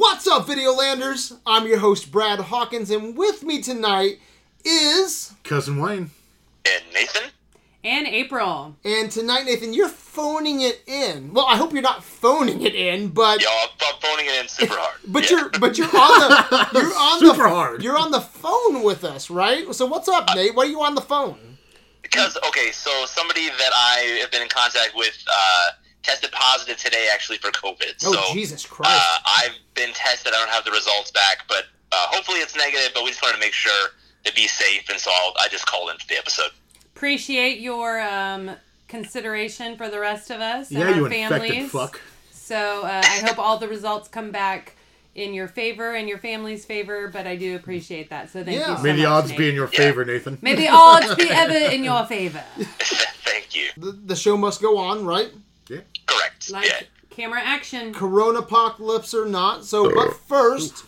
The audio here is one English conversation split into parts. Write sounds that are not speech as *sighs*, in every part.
What's up, Videolanders? I'm your host, Brad Hawkins, and with me tonight is. Cousin Wayne. And Nathan? And April. And tonight, Nathan, you're phoning it in. Well, I hope you're not phoning it in, but. Yo, I'm phoning it in super hard. *laughs* But Yeah. you're but you're on the *laughs* you're on Super the hard. you're on the phone with us, right? So what's up, Nate? Why are you on the phone? Because, okay, so somebody that I have been in contact with uh, tested positive today actually for COVID. Oh so Jesus Christ! uh, I've been tested. I don't have the results back, but uh, hopefully it's negative, but we just wanted to make sure to be safe, and so I'll, I just called in for the episode. Appreciate your um, consideration for the rest of us Yeah, and you our infected families. fuck. So uh, I hope all the results come back in your favor and your family's favor, but I do appreciate that. So thank Yeah. you so May the much, odds Nate. be in your Yeah. favor, Nathan. May the odds be *laughs* ever in your favor. *laughs* Thank you. the, the show must go on, right? Correct. Like yeah. camera action. Corona apocalypse or not. So, but first,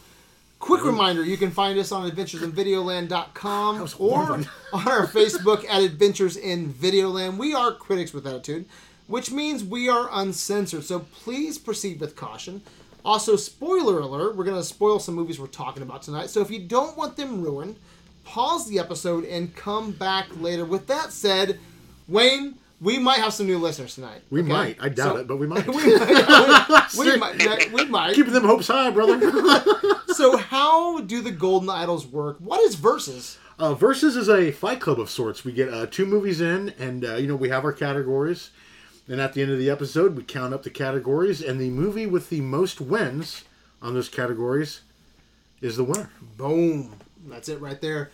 quick reminder: you can find us on adventuresinvideoland.com was a or *laughs* on our Facebook at Adventures in Videoland. We are critics with attitude, which means we are uncensored. So please proceed with caution. Also, spoiler alert: we're going to spoil some movies we're talking about tonight. So if you don't want them ruined, pause the episode and come back later. With that said, Wayne. We might have some new listeners tonight. We okay? might. I doubt So- it, but we might. *laughs* we might. *laughs* we, might. We might. Keeping them hopes high, brother. *laughs* So, how do the Golden Idols work? What is versus? uh, Versus is a fight club of sorts. We get uh, two movies in, and uh, you know we have our categories. And at the end of the episode, we count up the categories, and the movie with the most wins on those categories is the winner. Boom. That's it right there.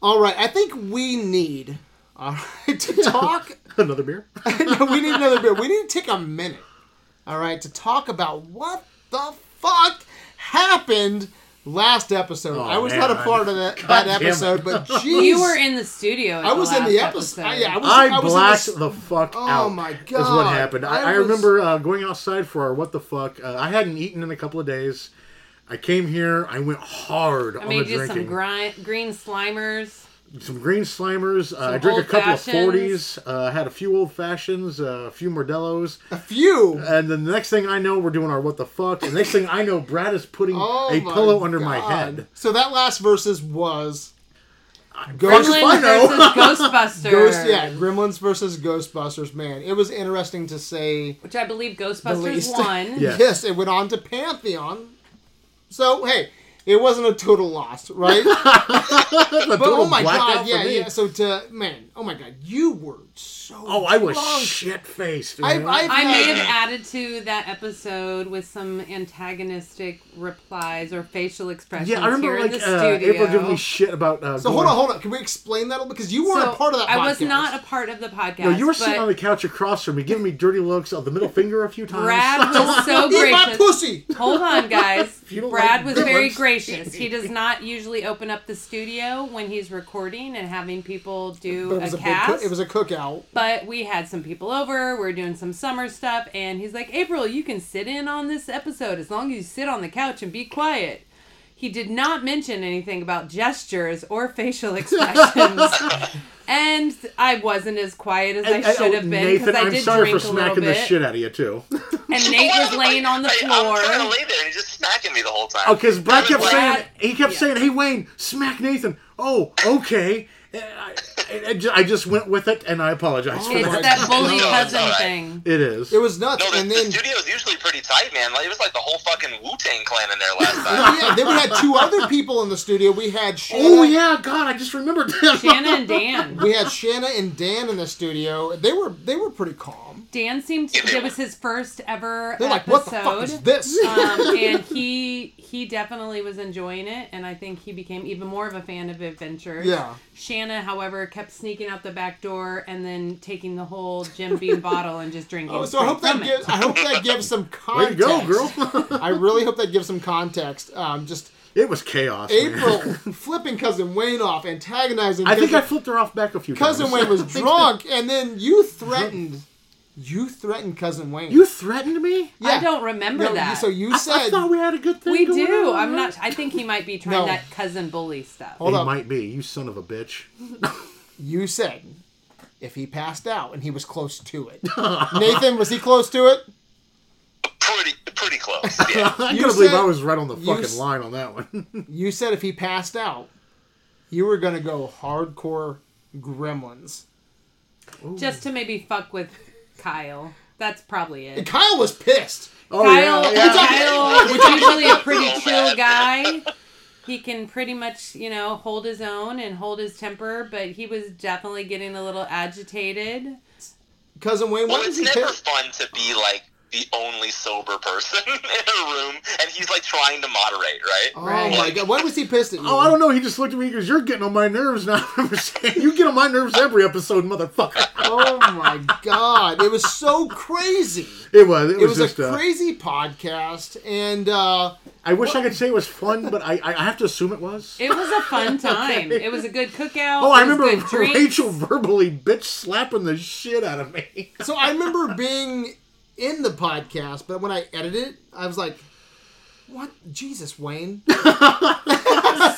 All right, I think we need all right, to talk. *laughs* Another beer. *laughs* no, we need another beer. We need to take a minute. All right, to talk about what the fuck happened last episode. Oh, I was man. not a part of that, *laughs* that damn it. episode, but jeez, You were in the studio. At I was in last the episode. Yeah, I was. I, I was blacked in the fuck Oh out. my Is what happened. I, I I, was- remember uh, going outside for our what the fuck. Uh, I hadn't eaten in a couple of days. I came here. I went hard I on made the you drinking. some gri- green slimers. Some green slimers. Uh, I Some drank a couple of forties. Uh, had a few old fashions, uh, a few Modelo's, a few. and then the next thing I know, we're doing our what the fuck. And the next thing I know, Brad is putting Oh a my pillow under my head. So that last verses was Fuck Ghost, Gremlins versus Ghostbusters. Ghost, yeah, Gremlins versus Ghostbusters. Man, it was interesting to say Which I believe Ghostbusters won. *laughs* Yeah. Yes, it went on to Pantheon. So hey, it wasn't a total loss, right? *laughs* But total oh my god, yeah, yeah. So to man, oh my god, you were so. Oh, I was shit faced. I've- I've- I may have added to that episode with some antagonistic replies or facial expressions Yeah, I remember here in like the uh, studio. April giving me shit about. Uh, So hold on, hold on. Can we explain that? Because you weren't So, a part of that. Podcast. I was not a part of the podcast. No, you were sitting on the couch across from me, giving me dirty looks, of the middle finger a few times. Brad *laughs* was so Eat my gracious. pussy. Hold on, guys. *laughs* Brad like was very gremlins. gracious. He does not usually open up the studio when he's recording and having people do But it was a a, big. cast. Cook, it was a cookout. But we had some people over. We are doing some summer stuff, and he's like, "April, you can sit in on this episode as long as you sit on the couch and be quiet." He did not mention anything about gestures or facial *laughs* expressions, *laughs* and I wasn't as quiet as I And- and- should oh, have been Nathan, because I I'm sorry drink for a little smacking the shit out of you too. *laughs* And Nate was laying on the I, floor. I'm trying to lay there, and he's just smacking me the whole time. Oh, because Brad I kept was saying he kept Yeah. saying, "Hey Wayne, smack Nathan." Oh, okay. And I, I- I just went with it, and I apologize for It's my that. that bully God. cousin Alright. thing. It is. It was nuts. No, the, and the then studio is usually pretty tight, man. Like, it was like the whole fucking Wu Tang clan in there last time. yeah, then we had two other people in the studio. We had Shanna. oh yeah, God, I just remembered that. Shanna and Dan. We had Shanna and Dan in the studio. They were they were pretty calm. Dan seemed to, it was his first ever They're like, episode. "What the fuck is this?" um, *laughs* and he he definitely was enjoying it, and I think he became even more of a fan of adventure. Yeah. Shanna, however, kept sneaking out the back door and then taking the whole Jim Beam bottle and just drinking. *laughs* Oh, so I hope that from gives it. I hope that gives some context. *laughs* Way to context. go, girl. I really hope that gives some context. Um, just it was chaos. man. April flipping cousin Wayne off, antagonizing. I think I flipped her off back a few times. cousin times. Wayne was drunk, and then you threatened. You threatened cousin Wayne. You threatened me. Yeah. I don't remember No, that. So you I, said I thought we had a good thing. we going do. on, I'm right? not. I think he might be trying No. that cousin bully stuff. Hold he up. might be. You son of a bitch. you said if he passed out and he was close to it. *laughs* Nathan, was he close to it? pretty, pretty pretty close. *laughs* Yeah. I You gotta believe I was right on the fucking s- line on that one. *laughs* You said if he passed out, you were gonna go hardcore Gremlins. Just to maybe fuck with Kyle. That's probably And it. Kyle was pissed. oh Kyle, yeah, yeah. Kyle is usually a pretty chill guy. He can pretty much, you know, hold his own and hold his temper, but he was definitely getting a little agitated. Cousin Wayne, Well, what was it's never pissed? fun to be like the only sober person *laughs* in a room, and he's like trying to moderate, right? Oh Right. my god, why was he pissed at you? Oh, I don't know. He just looked at me because you're getting on my nerves now. *laughs* I remember saying, you get on my nerves every episode, motherfucker. *laughs* Oh my god, it was so crazy. It was. It It was, was just. a uh, crazy podcast, and uh, I wish I could say it was fun, but I, I I have to assume it was. It was a fun time. It was a good cookout. oh, I remember good drinks. Rachel verbally bitch slapping the shit out of me. so I remember being in the podcast, but when I edited it, I was like, "What, Jesus, Wayne?" *laughs*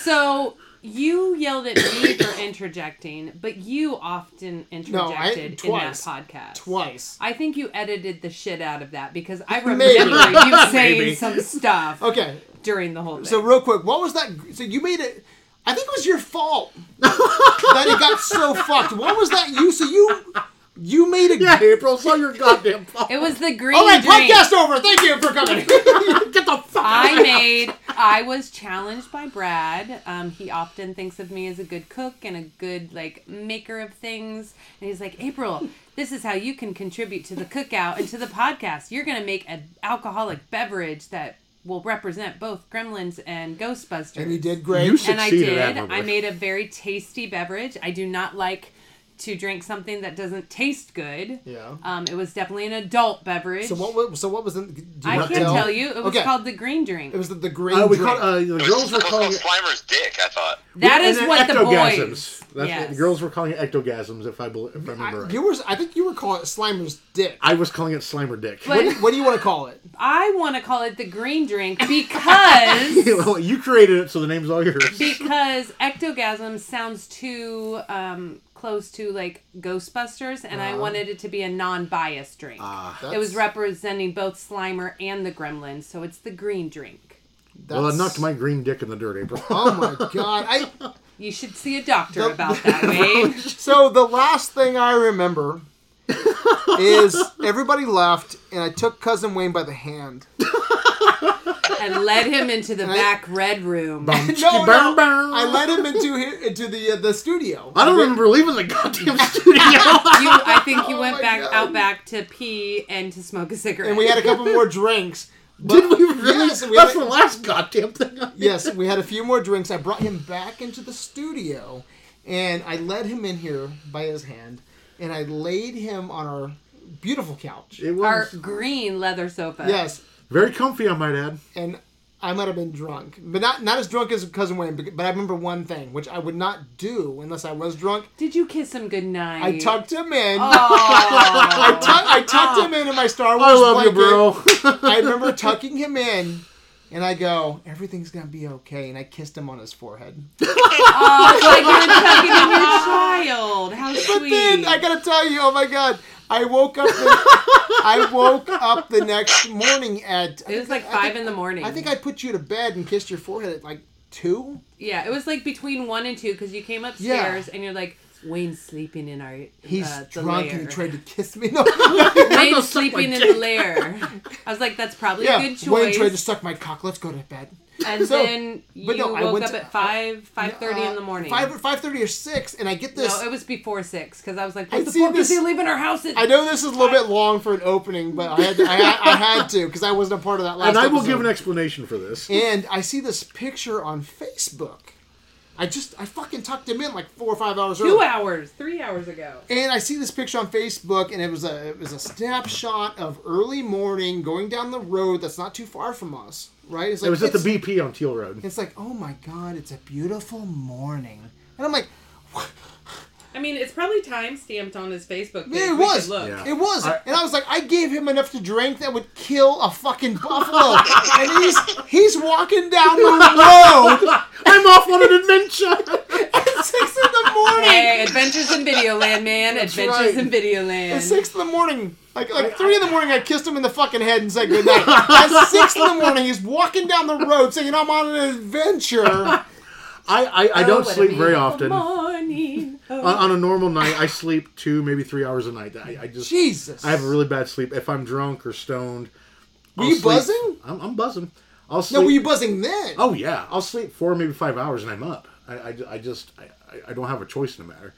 So you yelled at me for interjecting, but you often interjected twice. in that podcast. Twice. I think you edited the shit out of that because I Maybe. remember you *laughs* saying Maybe. some stuff Okay, during the whole thing. so real quick, what was that? So you made it. I think it was your fault *laughs* that it got so fucked. What was that? You so you you made a. Yeah, April, it's all your goddamn *laughs* fault. it was the green All right, drink. podcast over. Thank you for coming. *laughs* Get the fuck I made. I was challenged by Brad. Um, he often thinks of me as a good cook and a good like maker of things. And he's like, April, this is how you can contribute to the cookout and to the podcast. You're gonna make an alcoholic beverage that will represent both Gremlins and Ghostbusters. and you did great. You and I did. I made a very tasty beverage. I do not like to drink something that doesn't taste good. Yeah. Um, it was definitely an adult beverage. So what? was- So what was in? Do you I can't tell you. It was Okay. called the green drink. It was the, the green Uh, we drink. call, uh, the It girls were it calling called it. Slimer's dick, I thought. That and is then what the ectogasms. boys. That's yes. the girls were calling it ectogasms, if I, bel if I remember I, right. you were. I think you were calling it Slimer's dick. I was calling it Slimer Dick. But- What do, what do you want to call it? I want to call it the green drink because *laughs* well, you created it, so the name's all yours. because ectogasm sounds too um, close to like Ghostbusters, and I wanted it to be a non-biased drink. Ah. it was representing both Slimer and the Gremlins, so it's the green drink. well, I knocked my green dick in the dirt, April. *laughs* Oh my god! I *laughs* You should see a doctor The- about *laughs* that, Wayne. so the last thing I remember is everybody left, and I took cousin Wayne by the hand. And led him into the I- back red room. *laughs* No, no, I led him into hi- into the uh, the studio. I don't remember leaving the goddamn studio. *laughs* You, I think you Oh went my back God. out back to pee and to smoke a cigarette. And we had a couple more *laughs* drinks. Did we really? Yes, we That's had the a- last goddamn thing. I Yes, we had a few more drinks. I brought him back into the studio, and I led him in here by his hand, and I laid him on our beautiful couch. It was our green leather sofa. Yes, very comfy, I might add. and I might have been drunk, but not not as drunk as cousin Wayne. But but I remember one thing, which I would not do unless I was drunk. Did you kiss him goodnight? I tucked him in. Oh. *laughs* I, tuck, I tucked him in in my Star Wars I love you, blanket. bro. *laughs* I remember *laughs* tucking him in, and I go, "Everything's gonna be okay." And I kissed him on his forehead. Oh, it's like you're tucking in your child. How But sweet. then I gotta tell you, oh my god, I woke up. The, I woke up the next morning at. it was like I five think- in the morning. I think I put you to bed and kissed your forehead at like two. Yeah, it was like between one and two because you came upstairs and you're like, Wayne's sleeping in our. He's uh, the drunk lair. and he tried to kiss me. *laughs* No, Wayne's sleeping in the lair. I was like, that's probably yeah, a good choice. Wayne tried to suck my cock. Let's go to bed. And So- then you but no, I woke went up to- at five, five thirty in the morning. Uh, Five five thirty or six, and I get this. No, it was before six because I was like, I what the see fuck this- is he leaving our house at? I know this is a little bit long for an opening, but I had I had, I had to because I wasn't a part of that last. and I will episode. give an explanation for this. And I see this picture on Facebook. I just I fucking tucked him in like four or five hours Two early. hours, three hours ago. And I see this picture on Facebook, and it was a it was a snapshot of early morning going down the road that's not too far from us, right? It's like It was at the BP on Teal Road. It's like, oh my god, it's a beautiful morning, and I'm like, I mean, it's probably time stamped on his Facebook page. yeah, it was, Look. Yeah. it was, I- and I was like, I gave him enough to drink that would kill a fucking buffalo, *laughs* and he's he's walking down the *laughs* road I'm off on an adventure. *laughs* at six in the morning. Hey, Adventures in Videoland, man. Adventures right. in Videoland. At six in the morning, like like three in the morning, I kissed him in the fucking head and said goodnight. At six in the morning, he's walking down the road saying, "I'm on an adventure." I, I, I Oh, don't what a sleep very often. Morning. Oh. on a normal night, I sleep two, maybe three hours a night. I, I just Jesus, I have a really bad sleep. If I'm drunk or stoned, Were I'll you sleep- buzzing? I'm, I'm buzzing. I'll sleep. No, were you buzzing then? Oh yeah, I'll sleep four, maybe five hours, and I'm up. I, I, I just I, I- I don't have a choice in the matter.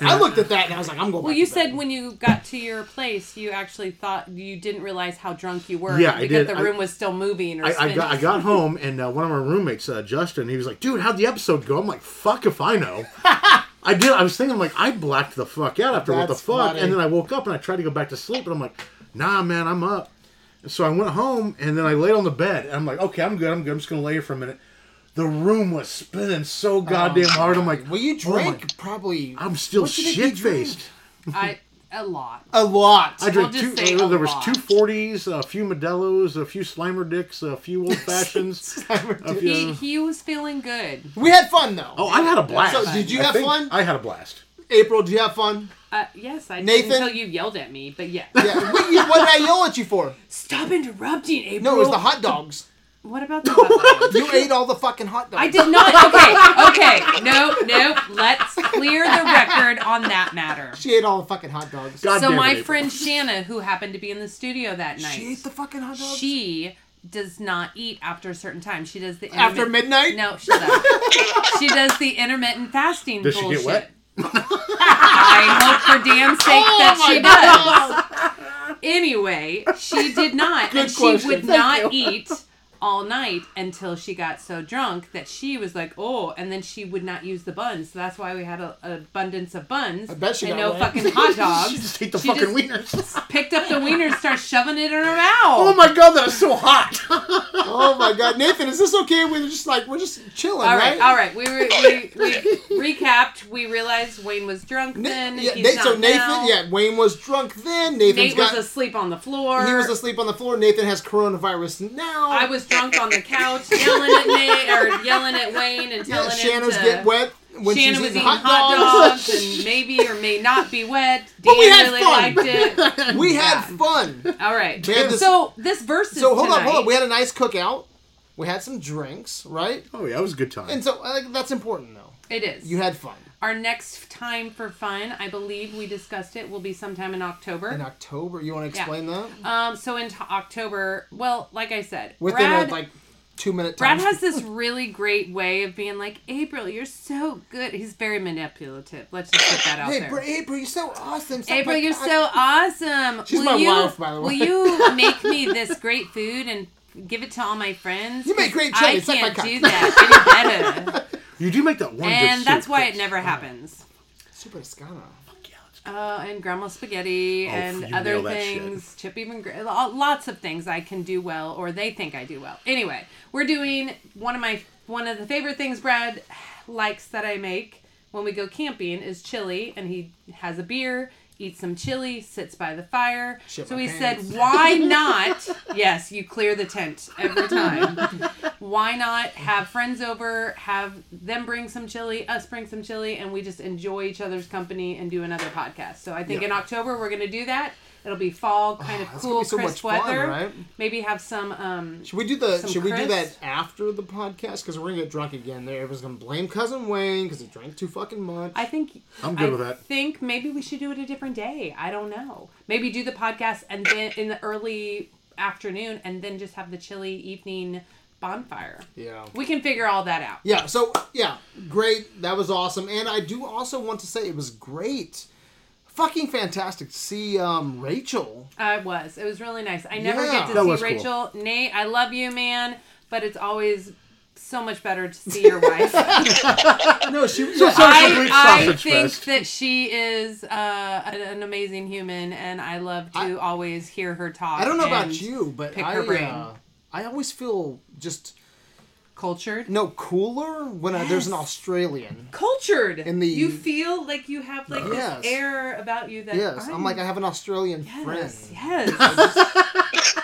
I looked at that and I was like, "I'm going." Well, back you to bed. said when you got to your place, you actually thought you didn't realize how drunk you were. Yeah, I because did. the I- room was still moving or I, I spinning. got I *laughs* got home and uh, one of my roommates, uh, Justin, he was like, "Dude, how'd the episode go?" I'm like, "Fuck if I know." *laughs* I did. I was thinking like I blacked the fuck out after what the fuck, funny. and then I woke up and I tried to go back to sleep, and I'm like, "Nah, man, I'm up." And so I went home and then I laid on the bed. And I'm like, "Okay, I'm good. I'm good. I'm just gonna lay here for a minute." The room was spinning so oh, goddamn hard. I'm like, "Well, you oh my- probably I'm still What you think you shit faced. I a lot. a lot." I drank We'll two. say uh, a there was lot. two forties, a few Modelo's, a few Slimer dicks, a few old *laughs* fashions. a few, He, he was feeling good. we had fun though. oh, I had a blast. So, did you I have fun? I had a blast. April, did you have fun? Uh, yes, I Nathan? did until you yelled at me. But yeah, Yeah. what, you- what did I yell at you for? stop interrupting, April. No, it was the hot dogs. What about the hot dogs? *laughs* You ate all the fucking hot dogs. I did not. Okay, okay. No, no. Let's clear the record on that matter. She ate all the fucking hot dogs. God So damn it, my April. friend Shanna, who happened to be in the studio that night, She ate the fucking hot dogs. she does not eat after a certain time. She does the After intermit- midnight. No, shut up. *laughs* she does the intermittent fasting Does she bullshit. get wet? I hope for damn sake Oh that my she God. does. Anyway, she did not, Good and she question. would Thank not you. eat all night until she got so drunk that she was like, "Oh," and then she would not use the buns. So that's why we had a, an abundance of buns. I bet she and no fucking hot *laughs* dogs. She just ate the She fucking wieners. Picked up the wiener, started shoving it in her mouth. Oh my god, that is so hot. Oh my god, Nathan, is this okay? We're just like we're just chilling, All right, right? all right. We were we, we *laughs* recapped. We realized Wayne was drunk Na- then. yeah, Na- so Nathan, now. yeah, Wayne was drunk then. Nathan's Nate got was asleep on the floor. he was asleep on the floor. Nathan has coronavirus now. I was drunk on the couch, yelling at me or yelling at Wayne and yeah, telling Shanna's him to. get wet when Shannon she's was eating eating hot, dogs. and maybe or may not be wet. Dan *laughs* But we had really fun. liked it. *laughs* we had fun. All right. This- so this versus So hold tonight, on, hold on. We had a nice cookout. We had some drinks, right? oh yeah, it was a good time. And so uh, that's important, though. it is. You had fun Our next time for fun, I believe we discussed it, will be sometime in October. in October. You want to explain that Um, so in t- October, well, like I said, within Brad, a like two minute Brad has *laughs* this really great way of being like, April, you're so good. He's very manipulative. Let's just put that out Hey, there. Bra- April, you're so awesome. Suck April, you're cock. so awesome. She's will my you, wife, by the way. Will you *laughs* make me this great food and give it to all my friends? You make great chili. I can't do *laughs* that any better. You do make that one. and good that's soup, why Chris. it never happens. Zuppa Toscana. Yeah, let's- Uh, and grandma spaghetti Oh, and you other nail that shit. things. Chip even lots of things I can do well, or they think I do well. Anyway, we're doing one of my one of the favorite things Brad likes that I make when we go camping is chili, and he has a beer. Eats some chili, sits by the fire. Shit so he pants. said, "Why not?" *laughs* yes, you clear the tent every time. *laughs* Why not have friends over, have them bring some chili, us bring some chili, and we just enjoy each other's company and do another podcast. So I think Yeah. in October we're gonna do that. It'll be fall, kind of that's cool, so crisp much fun, weather. right? Maybe have some. Um, Should we do the? Some should we do that after the podcast? Because we're gonna get drunk again. There, everyone's gonna blame cousin Wayne because he drank too fucking much. I think I'm good I with that. think maybe we should do it a different day. I don't know. Maybe do the podcast and then in the early afternoon, and then just have the chilly evening bonfire. yeah. We can figure all that out. Yeah. So yeah, great. That was awesome. And I do also want to say it was great, fucking fantastic to see um, Rachel. Uh, it was. It was really nice. I never Yeah. get to That see was cool. Rachel. Nate, I love you, man, but it's always so much better to see your wife. *laughs* No, she. So- yeah. so- I, I sausage think fest. that she is uh, an, an amazing human, and I love to I- always hear her talk. I don't know about and you, but pick I, her brain. uh, I always feel just Cultured. no cooler when I, there's an Australian. Cultured. In the- you feel like you have like Yes. this air about you that Yes, I'm, like I have an Australian friend. yes, yes. *laughs*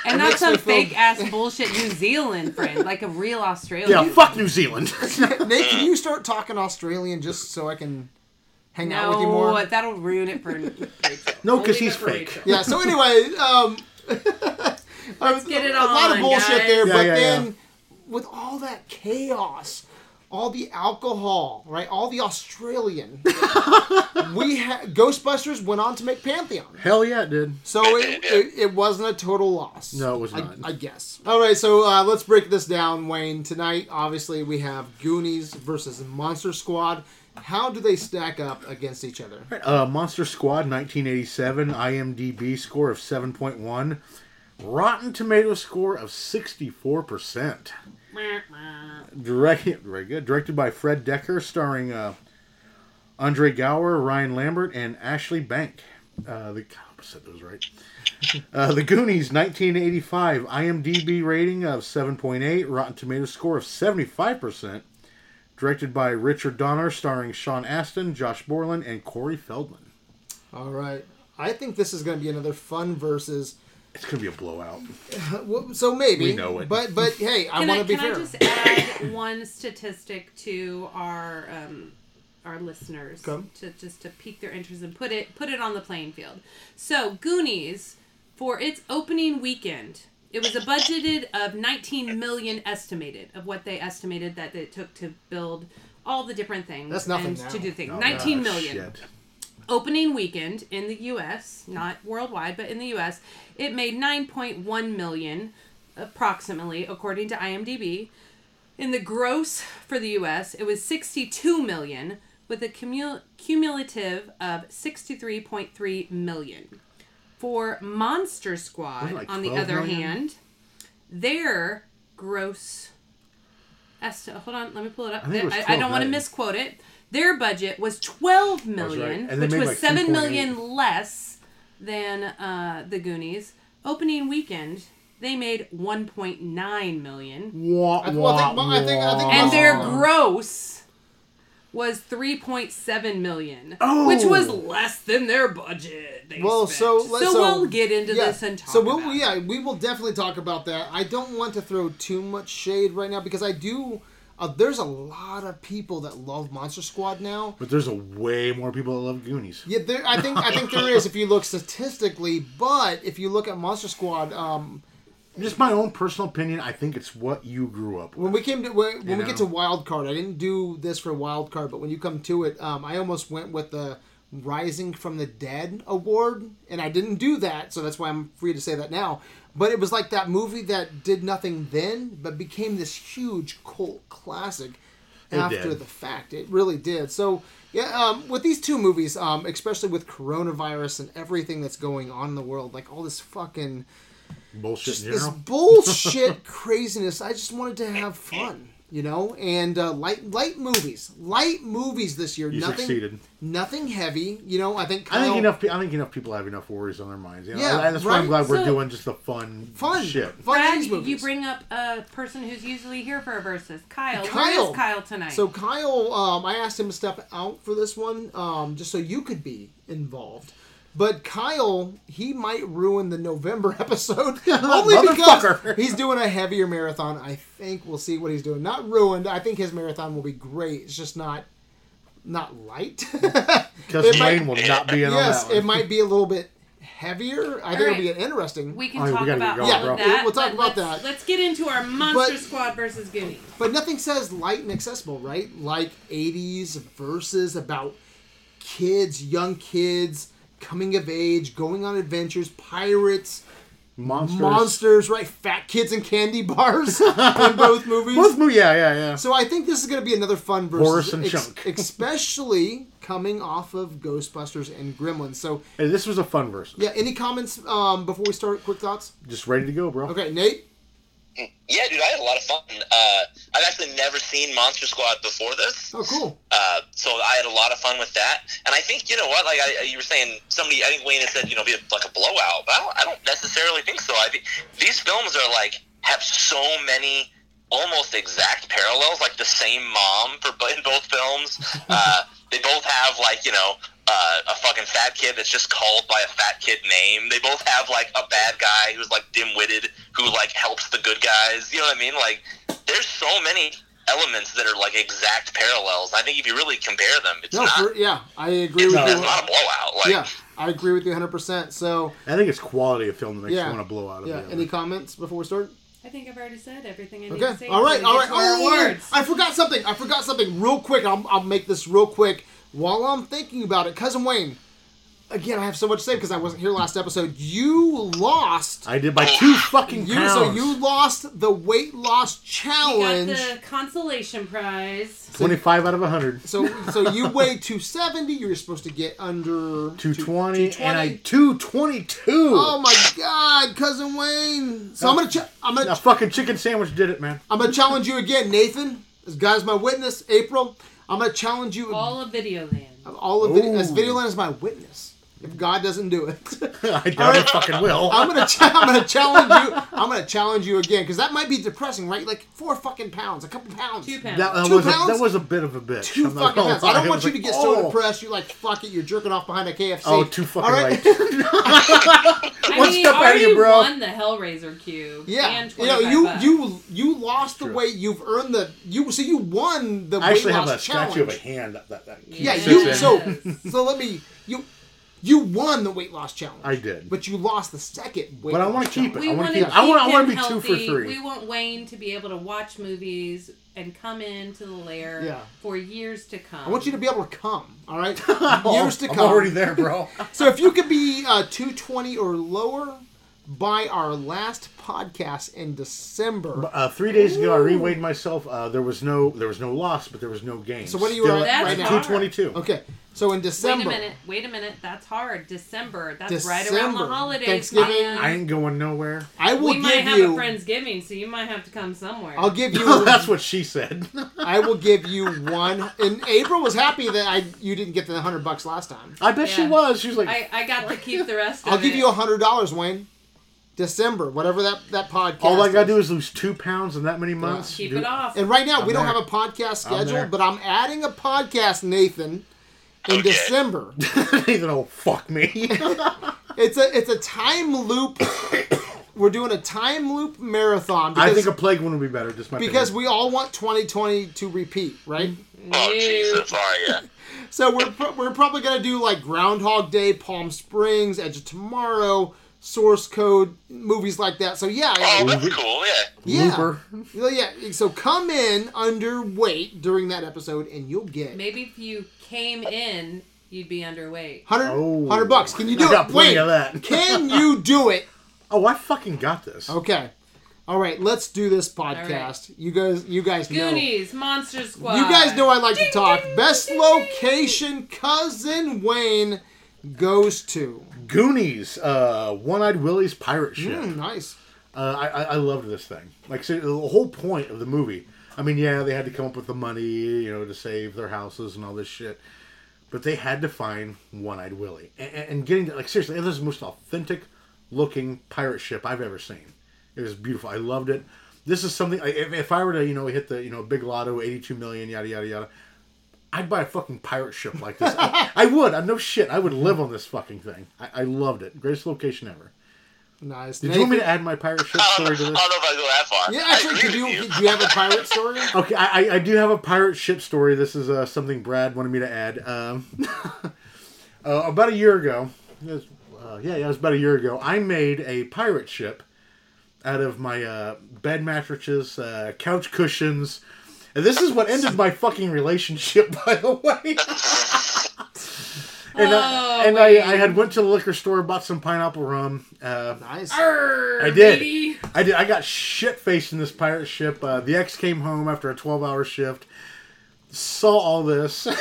And not makes me some feel- fake ass bullshit New Zealand friend, like a real Australian. Yeah, fuck New Zealand. *laughs* Nate, can you start talking Australian just so I can hang out with you more? No, that'll ruin it for Rachel. No, 'cause We'll he's fake. Rachel. Yeah. So anyway, um, *laughs* Let's get it a lot of bullshit guys. there, Yeah, but yeah, then yeah. With all that chaos, all the alcohol, right? All the Australian, *laughs* we had Ghostbusters went on to make Pantheon. Hell yeah, it did. So it, it, it wasn't a total loss. No, it was I- not. I, guess. All right, so uh, let's break this down, Wayne. Tonight, obviously, we have Goonies versus Monster Squad. How do they stack up against each other? Uh, Monster Squad, 1987, IMDb score of 7.1, Rotten Tomato score of 64%. Direct, very good. Directed by Fred Dekker, starring uh, Andre Gower, Ryan Lambert, and Ashley Bank. Uh, the God, I said those right. *laughs* Uh, the Goonies, 1985, IMDb rating of 7.8, Rotten Tomatoes score of 75%. Directed by Richard Donner, starring Sean Astin, Josh Brolin, and Corey Feldman. All right. I think this is going to be another fun versus. It's gonna be a blowout. *laughs* well, So maybe. We know it. But but hey, I want to be can fair. I just add *coughs* one statistic to our um, our listeners Come. to just to pique their interest and put it put it on the playing field. So Goonies for its opening weekend, it was a budgeted of 19 million estimated of what they estimated that it took to build all the different things That's nothing and now. to do things. Oh, 19 ah, million shit. Opening weekend in the US, not worldwide, but in the US, it made 9.1 million approximately according to IMDb. In the gross for the US, it was 62 million with a cumul- cumulative of 63.3 million. For Monster Squad, like on the other million? hand, their gross hold on, let me pull it up. I I, I don't want to misquote it. Their budget was twelve million, right. million, And they which was like 7 2.8. less than uh, the Goonies. Opening weekend, they made 1.9 million. Wah, I- well, I think- wah, I think- I think. And their Oh. gross was 3.7 million, Oh. which was less than their budget. They Well, so let's- so so- we'll get into yeah. this and talk so we'll about yeah we will definitely talk about that. I don't want to throw too much shade right now because I do. Uh, there's a lot of people that love Monster Squad now. But there's a way more people that love Goonies. Yeah, there, I think I think there is if you look statistically, but if you look at Monster Squad, um, Just my own personal opinion. I think it's what you grew up with. when we came to when, when we get to wild card, I didn't do this for wild card, but when you come to it, um, I almost went with the Rising from the Dead award, and I didn't do that, so that's why I'm free to say that now. But it was like that movie that did nothing then, but became this huge cult classic It after did. the fact. It really did. So yeah, um, with these two movies, um, especially with coronavirus and everything that's going on in the world, like all this fucking Bullshit this bullshit *laughs* craziness. I just wanted to have fun, you know, and uh, light light movies, light movies this year. You nothing, succeeded. nothing heavy. You know, I think I think enough. pe- I think enough people have enough worries on their minds. You know? Yeah, I- that's why I'm right? glad we're So- doing just the fun, fun, shit. fun Brad, movies. you bring up a person who's usually here for a versus. Kyle. Kyle. is Kyle tonight? So Kyle, um, I asked him to step out for this one, um, just so you could be involved. But Kyle, he might ruin the November *laughs* episode *laughs* only because *laughs* he's doing a heavier marathon. I think we'll see what he's doing. Not ruined. I think his marathon will be great. It's just not not light. Because It might- Wayne will not be in yes, on that it might be a little bit heavier. I think All it'll be right. interesting. we can Oh, we talk gotta get about going, all bro. that. We'll talk about let's, that. Let's get into our Monster But- Squad versus Goonies. But nothing says light and accessible, right? Like 80s verses about kids, young kids, coming of age, going on adventures, pirates, Monsters. monsters, right? Fat kids and candy bars *laughs* in both movies. Both mo- yeah, yeah, yeah. So I think this is going to be another fun versus, Horace and Chunk. *laughs* especially coming off of Ghostbusters and Gremlins. So Hey, this was a fun verse. yeah, any comments um, before we start? Quick thoughts. Just ready to go, bro. Okay, Nate. Yeah, dude, I had a lot of fun. Uh, I've actually never seen Monster Squad before this. Oh, cool. Uh, so I had a lot of fun with that, and I think you know what, like I, you were saying, somebody I think Wayne had said, you know, be like a blowout, but I don't, I don't necessarily think so. I think these films are like have so many almost exact parallels, like the same mom for in both films. *laughs* Uh, they both have like you know uh, a fucking fat kid that's just called by a fat kid name. They both have like a bad guy who's like dim-witted who like helps the good guys. You know what I mean? Like there's so many elements that are like exact parallels. I think if you really compare them, it's No, not. for, yeah, I agree it's, with it's you. It's not a blowout. Like, Yeah, I agree with you 100%. So, I think it's quality of film that makes Yeah. you want to blow out of yeah, any comments before we start? I think I've already said everything I need Okay. to say. All right. before All we right. get to our Oh, awards. I forgot something. I forgot something real quick. I'll, I'll make this real quick while I'm thinking about it. Cousin Wayne. Again, I have so much to say because I wasn't here last episode. You lost. I did by two fucking You pounds. so you lost the weight loss We got the consolation prize. 25 out of 100. So so you weighed 270. You were supposed to get under 220, 220. and I 222. Oh my God, cousin Wayne! So I'm gonna ch- I'm A gonna fucking chicken sandwich did it, man. I'm gonna challenge you again, Nathan. This guy's my witness. April, I'm gonna challenge you. All of Videoland. all of it as Ooh. Videoland is my witness. If God doesn't do it, *laughs* I doubt it fucking will. *laughs* I'm gonna ch- I'm gonna challenge you. I'm gonna challenge you again because that might be depressing, right? Like four fucking pounds, a couple pounds. Two pounds. That, that Two was a, that was a bit of a bitch. Two I'm not fucking gonna pounds. I lie. don't It want was you to like, get so oh. depressed. You're like, fuck it. You're jerking off behind a KFC. Oh, too fucking All right? right. *laughs* I One mean, step ahead of already you, bro. won the Hellraiser cube. Yeah, And you know 25 you bucks. you you lost the True. weight. You've earned the you. So you won the I actually weight have a loss statue of a hand that, that, that Yeah, sits you in. so so let me you you won the weight loss challenge. I did. but you lost the second weight. But I want to keep it. We I want want to to keep keep. I want. I want to him be two for healthy. three. We want Wayne to be able to watch movies and come into the lair Yeah. for years to come. I want you to be able to come. All right, *laughs* years to come. I'm already there, bro. *laughs* So if you could be uh, 220 or lower by our last podcast in December. Uh, three days ago, I reweighed myself. Uh, there was no, there was no loss, but there was no gain. So what are you Still at right now? Two twenty-two. Okay, so in December. Wait a minute. Wait a minute. That's hard. December. That's right around the holidays. Thanksgiving. man. Uh, I ain't going nowhere. I will we might give have you. a Friendsgiving, so you might have to come somewhere. I'll give *laughs* you. That's what she said. *laughs* I will give you one. And April was happy that I you didn't get the hundred bucks last time. I bet she was. She was like, I, I got to keep the rest of I'll give it. you a hundred dollars, Wayne. December, whatever that that podcast. all I gotta is. do is lose two pounds in that many months. Keep Do- it off. And right now I'm we don't have a podcast I'm scheduled, but I'm adding a podcast, Nathan, in Okay. December. *laughs* Oh fuck me. *laughs* It's a it's a time loop. *coughs* We're doing a time loop marathon I think a plague one would be better. Just my because opinion. we all want 2020 to repeat, right? Oh. Jesus! Oh, yeah. *laughs* So we're we're probably gonna do like Groundhog Day, Palm Springs, Edge of Tomorrow, Source Code, movies like that. So yeah, Oh, yeah, that's cool. Yeah. yeah, Looper. Well, yeah. So come in underweight during that episode, and you'll get Maybe if you came in, you'd be underweight. 100, Oh. 100 bucks. Can you do I it? got plenty Wait, of that. *laughs* *laughs* can you do it? Oh, I fucking got this. Okay. All right, let's do this podcast. You guys, you guys know. Goonies, Monster Squad. You guys know I like to talk. ding, Best ding. location, cousin Wayne goes to. Goonies, uh, One-Eyed Willie's pirate ship. Mm, nice. Uh, I, I I loved this thing. Like so the whole point of the movie. I mean, yeah, they had to come up with the money, you know, to save their houses and all this shit. But they had to find One-Eyed Willie, and, and getting to, like seriously, this is the most authentic looking pirate ship I've ever seen. It was beautiful. I loved it. This is something. If, if I were to, you know, hit the, you know, big lotto, eighty-two million, yada yada yada, I'd buy a fucking pirate ship like this. I, *laughs* I would. I'm no shit. I would live on this fucking thing. I, I loved it. Greatest location ever. Nice. Did you want me to add my pirate ship story to this? I don't know if I go that far. Yeah, actually, agree do you, you. do you have a pirate story? *laughs* Okay, I, I- I do have a pirate ship story. This is uh, something Brad wanted me to add. Um, *laughs* uh, about a year ago, was, uh, yeah, yeah, it was about a year ago. I made a pirate ship out of my uh, bed mattresses, uh, couch cushions, and this is what ended my fucking relationship, *laughs* by the way. and Oh, I, and I, I had went to the liquor store, bought some pineapple rum. Uh, Nice. Arr, I did. baby. I did. I got shit faced in this pirate ship. Uh, the ex came home after a twelve hour shift, saw all this. *laughs*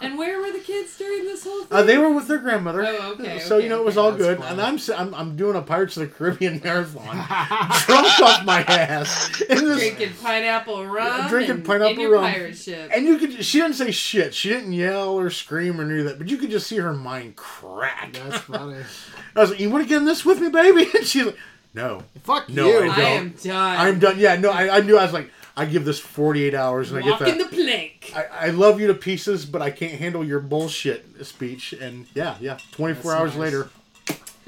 And where were the kids during this whole thing? uh, they were with their grandmother. Oh, okay, So okay, you know it was okay. all good, funny. and I'm, s- I'm I'm doing a Pirates of the Caribbean *laughs* marathon, *laughs* drunk off my ass in this. drinking pineapple rum. Drinking and pineapple in your rum. pirate ship. And you could. She didn't say shit. She didn't yell or scream or any of that. But you could just see her mind crack. That's funny. I was like, "You want to get in this with me, baby?" And she's like, "No, Fuck No, you. I, I, am done. I'm done." Yeah, no, I, I knew. I was like, I give this 48 hours and I get Walking that. the plank. I, I love you to pieces, but I can't handle your bullshit speech. And yeah, yeah. 24 That's hours nice. later.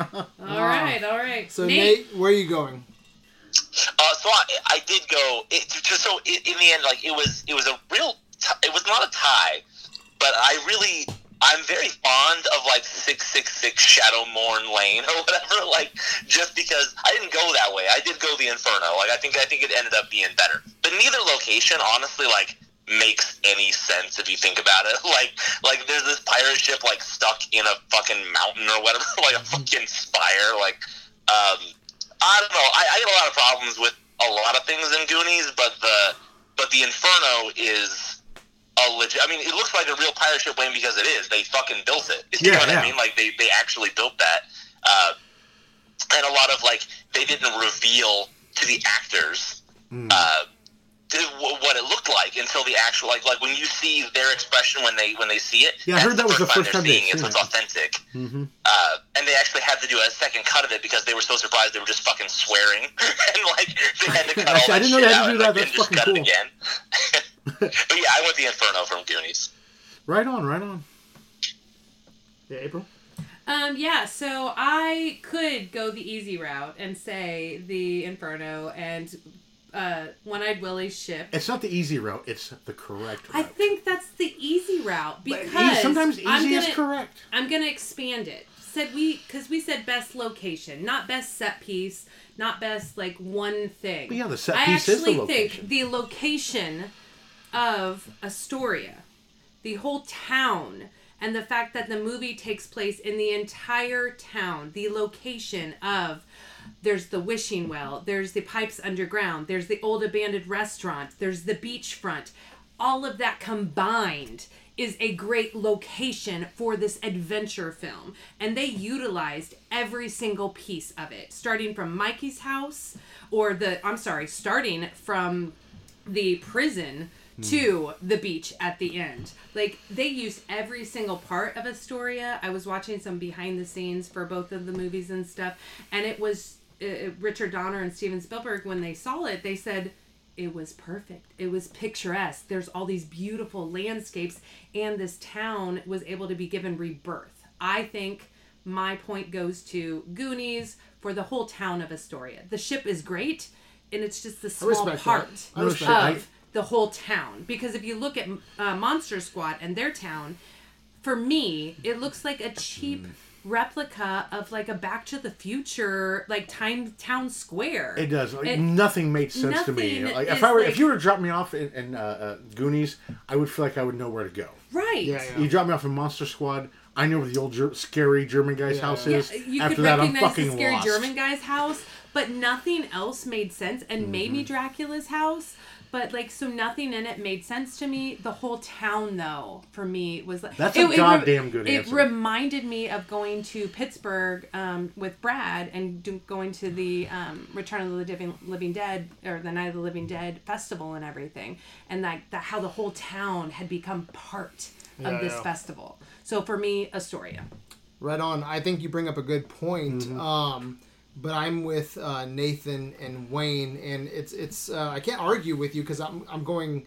*laughs* all right, all right. So Nate, where are you going? Uh, so I, I did go. It, just so in the end, like it was, it was a real. T- it was not a tie, but I really, I'm very fond of like six six six Shadow Morn Lane or whatever. *laughs* Like just because I didn't go that way, I did go the Inferno. Like I think, I think it ended up being better. But neither location, honestly, like makes any sense if you think about it. *laughs* Like, like there's this pirate ship like stuck in a fucking mountain or whatever, *laughs* like a fucking spire. Like, um, I don't know. I, I get a lot of problems with a lot of things in Goonies, but the but the Inferno is a legit. I mean, it looks like a real pirate ship Wayne because it is. They fucking built it. *laughs* You Yeah, know what yeah. I mean? Like they they actually built that. Uh, and a lot of like they didn't reveal to the actors Hmm. uh, what it looked like until the actual like like when you see their expression when they when they see it. Yeah, I heard that was the first they're time they'd seeing it. seen So it's authentic. Mm-hmm. Uh, and they actually had to do a second cut of it because they were so surprised they were just fucking swearing *laughs* and like they had to cut all Actually, I didn't know shit they had to out do and, that. like, That's fucking cut cool. it again. *laughs* but yeah, I went the Inferno from Goonies. Right on, right on. Yeah, April. Um, yeah, so I could go the easy route and say the Inferno and uh, One Eyed Willie's ship. It's not the easy route, it's the correct route. I think that's the easy route But because e- sometimes easy I'm gonna, is correct. I'm gonna expand it. Said we because we said best location, not best set piece, not best like one thing. But yeah, the set I piece is the actually location. think the location of Astoria, the whole town, and the fact that the movie takes place in the entire town, the location of there's the wishing well, there's the pipes underground, there's the old abandoned restaurant, there's the beachfront. All of that combined is a great location for this adventure film. And they utilized every single piece of it, starting from Mikey's house, or the, I'm sorry, starting from the prison hmm. to the beach at the end. Like they used every single part of Astoria. I was watching some behind the scenes for both of the movies and stuff, and it was uh, Richard Donner and Steven Spielberg when they saw it, they said it was perfect. It was picturesque. There's all these beautiful landscapes, and this town was able to be given rebirth. I think my point goes to Goonies for the whole town of Astoria. The ship is great, and it's just the small part I No respect shit, that. of the whole town. Because if you look at uh, Monster Squad and their town, for me, it looks like a cheap Hmm. Replica of like a Back to the Future, like time town square. It does. Like, It- nothing made sense to me. Like if I were, like- if you were to drop me off in, in uh, uh, Goonies, I would feel like I would know where to go. right. Yeah, yeah. You drop me off in Monster Squad, I know where the old ger- scary German guy's Yeah, house yeah. is. You After could that, I'm recognize fucking the scary lost. German guy's house, but nothing else made sense. And Mm-hmm. maybe Dracula's house, but like so nothing in it made sense to me. The whole town, though, for me was like That's a re- goddamn good It answer. reminded me of going to Pittsburgh um, with Brad and do, going to the um, Return of the Living, Living Dead or the Night of the Living Dead festival and everything, and like that how the whole town had become part Yeah, of this yeah. festival. So for me, Astoria. Right on. I think you bring up a good point. Mm-hmm. Um, but I'm with uh, Nathan and Wayne, and it's it's uh, I can't argue with you because I'm I'm going,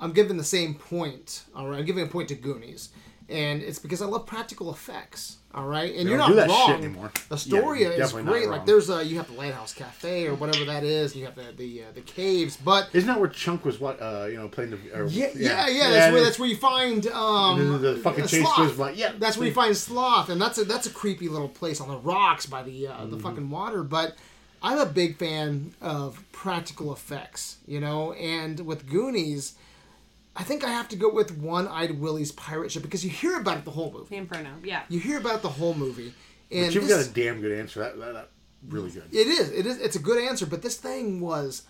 I'm giving the same point. All right, I'm giving a point to Goonies, and it's because I love practical effects. All right, and you're not wrong. shit anymore. Astoria Yeah, is great. Like there's a you have the Lighthouse Cafe or whatever that is. And you have the the uh, the caves, but Isn't that where Chunk was? What uh, you know, playing the? Or, yeah, yeah, yeah. That's where that's where you find um And the fucking chase goes by- yeah. that's where you find sloth, and that's a that's a creepy little place on the rocks by the uh, Mm-hmm. the fucking water. But I'm a big fan of practical effects, you know. And with Goonies, I think I have to go with One Eyed Willie's pirate ship because you hear about it the whole movie. The Inferno, yeah. You hear about it the whole movie, and But you've this- got a damn good answer. That, that, that really good. it is it is it's a good answer. But this thing was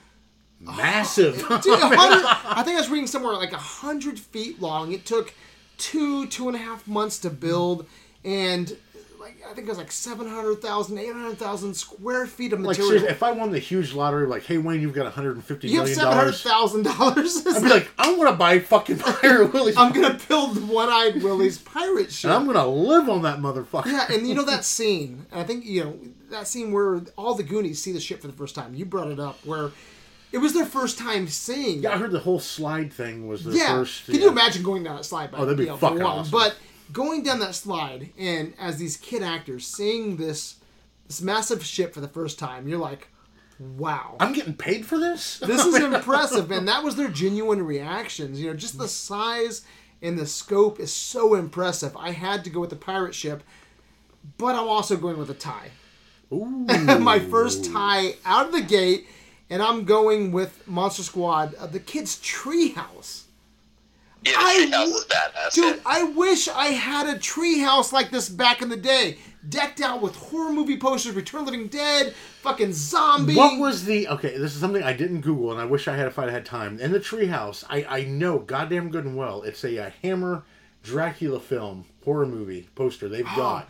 Massive. *laughs* Dude, I think I was reading somewhere like hundred feet long. It took two two and a half months to build, and like I think it was like 700,000, 800,000 square feet of material. seriously, if I won the huge lottery, like, hey Wayne, you've got 150 you have million seven hundred dollars. thousand dollars. I'd be like, I want to buy fucking *laughs* Pirate Willie's, I'm gonna build One-Eyed Willie's pirate ship. and I'm gonna live on that motherfucker. Yeah, and you know that *laughs* scene. I think you know that scene where all the Goonies see the ship for the first time. You brought it up where it was their first time seeing. Yeah, I heard the whole slide thing was the yeah. first. Can yeah. you imagine going down that slide? By, Oh, that'd be you know, fucking awesome. But going down that slide and as these kid actors seeing this this massive ship for the first time, you're like, wow. I'm getting paid for this. *laughs* this is *laughs* impressive, and that was their genuine reactions. You know, just the size and the scope is so impressive. I had to go with the pirate ship, but I'm also going with a tie. Ooh. *laughs* My first tie out of the gate, and I'm going with Monster Squad, uh, the kids' treehouse. Yeah, I the treehouse w- is badass. Dude, yeah. I wish I had a treehouse like this back in the day, decked out with horror movie posters, Return of the Living Dead, fucking zombie. What was the okay? This is something I didn't Google, and I wish I had if I had time. In the treehouse, I I know goddamn good and well it's a, uh Hammer Dracula film horror movie poster they've got,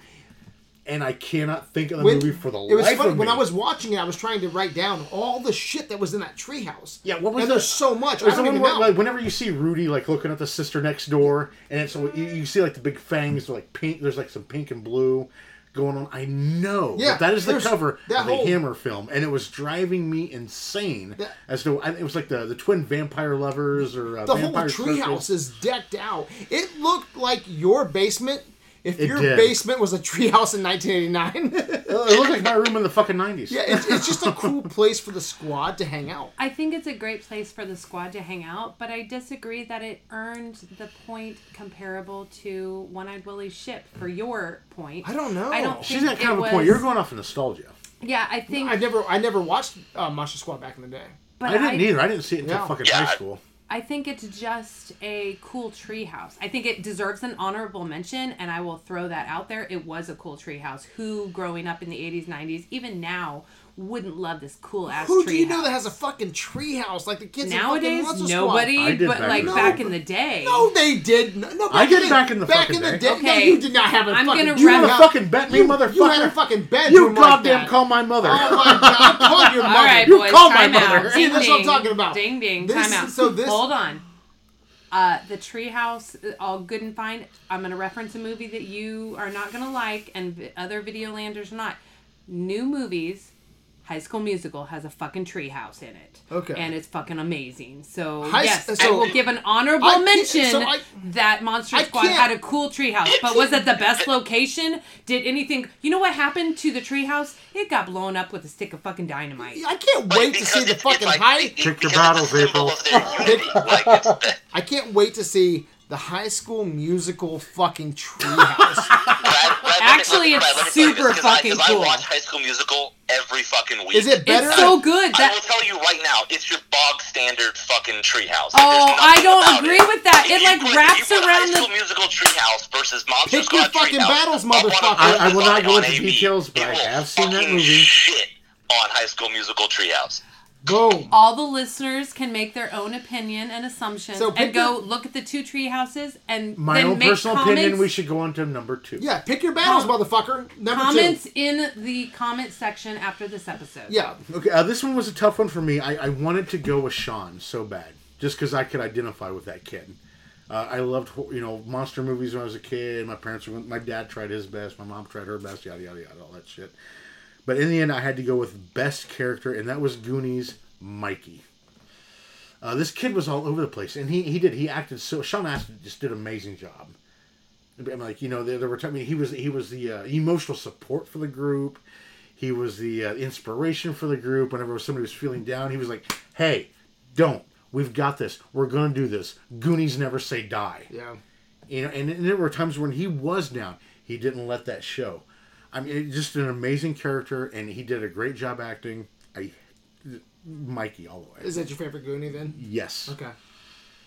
and I cannot think of the When- movie for the life. it was life funny of when me. I was watching it. I was trying to write down all the shit that was in that treehouse. Yeah, what was and the- there's so much. I There's the don't even where, know. like, whenever you see Rudy like looking at the sister next door, and it's you, you see like the big fangs, like pink. There's like some pink and blue going on. I know Yeah, that that is the cover that of the whole- Hammer film, and it was driving me insane. That- as to it was like the the twin vampire lovers or uh, the whole vampire treehouse is decked out. It looked like your basement. If It your did. basement was a treehouse in 1989, It looked like my room in the fucking nineties. yeah, it's, it's just a cool place for the squad to hang out. I think it's a great place for the squad to hang out, but I disagree that it earned the point comparable to One Eyed Willie's ship. For your point, I don't know. I don't. She's think got kind it of a was, point. You're going off of nostalgia. Yeah, I think. I never, I never watched uh, Monster Squad back in the day. but I didn't either. I didn't see it until Yeah. fucking Yeah, high school. I think it's just a cool treehouse. I think it deserves an honorable mention, and I will throw that out there. It was a cool treehouse. Who, growing up in the 80s, 90s, even now, wouldn't love this cool ass Who do you know that has a fucking treehouse like the kids in fucking Nowadays, Monster nobody, I did but back like in the back day. in the day. No, they did. No, no, I back did back in the back fucking in the day. day. Okay. No, you did not have a I'm fucking. gonna You want to wrap- fucking bet me, You- motherfucker? You had a fucking You bedroom like goddamn that. call my mother. Oh my god! *laughs* I'm calling your mother. All right, You boys, call my time mother. out. See, that's what I'm ding. talking about. Ding ding, This- time out. so this- Hold on. Uh, the treehouse, uh, all good and fine. I'm gonna reference a movie that you are not gonna like, and vi- other Videolanders are not. New movies. High School Musical has a fucking treehouse in it. Okay. And it's fucking amazing. So High- yes, I so- will give an honorable I mention so I- that Monster I Squad had a cool treehouse. But was it the best location? Did anything? You know what happened to the treehouse? It got blown up with a stick of fucking dynamite. I can't wait to see the it's- it's fucking like- high. it- Pick your battles, it's a symbol April. of their unity. like, it's *laughs* the, I can't wait to see the High School Musical fucking treehouse. Brad, Brad, Actually, let it's Brad, let me tell super this, 'cause I- fucking 'cause cool. I watch High School Musical every fucking week. Is it better? It's so good. I will tell you right now, it's your bog standard fucking treehouse. Oh, I don't about agree with that. If It, like, put- wraps if you put around High the- School Musical treehouse versus Monster Pick your fucking treehouse battles, up on a motherfucker. I- I will not go into details, but I have seen that fucking movie. Shit on High School Musical treehouse. Boom. all the listeners can make their own opinion and assumptions So and go your- look at the two tree houses and My then own make personal comments, opinion, we should go on to number two. Yeah, pick your battles, Com- motherfucker. Number comments two. in the comment section after this episode. Yeah. Okay, uh, this one was a tough one for me. I, I wanted to go with Sean so bad, just because I could identify with that kid. Uh, I loved you know monster movies when I was a kid. My parents, were, my dad tried his best, my mom tried her best, yada yada yada, all that shit. But in the end, I had to go with best character, and that was Goonies Mikey. Uh, this kid was all over the place, and he, he did he acted so. Sean Astin just did an amazing job. I'm like you know there, there were times I mean, he was he was the uh, emotional support for the group. He was the uh, inspiration for the group. Whenever somebody was feeling down, he was like, "Hey, don't. We've got this. We're gonna do this. Goonies never say die." Yeah. You know, and, and there were times when he was down. He didn't let that show. I mean, just an amazing character, and he did a great job acting. I, Mikey, all the way. Is that your favorite Goonie then? Yes. Okay.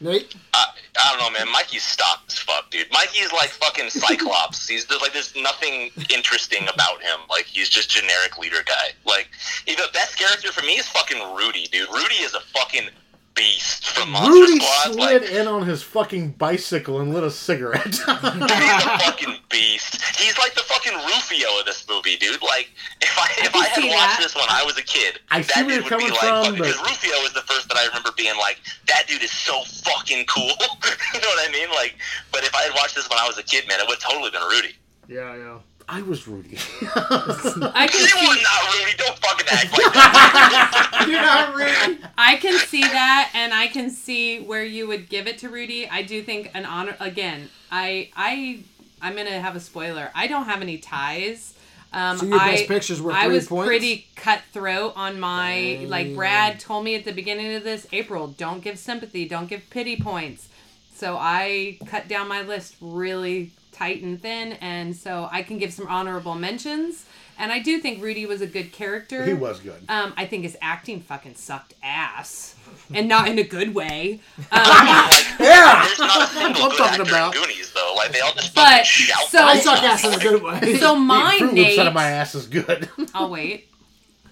Nate? I, I don't know, man. Mikey's stock as fuck, dude. Mikey's like fucking *laughs* Cyclops. he's there's like there's nothing interesting about him. Like he's just generic leader guy. Like the best character for me is fucking Rudy, dude. Rudy is a fucking beast from Monster Rudy Squad. slid Like in on his fucking bicycle and lit a cigarette. *laughs* he's a fucking beast. He's like the fucking Rufio of this movie, dude. Like if I if can I, had watched that. this when I was a kid, I that see where dude you're would coming be like from, fucking, but- because Rufio is the first that I remember being like, that dude is so fucking cool. *laughs* you know what I mean? Like, but if I had watched this when I was a kid, man, it would have totally been Rudy. Yeah, yeah. I was Rudy. *laughs* I can You see are not Rudy. Don't fucking act like *laughs* that. You're not Rudy. I can see that, and I can see where you would give it to Rudy. I do think an honor again. I I I'm gonna have a spoiler. I don't have any ties. Um, So your I, best pictures were I was points? pretty cutthroat on my like. Brad told me at the beginning of this. April, don't give sympathy. Don't give pity points. So I cut down my list really tight and thin, and so I can give some honorable mentions. And I do think Rudy was a good character. he was good. Um, I think his acting fucking sucked ass, and not in a good way. *laughs* Um, Yeah. There's not a single I'm talking about. Goonies though. Like they all just But, shout. so- I I suck ass in a good way. so my Fruit Loops out of my ass is good. *laughs* I'll wait.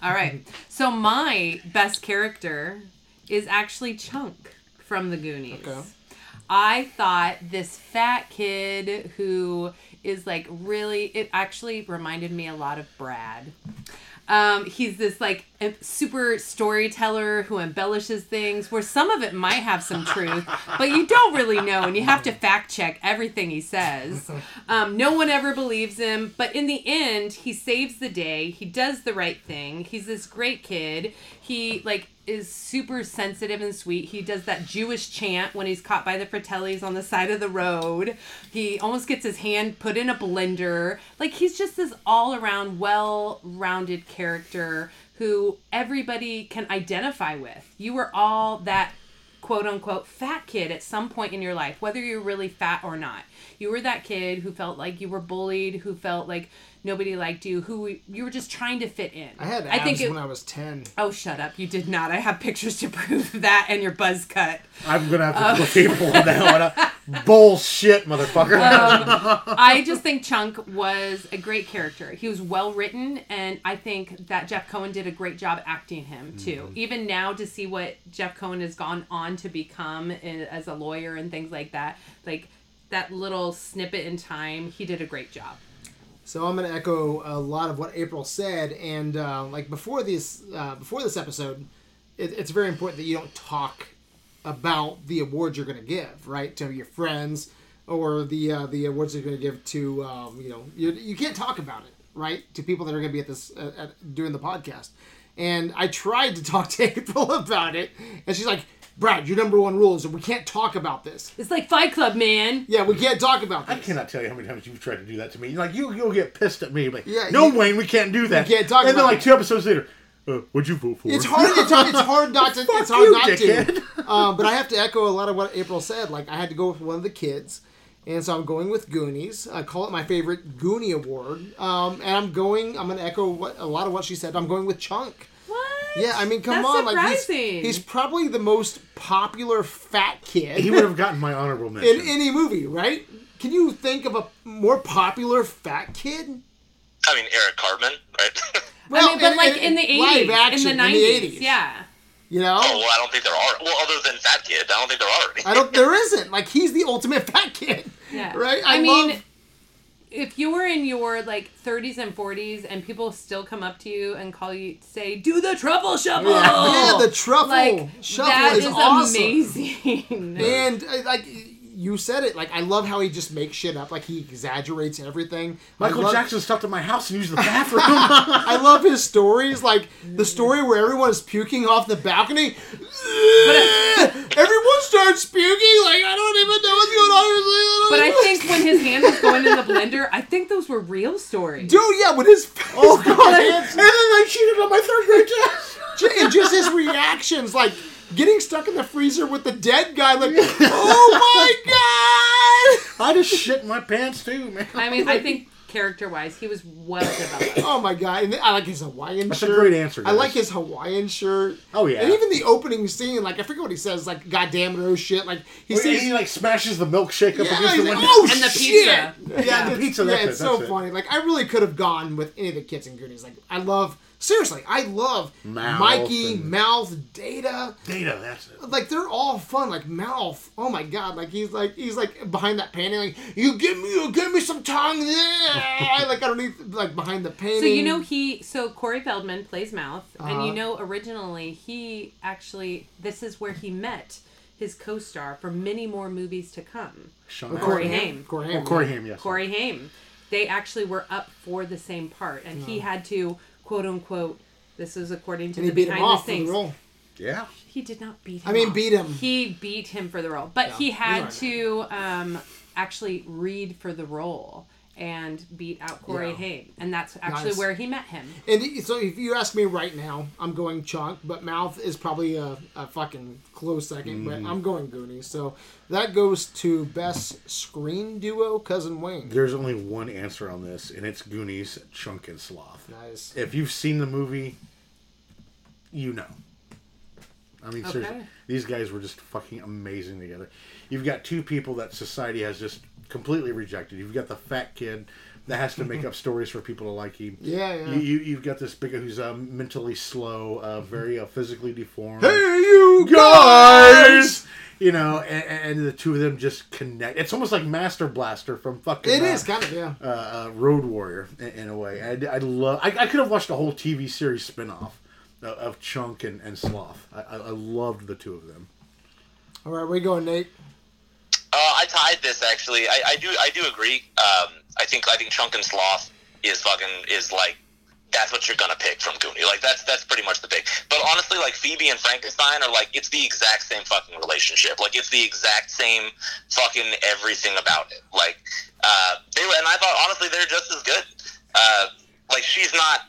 All right. So my best character is actually Chunk from the Goonies. Okay. I thought this fat kid who is like really it actually reminded me a lot of Brad. Um, he's this like super storyteller who embellishes things where some of it might have some truth, but you don't really know and you have to fact check everything he says. Um, no one ever believes him, but in the end, he saves the day. He does the right thing. He's this great kid. He like is super sensitive and sweet. He does that Jewish chant when he's caught by the Fratellis on the side of the road. He almost gets his hand put in a blender. Like he's just this all around well rounded character who everybody can identify with. You were all that quote unquote fat kid at some point in your life, whether you're really fat or not. You were that kid who felt like you were bullied, who felt like nobody liked you, who you were just trying to fit in. I had abs I think it, when I was 10. Oh, shut up. You did not. I have pictures to *laughs* prove that and your buzz cut. I'm gonna have to uh, put people on that one. Bullshit, motherfucker. Um, *laughs* I just think Chunk was a great character. He was well written, and I think that Jeff Cohen did a great job acting him, too. Mm-hmm. Even now, to see what Jeff Cohen has gone on to become i- as a lawyer and things like that, like that little snippet in time, he did a great job. So I'm going to echo a lot of what April said, and uh, like before this, uh, before this episode, it, it's very important that you don't talk about the awards you're going to give, right, to your friends, or the uh, the awards you're going to give to, um, you know, you, you can't talk about it, right, to people that are going to be at this at, doing the podcast. And I tried to *laughs* talk to April about it, and she's like, "Brad, your number one rule is that we can't talk about this. It's like Fight Club, man. Yeah, we can't talk about this. I cannot tell you how many times you've tried to do that to me. Like you, you'll get pissed at me. Like, Yeah, no, you- Wayne, we can't do that. We can't talk about. And then like it. two episodes later, uh, what'd you vote for? It's hard. It's hard, it's hard not to. *laughs* Fuck it's hard you, not dickhead. to. Um, but I have to echo a lot of what April said. Like I had to go with one of the kids, and so I'm going with Goonies. I call it my favorite Goonie award. Um, and I'm going. I'm going to echo what, a lot of what she said. I'm going with Chunk. What? Yeah, I mean, come That's on, like he's, surprising. he's probably the most popular fat kid He would have gotten my honorable *laughs* mention. in any movie, right? Can you think of a more popular fat kid? I mean, Eric Cartman, right? *laughs* I mean, but in- like in- in, the live 80s, action, in the 90s. in the 80s. Yeah. You know, oh well, I don't think there are. Well, other than Fat Kid, I don't think there are any. I don't. There *laughs* isn't. Like he's the ultimate fat kid. Yeah. Right. I, I, mean, love- if you were in your like 30s and 40s and people still come up to you and call you, say, do the truffle shuffle. Yeah, the truffle like, shuffle that is, is awesome. amazing. And uh, like you said it, like I love how he just makes shit up. Like he exaggerates everything. Michael love, Jackson stopped at my house and used the bathroom. *laughs* I love his stories. Like the story where everyone is puking off the balcony. *laughs* everyone starts puking. Like I don't even know what's going on. but I think when his hand was going in the blender, I think those were real stories. Dude, yeah, with his oh god, and then I cheated on my third grade test. *laughs* and just his reactions, like getting stuck in the freezer with the dead guy, like, oh my god! I just shit in my pants too, man. I mean, I think character wise, he was well developed. Oh my god! And I like his Hawaiian That's a great answer, I like his Hawaiian shirt. Oh, yeah. And even the opening scene, like I forget what he says, like "God damn it, oh shit!" Like he He, says, he like smashes the milkshake up yeah, against he's the like, window. "Oh And the shit!" pizza. Yeah, Yeah, the pizza, Yeah, it's it, so it. funny. Like I really could have gone with any of the kids in Goonies. Like I love, seriously, I love Mouth Mikey, and- Mouth, Data. Data, that's it. Like they're all fun. Like Mouth, oh my god! Like he's like he's like behind that painting. Like you give me, you give me some tongue there. *laughs* like underneath, like behind the painting. So you know he so Corey Feldman plays Mouth, and Uh-huh. you know originally he actually this is where he met his co-star for many more movies to come. Sean Corey Haim. Haim. Corey Haim. Corey Haim, yes. Corey Haim. they actually were up for the same part, and he had to quote unquote. This is according to And he the beat him behind off the for the scenes. role. Yeah. He did not beat him. I mean, off. beat him. He beat him for the role, but Yeah, he had to um, actually read for the role and beat out Corey Yeah. Haim, and that's actually Nice. where he met him. And so if you ask me right now, I'm going Chunk, but Mouth is probably a, a fucking close second, but mm. I'm going Goonies. So that goes to best screen duo, Cousin Wayne. There's only one answer on this, and it's Goonies, Chunk and Sloth. Nice. If you've seen the movie, you know. I mean, seriously, these guys were just fucking amazing together. You've got two people that society has just completely rejected. You've got the fat kid that has to make up *laughs* stories for people to like him. Yeah, yeah. You, you, you've got this big who's um, mentally slow, uh, very uh, physically deformed. Hey, you guys! You know, and, and the two of them just connect. It's almost like Master Blaster from fucking. It uh, is kind of yeah. uh, uh, Road Warrior in, in a way. I, I love. I, I could have watched a whole TV series spinoff of, of Chunk and, and Sloth. I, I, I loved the two of them. All right, where you going, Nate? Uh, I tied this actually. I, I do I do agree. Um, I think I think Chunk and Sloth is fucking is like that's what you're gonna pick from Goonie. Like that's that's pretty much the pick. But honestly, like Phoebe and Frankenstein are like it's the exact same fucking relationship. Like it's the exact same fucking everything about it. Like uh, they were, and I thought honestly they're just as good. Uh, like she's not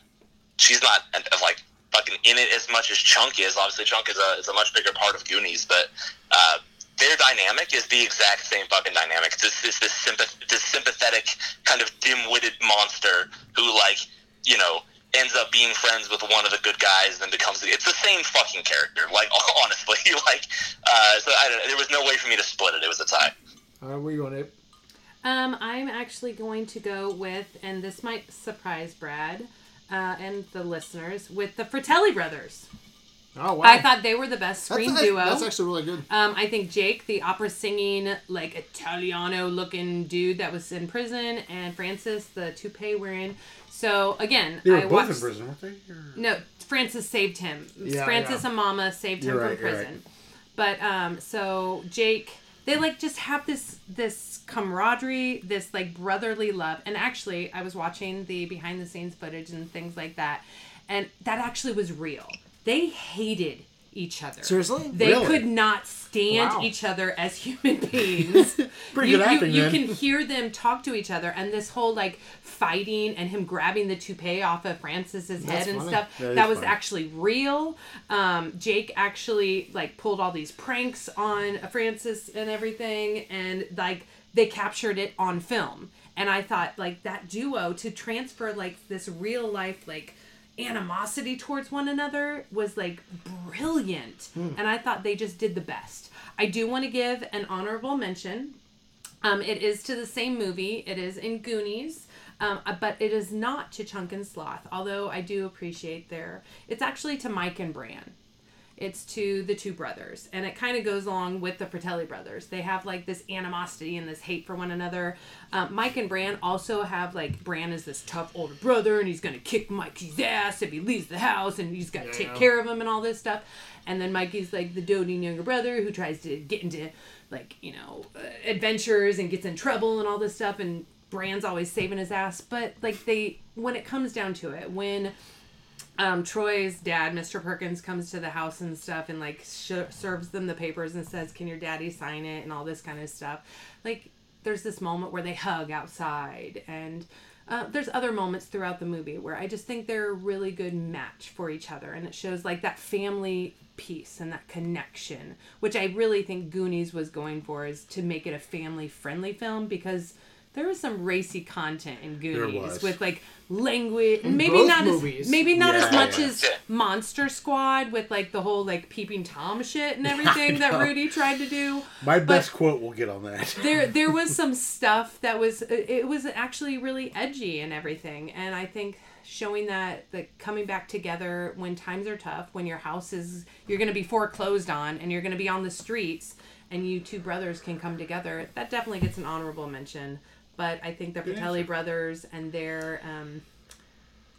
she's not like fucking in it as much as Chunk is. Obviously, Chunk is a is a much bigger part of Goonies, but uh, their dynamic is the exact same fucking dynamic. It's this it's this, sympath- this sympathetic kind of dim-witted monster who like you know ends up being friends with one of the good guys and then becomes it's the same fucking character. Like *laughs* honestly, *laughs* like uh, so I don't, there was no way for me to split it. It was a tie. All right, where you going, Nate? Um, I'm actually going to go with, and this might surprise Brad uh, and the listeners, with the Fratelli brothers. Oh wow, I thought they were the best screen that's- duo. That's actually really good. Um, I think Jake, the opera singing, like Italiano looking dude that was in prison, and Francis, the toupee wearing. So again, They were I both watched. in prison, weren't they? Or- No, Francis saved him. Yeah, Francis yeah. and Mama saved him You're from right, you're right. prison. But um, so Jake, they like just have this this camaraderie, this like brotherly love. And actually, I was watching the behind the scenes footage and things like that, and that actually was real. They hated each other. Seriously? They Really? could not stand Wow. each other as human *laughs* beings. Pretty you, good you- acting, you then. can hear them talk to each other, and this whole like fighting and him grabbing the toupee off of Francis's That's head and funny. stuff. That That was funny. actually real. Um, Jake actually like pulled all these pranks on Francis and everything, and like they captured it on film. And I thought like that duo to transfer like this real life like animosity towards one another was like brilliant. And I thought they just did the best. I do want to give an honorable mention um, it is to the same movie. It is in Goonies, um, uh, but it is not to Chunk and Sloth. Although I do appreciate their. It's actually to Mike and Bran. It's to the two brothers, and it kind of goes along with the Fratelli brothers. They have like this animosity and this hate for one another. Um, Mike and Bran also have like Bran is this tough older brother, and he's gonna kick Mikey's ass if he leaves the house, and he's got to take care of him and all this stuff. And then Mikey's like the doting younger brother who tries to get into like you know uh, adventures and gets in trouble and all this stuff and Bran's always saving his ass but like they when it comes down to it when um, Troy's dad, Mr. Perkins, comes to the house and stuff and like sh- serves them the papers and says, "Can your daddy sign it?" and all this kind of stuff. Like, there's this moment where they hug outside, and uh, there's other moments throughout the movie where I just think they're a really good match for each other, and it shows like that family piece and that connection, which I really think Goonies was going for, is to make it a family friendly film because. There was some racy content in Goonies was. with like language, In maybe both not movies. as maybe not as Yeah. much as Monster Squad with like the whole like peeping tom shit and *laughs* everything that. Rudy tried to do. My But- best quote will get on that. *laughs* There there was *laughs* some stuff that was uh, it was actually really edgy and everything, and I think showing that the coming back together when times are tough, when your house is you're going to be foreclosed on and you're going to be on the streets, and you two brothers can come together. That definitely gets an honorable mention. But I think the Fratelli brothers and their um,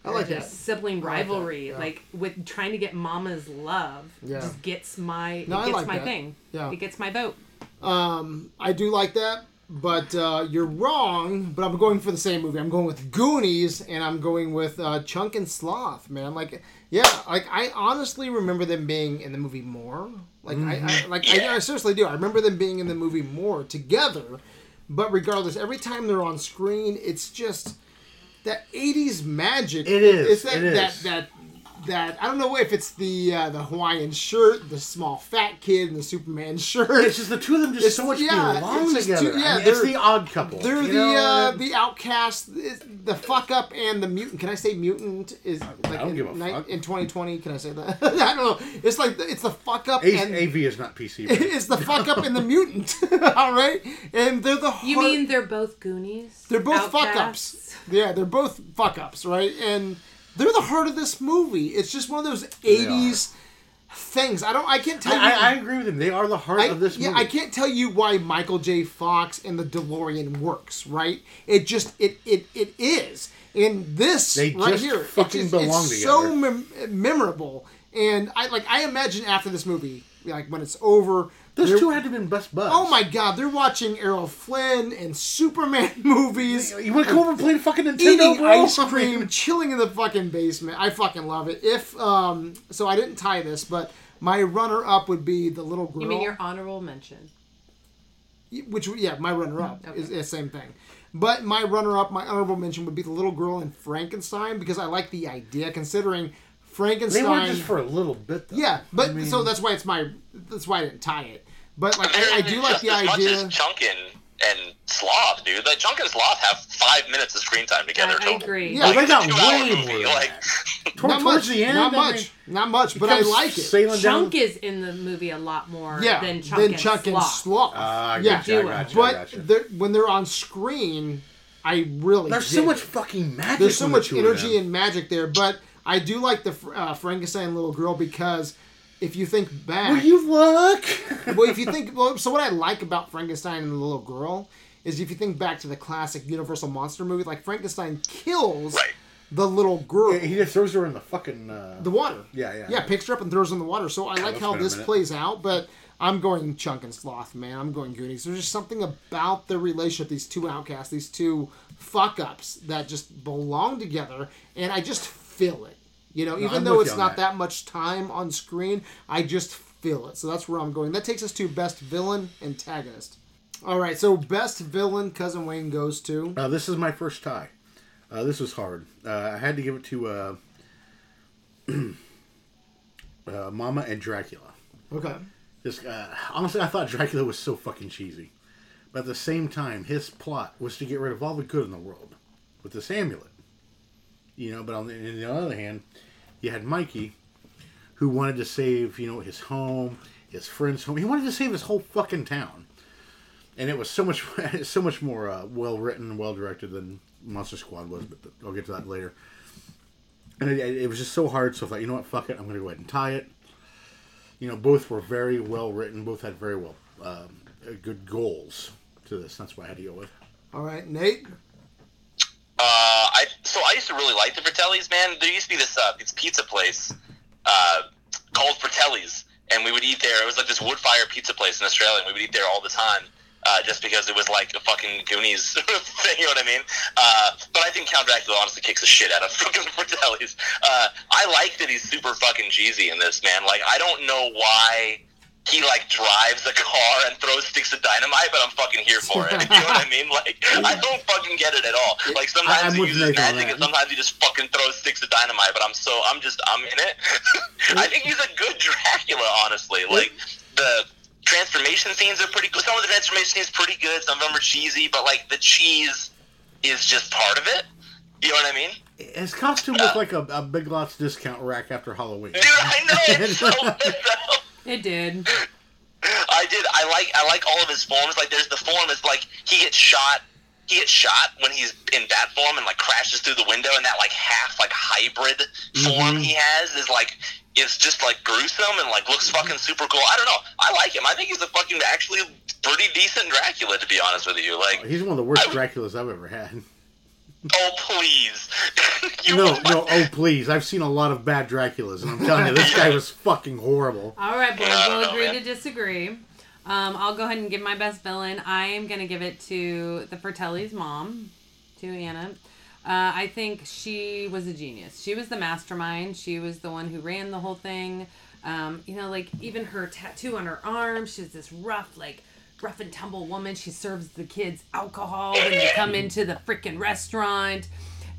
I like that. sibling I like that, rivalry, yeah. like with trying to get Mama's love, Yeah. just gets my No, it gets like my that. thing. Yeah. It gets my vote. Um, I do like that. but uh, you're wrong. But I'm going for the same movie. I'm going with Goonies, and I'm going with uh, Chunk and Sloth. Man, like, yeah, like I honestly remember them being in the movie more. Like, I, I like I, I seriously do. I remember them being in the movie more together. But regardless, every time they're on screen, it's just that '80s magic. It is, It's that it is. that that I don't know if it's the uh, the Hawaiian shirt, the small fat kid, and the Superman *laughs* shirt. It's just the two of them just It's- so much yeah, belong it's together. two- yeah, I mean, it's they're- the odd couple. They're the know? uh, the outcast, the fuck up, and the mutant. Can I say mutant is like don't in, give a fuck. in 2020? Can I say that? *laughs* I don't know. It's like it's the fuck up A- and AV is not PC. but- *laughs* it's the fuck up and the mutant. All right, and they're the You mean they're both Goonies? they're both fuck ups. Yeah, they're both fuck ups, right? And they're the heart of this movie. It's just one of those 80s things. I don't. I can't tell I, you. I, I agree with him. They are the heart I, of this yeah, movie. I can't tell you why Michael J. Fox and the DeLorean works, right? It just it it, it is. And this They right here, fucking just- belong it's together. so mem- memorable. And I like I imagine after this movie, like when it's over, Those they're- two had to have been best buds. Oh my god, they're watching Errol Flynn and Superman *laughs* movies. You want to come over and play fucking Nintendo, Eating bro? ice cream, chilling in the fucking basement. I fucking love it. If um, so I didn't tie this, but my runner up would be the little girl. You mean your honorable mention? which yeah, my runner up Okay. is the same thing. But my runner up, my honorable mention would be the little girl in Frankenstein because I like the idea considering Frankenstein. They were just for a little bit, though. yeah, but I mean- so that's why it's my that's why I didn't tie it. But like They're I, I do like the as idea. much as Chunk and, and Sloth, dude. Like Chunk and Sloth have five minutes of screen time together. I, I total. agree. Yeah, Oh, they got It's a way more than like- that. Toward- not towards much, the end, not I much, mean, not much, but I like it. Sailing Chunk down. is in the movie a lot more yeah, than Chunk, than and, Chunk and Sloth. Sloth. Ah, I yeah, gotcha, I Duo. gotcha, I but gotcha. they're- when they're on screen, I really There's dig so much fucking magic. there's so much energy and magic there. But I do like the uh, Frankenstein little girl because if you think back, Will you look? *laughs* well, if you think, well, so what I like about Frankenstein and the little girl is if you think back to the classic Universal monster movie, like Frankenstein kills Right. the little girl. Yeah, he just throws her in the fucking. Uh, the water. Yeah, yeah. Yeah, picks her up and throws her in the water. So I like how this plays out, but I'm going Chunk and Sloth, man. I'm going Goonies. There's just something about the relationship, these two outcasts, these two fuck ups that just belong together, and I just feel it. You know, even I'm though it's not that. that much time on screen, I just feel it. So that's where I'm going. That takes us to best villain antagonist. All right, so best villain, cousin Wayne goes to. Uh, this is my first tie. Uh, this was hard. Uh, I had to give it to uh, *clears throat* uh, Mama and Dracula. Okay. Just, uh, honestly, I thought Dracula was so fucking cheesy. But at the same time, his plot was to get rid of all the good in the world with this amulet. You know, but on the, on the other hand, you had Mikey, who wanted to save, you know, his home, his friend's home. He wanted to save his whole fucking town. And it was so much, *laughs* so much more uh, well written well directed than Monster Squad was. But I'll get to that later. And it, it was just so hard. So I thought, you know what, fuck it, I'm going to go ahead and tie it you know, both were very well written. Both had very well um, good goals to this. That's what I had to go with. All right, Nate. Uh, I so I used to really like the Fratellis, man. There used to be this uh, this pizza place uh, called Fratellis, and we would eat there. It was like this wood fire pizza place in Australia, and we would eat there all the time. Uh, just because it was like a fucking Goonies *laughs* thing, you know what I mean? Uh, but I think Count Dracula honestly kicks the shit out of *laughs* fucking Fratellis. Uh, I like that he's super fucking cheesy in this, man. Like, I don't know why he like drives a car and throws sticks of dynamite, but I'm fucking here for it. You know what I mean? Like, I don't fucking get it at all. Like, sometimes I'm he uses magic, and sometimes he just fucking throws sticks of dynamite. But I'm so I'm just I'm in it. *laughs* I think he's a good Dracula, honestly. Like the transformation scenes are pretty cool. Some of the transformation scenes pretty good. Some of them are cheesy, but like the cheese is just part of it. You know what I mean? His costume looked like a, a Big Lots discount rack after Halloween. Dude, I know it's *laughs* so though. It did. I did. I like. I like all of his forms. Like, there's the form. It's like he gets shot. He gets shot when he's in bat form and like crashes through the window, and that like half like hybrid form Mhm. he has is like it's just like gruesome and like looks fucking super cool. I don't know. I like him. I think he's a fucking actually pretty decent Dracula, to be honest with you. Like, He's one of the worst I Draculas I've ever had. Oh please, *laughs* you No, would- no, oh please. I've seen a lot of bad Draculas, and I'm telling you, this guy was *laughs* fucking horrible. All right, boys, I we'll know, agree man. to disagree. Um, I'll go ahead and give my best villain. I am gonna give it to the Fratelli's mom, to Anna. Uh, I think she was a genius. She was the mastermind. She was the one who ran the whole thing. Um, you know, like even her tattoo on her arm. She's this rough, like rough and tumble woman. She serves the kids alcohol when they come into the freaking restaurant.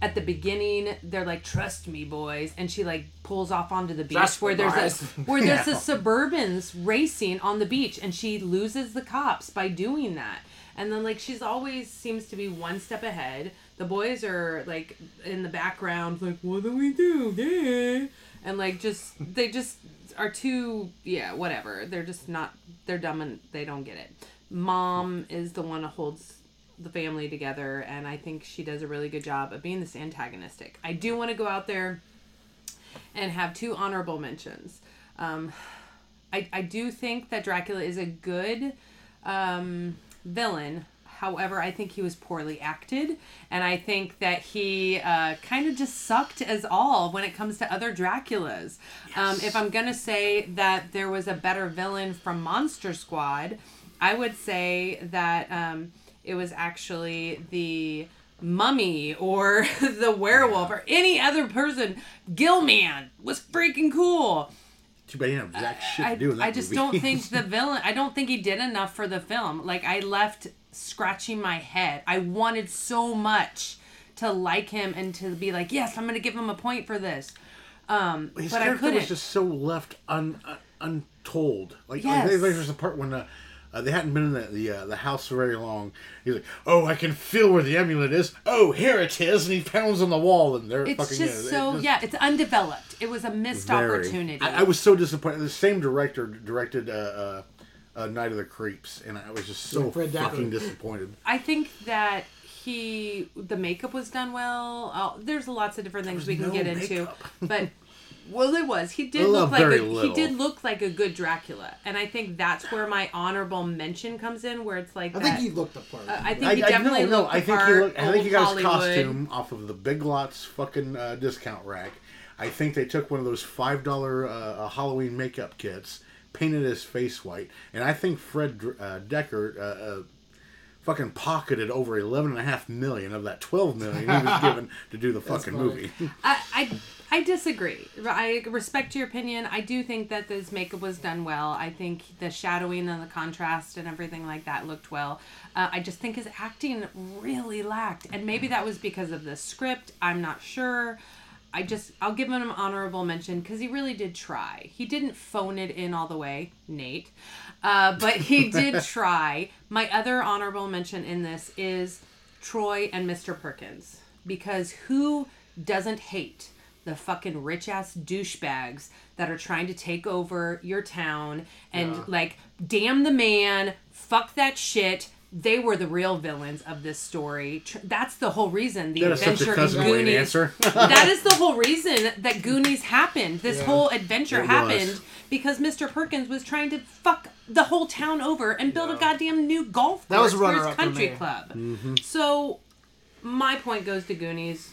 At the beginning, they're like, "Trust me, boys," and she like pulls off onto the beach Trust where there's a *laughs* where there's *laughs* a Suburbans racing on the beach, and she loses the cops by doing that. And then like she's always seems to be one step ahead. The boys are like in the background, like, "What do we do?" Yeah. And like just they just are too yeah whatever. They're just not they're dumb and they don't get it. Mom is the one who holds the family together, and I think she does a really good job of being this antagonistic. I do want to go out there and have two honorable mentions. Um, I, I do think that Dracula is a good um, villain. However, I think he was poorly acted, and I think that he uh, kind of just sucked as all when it comes to other Draculas. Um, if I'm gonna say that there was a better villain from Monster Squad, I would say that um, it was actually the mummy or *laughs* the werewolf or any other person. Gill-man was freaking cool. Too bad he didn't have jack shit I, to do in that I just movie. don't think *laughs* the villain. I don't think he did enough for the film. Like I left scratching my head. I wanted so much to like him and to be like, yes, I'm gonna give him a point for this. Um, His but I character couldn't. was just so left un, un untold. Like, Yes. like there's a part when uh, uh, they hadn't been in the the, uh, the house for very long. He's like, "Oh, I can feel where the amulet is. Oh, here it is!" And he pounds on the wall, and they're it's fucking. just yeah, so it just- yeah, it's undeveloped. It was a missed very- opportunity. I, I was so disappointed. The same director directed uh, uh, uh, Night of the Creeps, and I was just so Yeah, Fred fucking disappointed. I think that he the makeup was done well. Uh, there's lots of different things we can no get into, but *laughs* well, it was. He did Well, look like very a, he did look like a good Dracula, and I think that's where my honorable mention comes in, where it's like I that. think he looked the part. Uh, I think he I, definitely no, no, looked I the think part. he looked, I think he got old his Hollywood. costume off of the Big Lots fucking uh, discount rack. I think they took one of those five dollar uh, uh, Halloween makeup kits, painted his face white, and I think Fred Dr- uh, Dekker uh, uh, fucking pocketed over eleven and a half million of that twelve million he was *laughs* given to do the fucking movie. I, I I disagree. I respect your opinion. I do think that this makeup was done well. I think the shadowing and the contrast and everything like that looked well. Uh, I just think his acting really lacked, and maybe that was because of the script. I'm not sure. I just I'll give him an honorable mention because he really did try. He didn't phone it in all the way, Nate, uh, but he *laughs* did try. My other honorable mention in this is Troy and Mr. Perkins because who doesn't hate the fucking rich ass douchebags that are trying to take over your town and like damn the man, fuck that shit. They were the real villains of this story. That's the whole reason the That is such a adventure in cousin Wayne Goonies. answer. *laughs* that is the whole reason that Goonies happened. This Yeah. whole adventure It was. happened because Mr. Perkins was trying to fuck the whole town over and build a goddamn new golf course That was a for his for country me. club. Mm-hmm. So, my point goes to Goonies.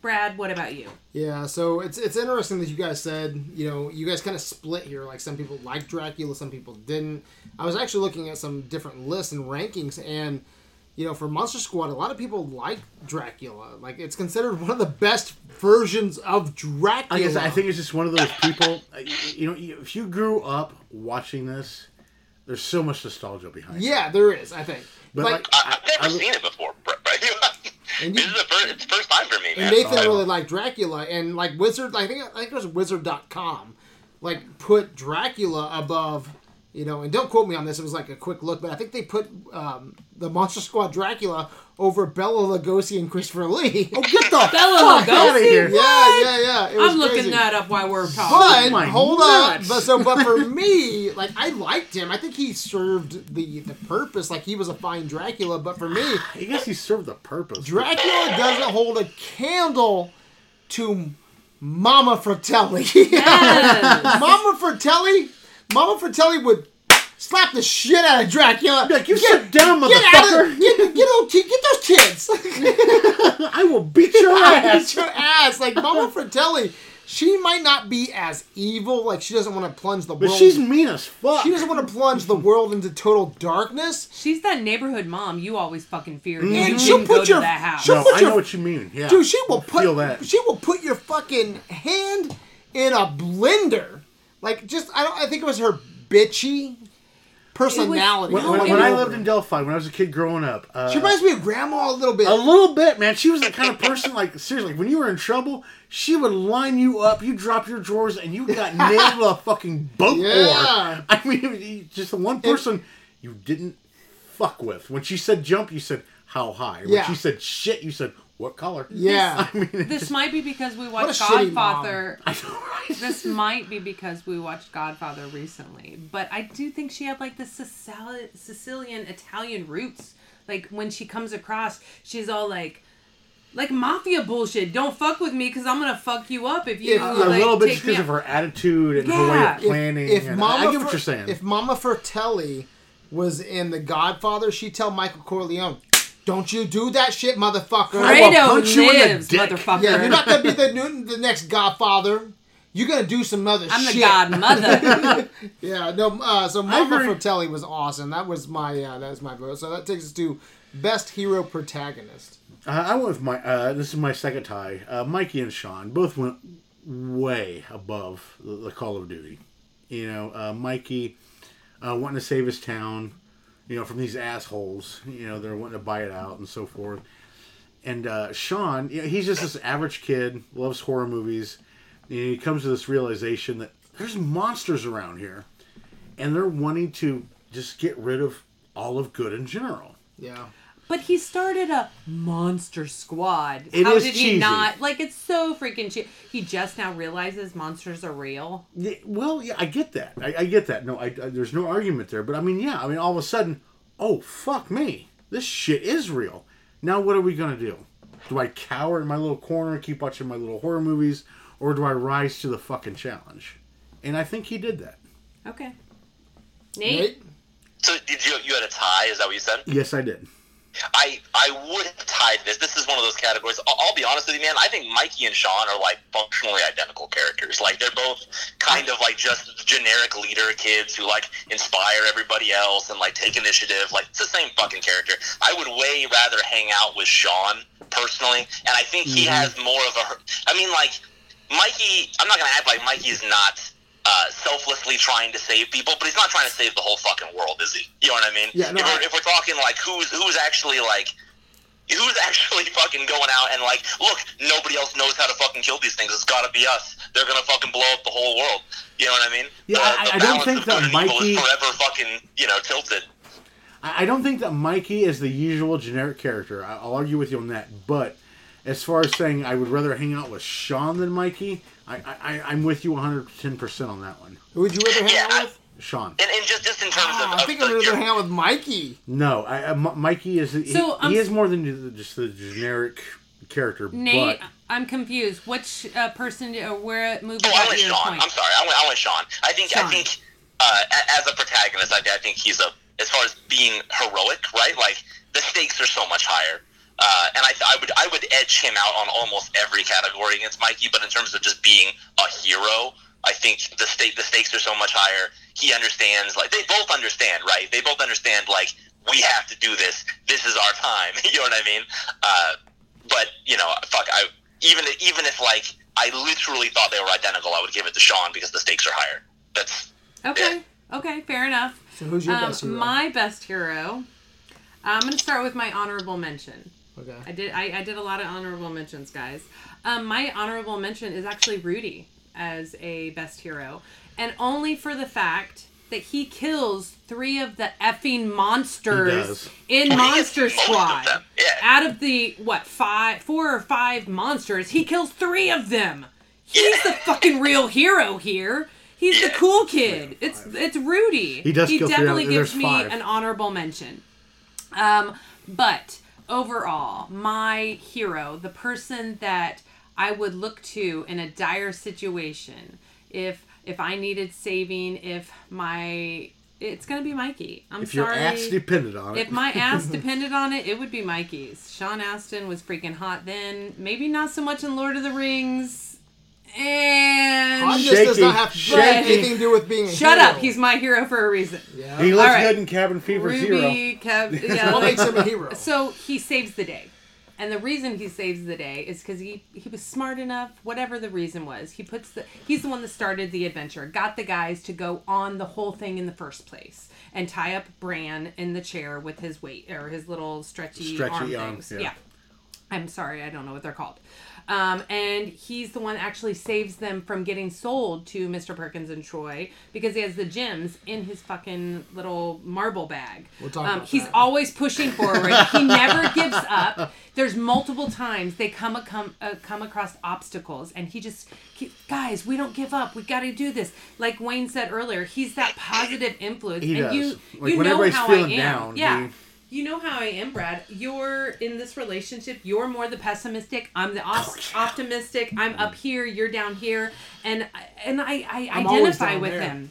Brad, what about you? Yeah, so it's it's interesting that you guys said, you know, you guys kind of split here. Like some people liked Dracula, some people didn't. I was actually looking at some different lists and rankings, and you know, for Monster Squad, a lot of people like Dracula. Like it's considered one of the best versions of I Dracula. guess I think it's just one of those people. uh, you- You know, if you grew up watching this, there's so much nostalgia behind it. Yeah, there is. I think. But, like, like, I, I've never I- seen it before, *laughs* And this is the first. It's the first time for me, man. And Nathan really liked Dracula, and like Wizard, I think I think it was Wizard.com, like put Dracula above, you know, and don't quote me on this. It was like a quick look, but I think they put um, the Monster Squad Dracula over Bela Lugosi and Christopher Lee. oh, get the *laughs* Bela fuck out of Lugosi? here! yeah, yeah, yeah. It was I'm looking crazy. that up while we're talking. But my hold nuts. on, but so but for *laughs* me, like I liked him. I think he served the the purpose. Like he was a fine Dracula. But for me, *sighs* I guess he served the purpose. Dracula doesn't hold a candle to Mama Fratelli. *laughs* Yes. Mama Fratelli, Mama Fratelli would slap the shit out of Dracula. Like, you sit down, Get out motherfucker! of get, get, those, ki- get those kids. *laughs* I will beat your *laughs* ass. Beat ass. your ass. Like Mama Fratelli, she might not be as evil. Like she doesn't want to plunge the But world. she's mean as fuck. she doesn't want to plunge the world into total darkness. She's that neighborhood mom you always fucking feared. Mm-hmm. And she'll put to your- that house. she'll no, put I your- know what you mean. Yeah, Dude, she will put feel that. she will put your fucking hand in a blender. Like just I don't I think it was her bitchy personality. when, when, when I lived in Delphi, when I was a kid growing up, uh, she reminds me of grandma a little bit. a little bit, man. She was the kind of person, like seriously, when you were in trouble, she would line you up. You drop your drawers, and you got *laughs* nailed to a fucking boat Yeah. oar. *laughs* I mean, just the one person you didn't fuck with. When she said jump, you said how high. When Yeah. she said shit, you said what color. yeah. *laughs* I mean, This just, might be because we watched Godfather. I know, right? This might be because we watched Godfather recently, but I do think she had like the Sicil- Sicilian Italian roots. Like when she comes across, she's all like, like mafia bullshit. Don't fuck with me because I'm gonna fuck you up if you If- a like, little bit take me because of her attitude and her way Yeah. of planning. if and Mama I, I get what you're saying. If Mama Fratelli was in The Godfather, she'd tell Michael Corleone, "Don't you do that shit, motherfucker." I will Fredo punch you in the lives, dick. motherfucker. Yeah, you're not gonna be the new, the next Godfather. You're gonna do some other I'm shit. the godmother. *laughs* Yeah, no. Uh, so Mama agree. Fratelli was awesome. That was my uh, that was my vote. So that takes us to best hero protagonist. Uh, I went with my. Uh, this is my second tie. Uh, Mikey and Sean both went way above the, the Call of Duty. You know, uh, Mikey uh, wanting to save his town. You know, from these assholes. You know, they're wanting to buy it out and so forth. And uh, Sean, you know, he's just this average kid, loves horror movies. And he comes to this realization that there's monsters around here, and they're wanting to just get rid of all of good in general. Yeah. But he started a monster squad. It How is did cheesy. he not? Like it's so freaking cheap. He just now realizes monsters are real. Yeah, well, yeah, I get that. I, I get that. No, I, I- there's no argument there. But I mean, yeah, I mean, all of a sudden, oh fuck me, this shit is real. Now, what are we gonna do? Do I cower in my little corner and keep watching my little horror movies, or do I rise to the fucking challenge? And I think he did that. Okay. Nate. Nate? So did you you had a tie? Is that what you said? Yes, I did. I I would have tied this. This is one of those categories. I'll, I'll be honest with you, man. I think Mikey and Sean are like functionally identical characters. Like they're both kind of like just generic leader kids who like inspire everybody else and like take initiative. Like it's the same fucking character. I would way rather hang out with Sean personally, and I think he mm-hmm. has more of a. I mean, like Mikey. I'm not gonna act like Mikey is not. Uh, selflessly trying to save people, but he's not trying to save the whole fucking world, is he? You know what I mean? Yeah, no, if, we're, if we're talking like who's who's actually like who's *laughs* actually fucking going out and like, look, nobody else knows how to fucking kill these things. It's got to be us. They're gonna fucking blow up the whole world. You know what I mean? Yeah, the, I- the I don't think that good and evil Mikey- is forever fucking you know tilted. I don't think that Mikey is the usual generic character. I'll argue with you on that. But as far as saying I would rather hang out with Sean than Mikey, I, I, I'm with you 110% on that one. Who would you rather hang Yeah, out I- with? Sean. And, and just just in terms Oh, of, I think I'd rather your- hang out with Mikey. No, I, I, M- Mikey is he, So, I'm he is more than just the generic character. Nate, but I'm confused. Which uh, person or where movie Oh, I went Sean. Point? I'm sorry. I went, I went Sean. I think Sean. I think uh, as a protagonist, I, I think he's a as far as being heroic, right? Like the stakes are so much higher. Uh, and I, I would I would edge him out on almost every category against Mikey, but in terms of just being a hero, I think the stake the stakes are so much higher. He understands, like they both understand, right? They both understand, like we have to do this. This is our time. *laughs* you know what I mean? Uh, but you know, fuck, I even even if like I literally thought they were identical, I would give it to Sean because the stakes are higher. That's Okay. Okay. Fair enough. So who's your Um, best hero? my best hero. I'm gonna start with my honorable mention. Okay. I did. I, I did a lot of honorable mentions, guys. Um, my honorable mention is actually Rudy as a best hero, and only for the fact that he kills three of the effing monsters in Monster gets most of Squad. yeah. Out of the what five, four or five monsters, he kills three of them. He's the fucking real hero here. He's the cool kid. It's it's Rudy. He does He kill three of- definitely gives me five. an honorable mention. Um, but overall, my hero, the person that I would look to in a dire situation, if if I needed saving, if my it's gonna be Mikey. I'm if your sorry. ass depended on it. If my ass *laughs* depended on it, it would be Mikey's. Sean Astin was freaking hot then. Maybe not so much in Lord of the Rings. And Han just does not have shaky. anything to do with being a shut hero. up. He's my hero for a reason. yeah. He looks All right. good in Cabin Fever Zero. Ruby, *laughs* Kev, yeah, what like- makes him a hero? So he saves the day. And the reason he saves the day is because he, he was smart enough, whatever the reason was. He puts the he's the one that started the adventure, got the guys to go on the whole thing in the first place, and tie up Bran in the chair with his weight or his little stretchy, Stretchy arm arm, things. yeah. yeah. I'm sorry, I don't know what they're called. Um, and he's the one that actually saves them from getting sold to Mr. Perkins and Troy because he has the gems in his fucking little marble bag. We'll talk um, he's that. always pushing forward. he never *laughs* gives up. There's multiple times they come a, come uh, come across obstacles, and he just he, guys, we don't give up. We got to do this. Like Wayne said earlier, he's that positive influence, He and does. you Like, you know how feeling I am. down, yeah. he- You know how I am, Brad. You're in this relationship. You're more the pessimistic. I'm the op- optimistic. I'm up here. You're down here, and and I, I I'm identify with there. him.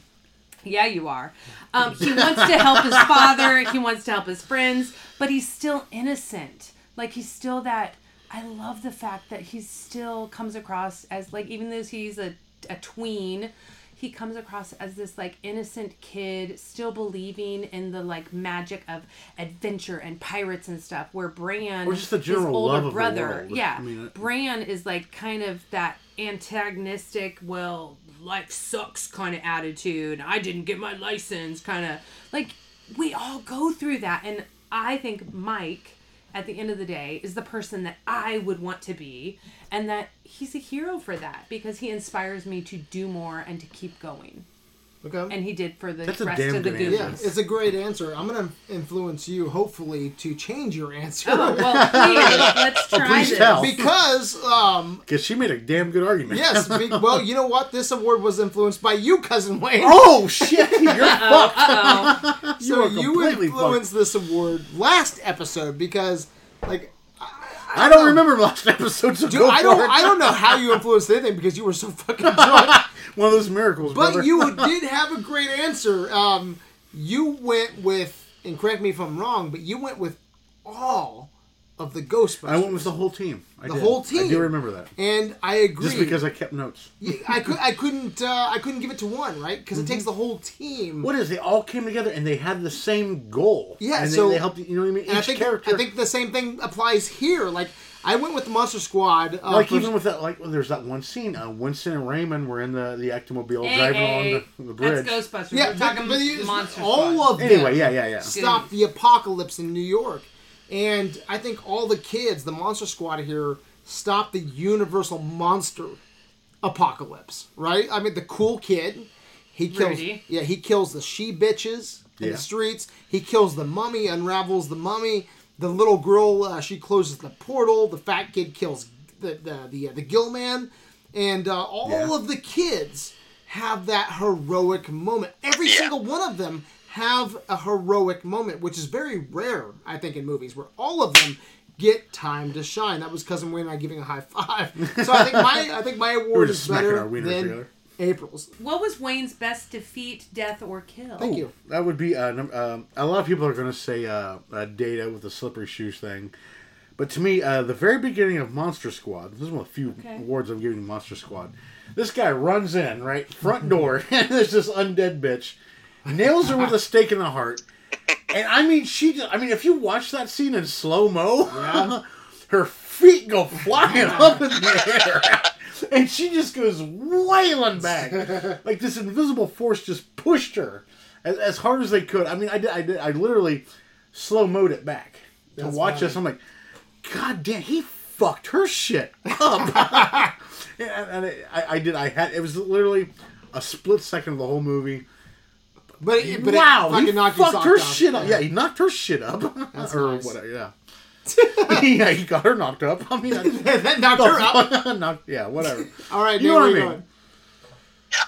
Yeah, you are. Um, he wants to help his father. *laughs* He wants to help his friends, but he's still innocent. Like he's still that. I love the fact that he still comes across as like even though he's a a tween, he comes across as this like innocent kid still believing in the like magic of adventure and pirates and stuff. Where Brand, Or just the his general older love of the brother, yeah, I mean, Brand is like kind of that antagonistic, well, like sucks kind of attitude. I didn't get my license kind of like we all go through that and I think Mike at the end of the day is the person that I would want to be and that he's a hero for that because he inspires me to do more and to keep going. Okay. And he did for the That's a rest damn of the good Goonies. yeah, it's a great answer. I'm gonna influence you, hopefully, to change your answer. Oh, well, *laughs* please, let's Oh, try please this. tell. because um, Because she made a damn good argument. yes, be, *laughs* well, you know what? This award was influenced by you, cousin Wayne. oh shit! You're *laughs* fucked. Uh-oh. so are you completely influenced this award last episode because, like, I don't remember last episode, so dude, go I don't, it. I don't know how you influenced anything because you were so fucking drunk. One of those miracles, But brother. you *laughs* did have a great answer. Um, you went with, and correct me if I'm wrong, but you went with all of the Ghostbusters. I went with the whole team. I The did. whole I team. do remember that. and I agree. Just because I kept notes. I could, I couldn't, uh, I couldn't give it to one, right? Because Mm-hmm. it takes the whole team. What is? They all came together and they had the same goal. Yeah, and so- they, they helped. You know what I mean? Each I think, character. I think the same thing applies here. Like I went with the Monster Squad. Uh, like even with that, like well, there's that one scene. Uh, Winston and Raymond were in the the ectomobile Hey, driving hey, along the, the bridge. That's Ghostbusters. yeah, We're talking but you- monster all Squad. of them. Anyway, yeah, yeah, yeah. stop the apocalypse in New York. And I think all the kids, the Monster Squad here, stopped the universal monster apocalypse, right? I mean, the cool kid, he kills, Rudy. yeah, he kills the she bitches in Yeah. the streets. He kills the mummy, unravels the mummy. The little girl, uh, she closes the portal. The fat kid kills the the the, uh, the Gill-man, and uh, all Yeah. of the kids have that heroic moment. Every Yeah. single one of them have a heroic moment, which is very rare, I think, in movies where all of them get time to shine. That was cousin Wayne and I giving a high five. *laughs* So I think my I think my award is better than. April's. What was Wayne's best defeat, death, or kill? Thank you. That would be uh, num- um, a lot of people are going to say uh, uh, Data with the slippery shoes thing, but to me, uh, the very beginning of Monster Squad. This is one of the few Okay. awards I'm giving Monster Squad. This guy runs in right front door, *laughs* and there's this undead bitch, nails her with a stake in the heart, and I mean, she. Just, I mean, if you watch that scene in slow mo, Yeah. *laughs* her feet go flying up in the air. *laughs* *laughs* And she just goes wailing back. *laughs* like this invisible force just pushed her as, as hard as they could. I mean, I did, I did, I literally slow mode it back to That's watch funny. this. I'm like, God damn, he fucked her shit up. *laughs* and and I, I did, I had, it was literally a split second of the whole movie. But it, but wow, he knocked fucked her off. shit up. Yeah, he knocked her shit up. That's or nice. whatever, yeah. *laughs* yeah, he got her knocked up. I mean, I, that *laughs* knocked her up. *laughs* Knocked- yeah, whatever. All right, You Nate, know where what I you mean. going?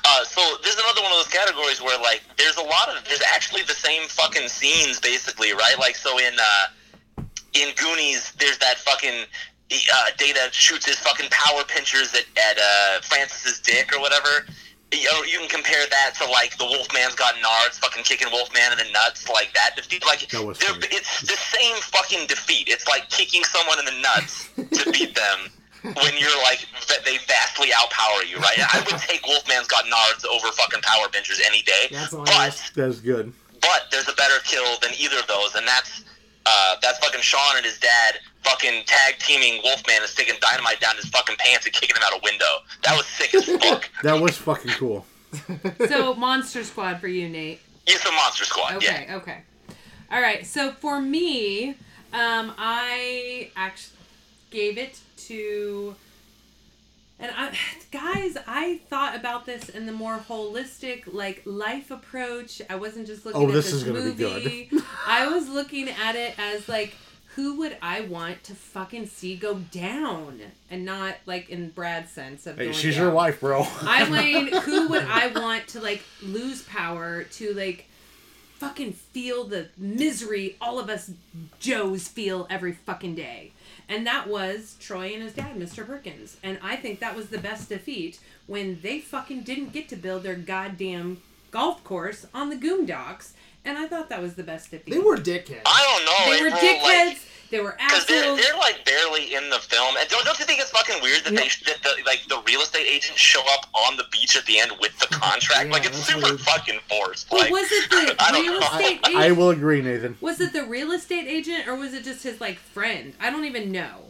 Uh, so there's another one of those categories where like there's a lot of there's actually the same fucking scenes basically, right? Like so in uh, in Goonies, there's that fucking uh, Data shoots his fucking power pinchers at at uh, Francis's dick or whatever. You, know, you can compare that to like the Wolfman's got nards, fucking kicking Wolfman in the nuts, like that defeat. Like That was funny. it's the same fucking defeat. It's like kicking someone in the nuts to beat them. when you're like that they vastly outpower you, right? I would take Wolfman's got nards over fucking power pinchers any day. That's but. That's good. but there's a better kill than either of those, and that's uh, that's fucking Sean and his dad fucking tag teaming Wolfman and sticking dynamite down his fucking pants and kicking him out a window. That was sick as *laughs* fuck. That was fucking cool. So Monster Squad for you, Nate. It's a Monster Squad. Okay, Yeah. okay. All right. So for me, um, I actually gave it to, and I, *sighs* guys, I thought about this in the more holistic, like life approach. I wasn't just looking Oh, at this this, is gonna be movie. *laughs* I was looking at it as like. Who would I want to fucking see go down, and not like in Brad's sense of Hey, going she's down. your wife, bro. I *laughs* mean, who would I want to like lose power to like fucking feel the misery all of us Joes feel every fucking day? And that was Troy and his dad, Mr. Perkins. And I think that was the best defeat when they fucking didn't get to build their goddamn golf course on the Goondocks. And I thought that was the best defeat. They were dickheads. I don't know. They were dickheads. Like, they were Because they're, they're like barely in the film, and don't, don't you think it's fucking weird that they that the, like the real estate agents show up on the beach at the end with the contract? Yeah, like it's super weird. fucking forced. But like, was it the *laughs* I real know. estate agent? I will agree, Nathan. Was it the real estate agent or was it just his like friend? I don't even know.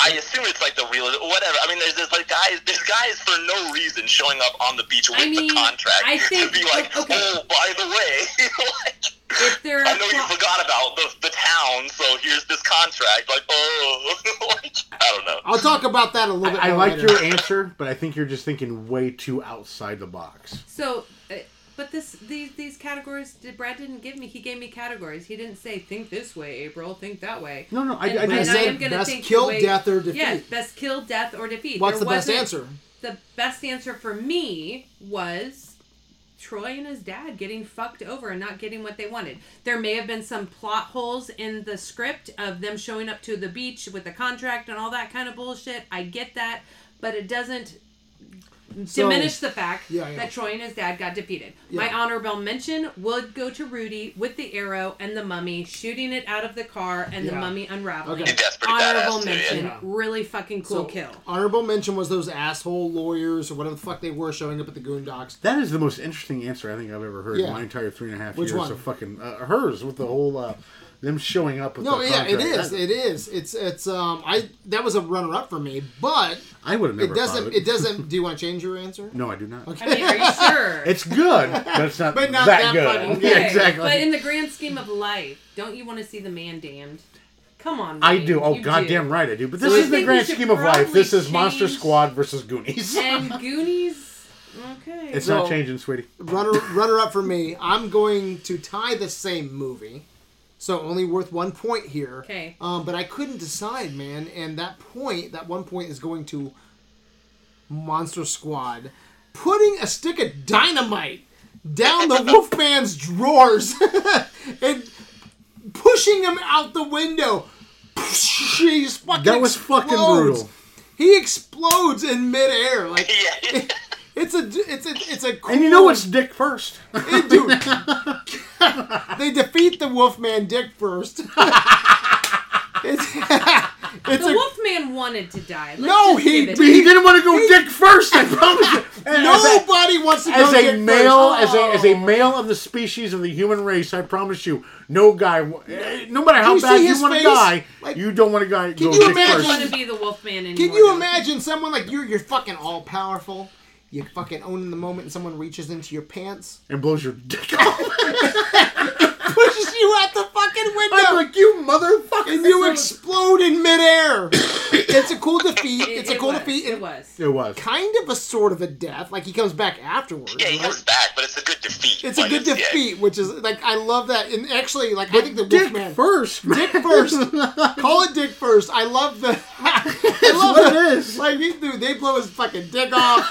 I assume it's like the real whatever. I mean, there's there's like guys, there's guys for no reason showing up on the beach with I mean, the contract I think- to be like, okay. oh, by the way, *laughs* like, If they're I know you forgot about the the town, so here's this contract. Like, oh, *laughs* like I don't know. I'll talk about that a little bit I, I like later. your answer, but I think you're just thinking way too outside the box. so, but this these these categories did Brad didn't give me. He gave me categories. He didn't say think this way, April. Think that way. No, no, I, And- I just I am best think kill, way- death, or defeat. Yes, best kill, death, or defeat. What's There the best answer? The best answer for me was Troy and his dad getting fucked over and not getting what they wanted. There may have been some plot holes in the script of them showing up to the beach with the contract and all that kind of bullshit. I get that, but it doesn't So- diminish the fact Yeah, yeah. that Troy and his dad got defeated. Yeah. My honorable mention would go to Rudy with the arrow and the mummy shooting it out of the car and the mummy unraveling. Okay. Honorable badass, mention, yeah. really fucking cool So, kill. Honorable mention was those asshole lawyers or whatever the fuck they were showing up at the Goondocks. That is the most interesting answer I think I've ever heard Yeah. in my entire three and a half Which years one? of fucking uh, hers with the whole uh, them showing up with No, the yeah, it contract. is. That- It is. It's it's um I that was a runner up for me, but I would have never. it doesn't thought of it doesn't do you want to change your answer? No, I do not. Okay. I mean, are you *laughs* sure? It's good, but it's not, *laughs* But not that, that good. fucking *laughs* Yeah, exactly. But in the grand scheme of life, don't you want to see the man damned? Come on, I do. Oh, you goddamn do. right I do. But this I is the grand scheme of life. This is Monster Squad versus Goonies. And Goonies. Okay. it's So- not changing, sweetie. runner runner up for me. I'm going to tie the same movie, so only worth one point here. Okay. Um, but I couldn't decide, man, and that point, that one point, is going to Monster Squad, putting a stick of dynamite down the *laughs* Wolfman's drawers *laughs* and pushing him out the window. He's fucking That was fucking brutal. He explodes in midair, like *laughs* Yeah. It's a it's a it's a cool, And you know it's Dick first. dude. *laughs* they defeat the Wolfman Dick first. *laughs* it's *laughs* it's the a, Wolfman wanted to die. Let's No, he- give it But to he him. didn't want to go Dick first. I promise you. And a- nobody wants to go as a Dick male, first. as a as a Oh. male of the species of the human race, I promise you, no guy, eh, no matter how you bad you want to die, Like- you don't want to guy go you dick I don't imagine- want to be the Wolfman anymore. Can you though. imagine someone like you? You're fucking all powerful. You fucking own in the moment, and someone reaches into your pants, and blows your dick *laughs* off. *laughs* pushes you out the fucking window, I'm like, you motherfucker! and you explode in midair. *coughs* it's a cool defeat. It, it's a it cool was, defeat. It and was. It was. Kind of a sort of a death. Like he comes back afterwards. Yeah, he right? comes back, but it's a good defeat. It's a good yeah. defeat, which is like I love that. And actually, like I think the Dick Wolfman first. Dick first. *laughs* Call it Dick first. I love the. *laughs* I love what the- it is. Like he- dude, they blow his fucking dick off.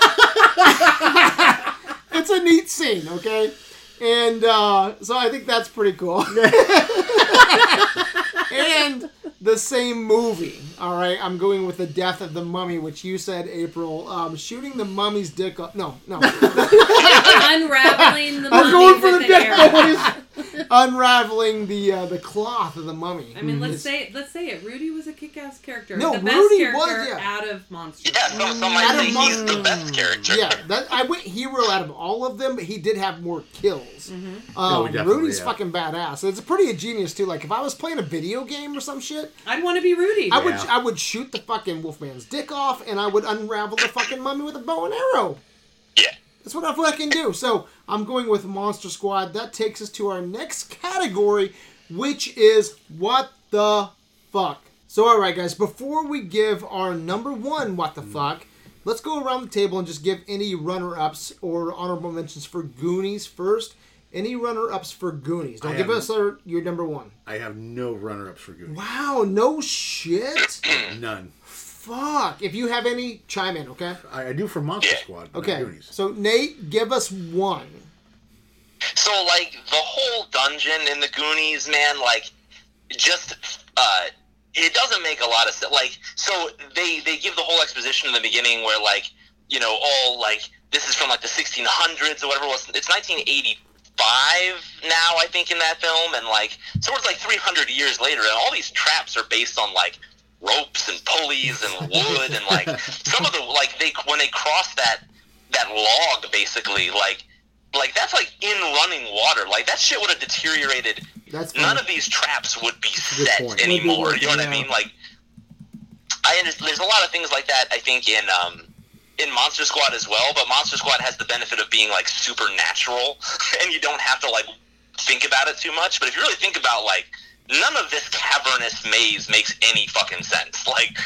*laughs* it's a neat scene, okay? And uh, so I think that's pretty cool. *laughs* and the same movie. All right, I'm going with the death of the mummy, which you said, April. Um, shooting the mummy's dick off. No, no. *laughs* Unraveling the I'm mummy going for the an dick, arrow. unraveling the uh, the cloth of the mummy. I mean, let's It's- say let's say it. Rudy was a kick-ass character. No, the best Rudy character was, yeah. out of monsters. Yeah, some, some Out of say he's the best character. Yeah, that I went hero out of all of them, but he did have more kills. Mm-hmm. Um, Oh, definitely, Rudy's yeah. fucking badass. It's pretty ingenious too. Like if I was playing a video game or some shit, I'd want to be Rudy. I would Yeah. I would shoot the fucking Wolfman's dick off, and I would unravel the fucking mummy with a bow and arrow. Yeah. That's what I fucking do. So I'm going with Monster Squad. That takes us to our next category, which is what the fuck. So all right, guys. Before we give our number one what the fuck, let's go around the table and just give any runner-ups or honorable mentions for Goonies first. Any runner-ups for Goonies? Don't I give have- us our, your number one. I have no runner-ups for Goonies. Wow, no shit. *clears throat* None. Fuck. If you have any, chime in, okay? I, I do for Monster Yeah. Squad. not Okay. Goonies. So Nate, give us one. So like the whole dungeon in the Goonies, man, like just uh it doesn't make a lot of sense. Like so they they give the whole exposition in the beginning where like you know all like this is from like the 1600s or whatever it was. It's 1985 now, I think, in that film, and like so it's like 300 years later, and all these traps are based on like ropes and pulleys and *laughs* wood and like some of the like they when they cross that that log basically like like that's like in running water. Like that shit would have deteriorated. That's none of these traps would be set anymore Would you know what working, i mean? Like i understand there's a lot of things like that i think in um in monster squad as well but monster squad has the benefit of being like supernatural *laughs* and you don't have to like think about it too much but if you really think about like none of this cavernous maze makes any fucking sense *laughs* like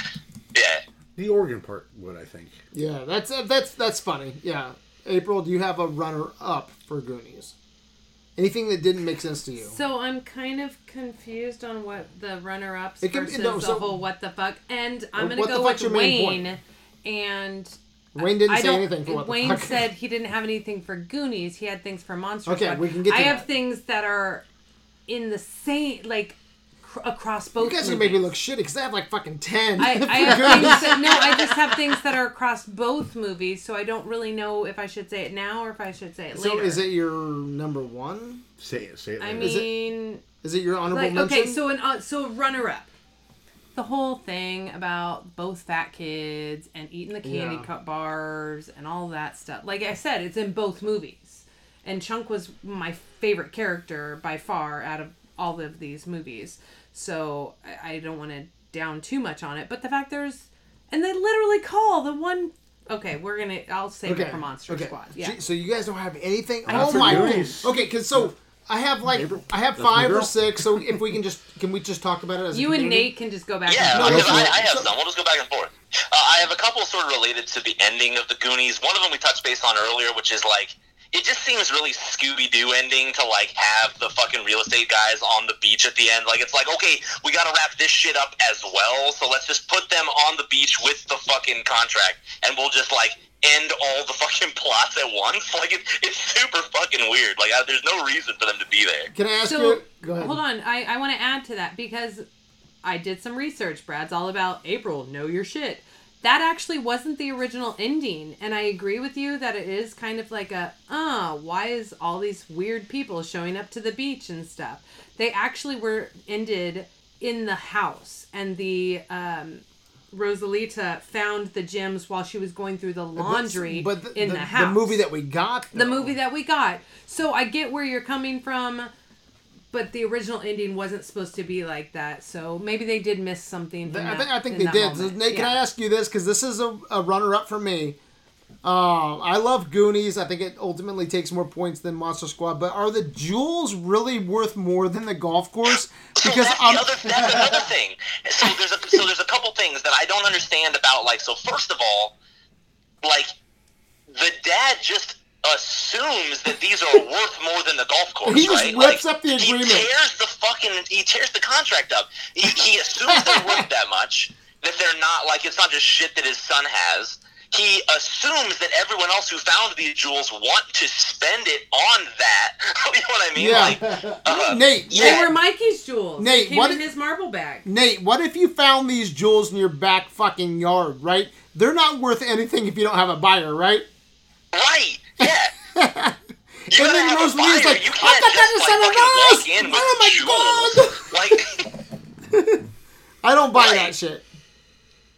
yeah The organ part would, I think. Yeah, that's uh, that's that's funny. Yeah, April, do you have a runner-up for Goonies? Anything that didn't make sense to you? So I'm kind of confused on what the runner-ups It can- versus no, the whole what the fuck. And I'm gonna go with Wayne. And Wayne didn't I say don't. anything for what the Wayne fuck. said he didn't have anything for Goonies. He had things for Monster Okay, Squad. we can get to I have things that are in the same like cr- across you both. guys are movies. gonna make me look shitty because I have like fucking ten. I, *laughs* I have things that, no, I just have things that are across both movies, so I don't really know if I should say it now or if I should say it later. so is it your number one? Say it. Say it. I later. Is it- mean, Is it your honorable like mention? okay, so an uh, so runner up. The whole thing about both fat kids and eating the candy Yeah. cut bars and all that stuff. Like I said, it's in both movies. And Chunk was my favorite character by far out of all of these movies. So I, I don't want to down too much on it. But the fact there's and they literally call the one Okay, we're gonna I'll save it for Monster okay. Squad. Yeah. So you guys don't have anything? I oh my goodness. Okay, because so I have like April, I have that's my five or girl. six. So if we *laughs* can just can we just talk about it as a You and community? Nate can just go back Yeah, and No, because no, I. I have some. We'll just go back and forth. Uh, I have a couple sort of related to the ending of the Goonies. One of them we touched base on earlier, which is like it just seems really Scooby Doo ending to like have the fucking real estate guys on the beach at the end. Like it's like okay, we got to wrap this shit up as well, so let's just put them on the beach with the fucking contract, and we'll just like end all the *laughs* fucking plots at once. Like it, it's super fucking weird. Like I, there's no reason for them to be there. Can I ask So you? Go ahead. hold on, I, I want to add to that because I did some research. Brad's all about April, know your shit. That actually wasn't the original ending, and I agree with you that it is kind of like a, uh, why is all these weird people showing up to the beach and stuff? They actually were ended in the house, and the um, Rosalita found the gems while she was going through the laundry but the, in the, the, house. the movie that we got, the movie that we got. So I get where you're coming from, but the original ending wasn't supposed to be like that. So maybe they did miss something. I that, think I think they did. So. Nate, can I ask you this? Because this is a, a runner-up for me. Uh, I love Goonies. I think it ultimately takes more points than Monster Squad. But are the jewels really worth more than the golf course? So Because that's I'm the other that's another thing. So there's a so there's a couple things that I don't understand about like so first of all, like the dad just assumes that these are worth more than the golf course, He just right? rips like, up the agreement. He tears the fucking he tears the contract up. He, he assumes they're worth that much. That they're not like it's not just shit that his son has. He assumes that everyone else who found these jewels want to spend it on that. *laughs* you know what I mean? Yeah. Like, uh, *laughs* Nate. They Nate, were Mikey's jewels. Nate, they came what in if- his marble bag. Nate, what if you found these jewels in your back fucking yard? Right? They're not worth anything if you don't have a buyer, right? Right. Yeah. *laughs* You and gotta then Rosalie's fire. like, you I can't got that just, in like, Sunrise! walk in with Oh my jewels. Like, I don't buy Right. that shit.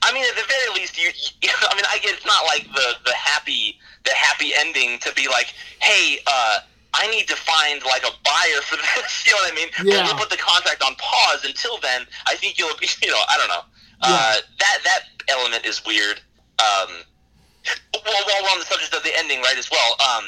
I mean, at the very least, you, you *laughs* I mean, I get it's not like the the happy the happy ending to be like, hey, uh, I need to find like a buyer for *laughs* this. You know what I mean? Yeah. We'll put the contract on pause until then. I think you'll, *laughs* you know, I don't know. Yeah. Uh, that that element is weird. Um, well, while we're on the subject of the ending, right, as well. Um,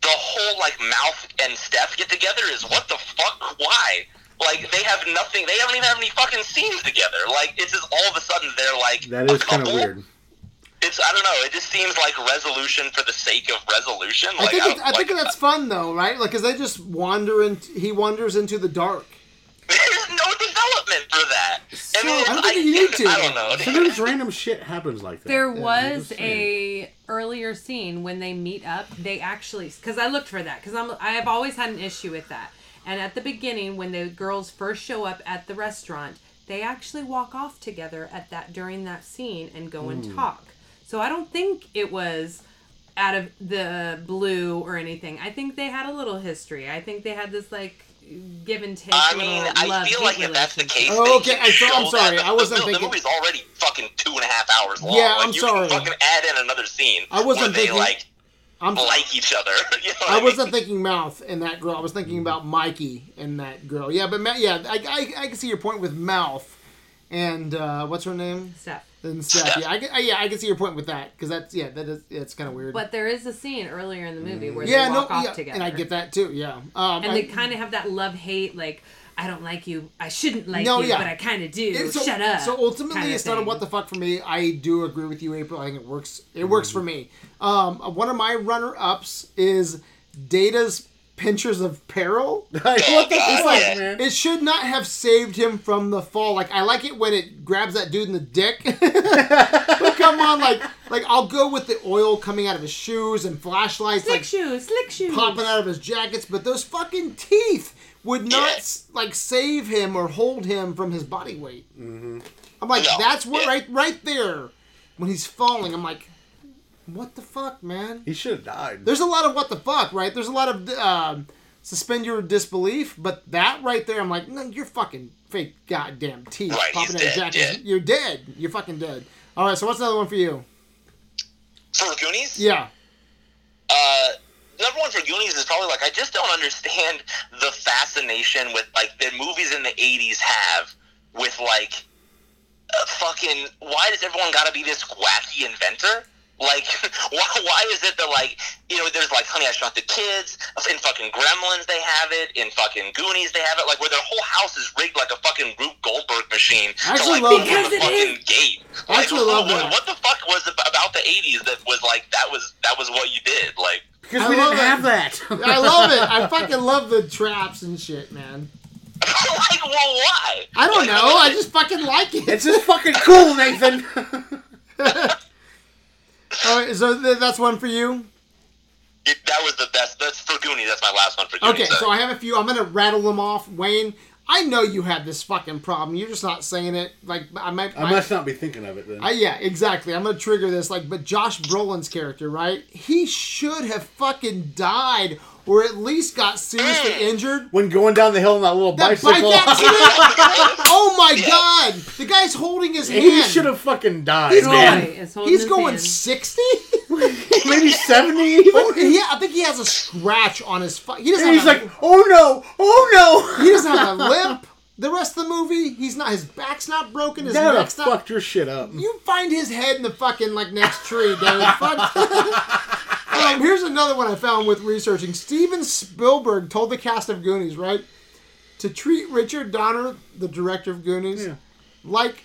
the whole like mouth and Steph get together is what the fuck? Why? Like they have nothing. They haven't even have any fucking scenes together. Like it's just all of a sudden they're like that is kind of weird. It's I don't know. It just seems like resolution for the sake of resolution. I think don't it's, I think like- that's fun though, right? Like, cause they just wander and he wanders into the dark. *laughs* there's no development for that. I mean, I don't it's- think you need *laughs* to. I don't know. Sometimes random shit happens like that. There was just a earlier scene when they meet up. They actually, because I looked for that, because I'm I have always had an issue with that. And at the beginning, when the girls first show up at the restaurant, they actually walk off together at that during that scene and go and hmm. talk. So I don't think it was out of the blue or anything. I think they had a little history. I think they had this like give and take. I mean, I love, feel like if that's the case, Oh, okay, I thought- I'm sorry, that. I wasn't the, thinking- The movie's already fucking two and a half hours long. Yeah, like, I'm you sorry. Can fucking add in another scene. I wasn't where they thinking- like I'm, like each other. *laughs* You know what I mean? wasn't thinking mouth and that girl. I was thinking about Mikey and that girl. Yeah, but Ma- yeah, I, I, I can see your point with mouth and uh, what's her name? Stuff. And Steph. Steph. Yeah, I can, I- yeah, I can see your point with that because that's yeah, that is it's kind of weird. But there is a scene earlier in the movie where yeah, they no, walk off yeah, together. and I get that too. Yeah, um, and I- they kind of have that love hate like I don't like you, I shouldn't like No, you, yeah. but I kind of do. So, Shut up. So ultimately, kinda it's not a what the fuck for me. I do agree with you, April. I think it works. It works for me. Um, one of my runner ups is Data's pinchers of peril. *laughs* Like, what the *laughs* fuck, like- man? It should not have saved him from the fall. Like I like it when it grabs that dude in the dick. *laughs* but come on, like like I'll go with the oil coming out of his shoes and flashlights Slick like shoes, slick shoes. popping out of his jackets, but those fucking teeth would not Yeah. like save him or hold him from his body weight. Mm-hmm. I'm like, No. that's what Yeah. right right there when he's falling. I'm like, what the fuck, man? He should have died. There's a lot of what the fuck, right? There's a lot of um, suspend your disbelief, but that right there, I'm like, no, you're fucking fake goddamn teeth Right, popping he's out of your dead, You're dead. You're fucking dead. All right, so what's another one for you? For Goonies? Yeah. Uh, number one for Goonies is probably like I just don't understand the fascination with like the movies in the '80s have with like uh, fucking. Why does everyone got to be this wacky inventor? Like, *laughs* why, why is it that like you know there's like Honey I Shrunk the Kids in fucking Gremlins they have it in fucking Goonies they have it like where their whole house is rigged like a fucking Rube Goldberg machine I to like love the Because it fucking gate. I Like, actually love what, that. what the fuck was it about the '80s that was like that was that was what you did like. Because I we love didn't it. have that. I love it. I *laughs* fucking love the traps and shit, man. like, well, why? I don't know. I just fucking like it. it's just fucking cool, Nathan. *laughs* *laughs* All right, so th- that's one for you. It- that was the best. That's for Goonies. That's my last one for Goonies. Okay, so I have a few. I'm gonna rattle them off. Wayne, I know you had this fucking problem. You're just not saying it. Like I might. I must not be thinking of it then. I, yeah, exactly. I'm gonna trigger this. Like, but Josh Brolin's character, right? He should have fucking died, or at least got seriously injured. when going down the hill on that little That bicycle, bike accident! *laughs* oh my god! The guy's holding his hand. he should have fucking died, He's man. Roy is holding He's going sixty. *laughs* Maybe seventy even. Oh, yeah, I think he has a scratch on his. Fu- he doesn't. And he's have a- like, oh no, oh no. He doesn't have a limp. The rest of the movie, he's not. His back's not broken. His That neck's not. fucked your shit up. You find his head in the fucking like next tree, David. Fuck. *laughs* um, here's another one I found with researching. Steven Spielberg told the cast of Goonies, right, to treat Richard Donner, the director of Goonies, Yeah. like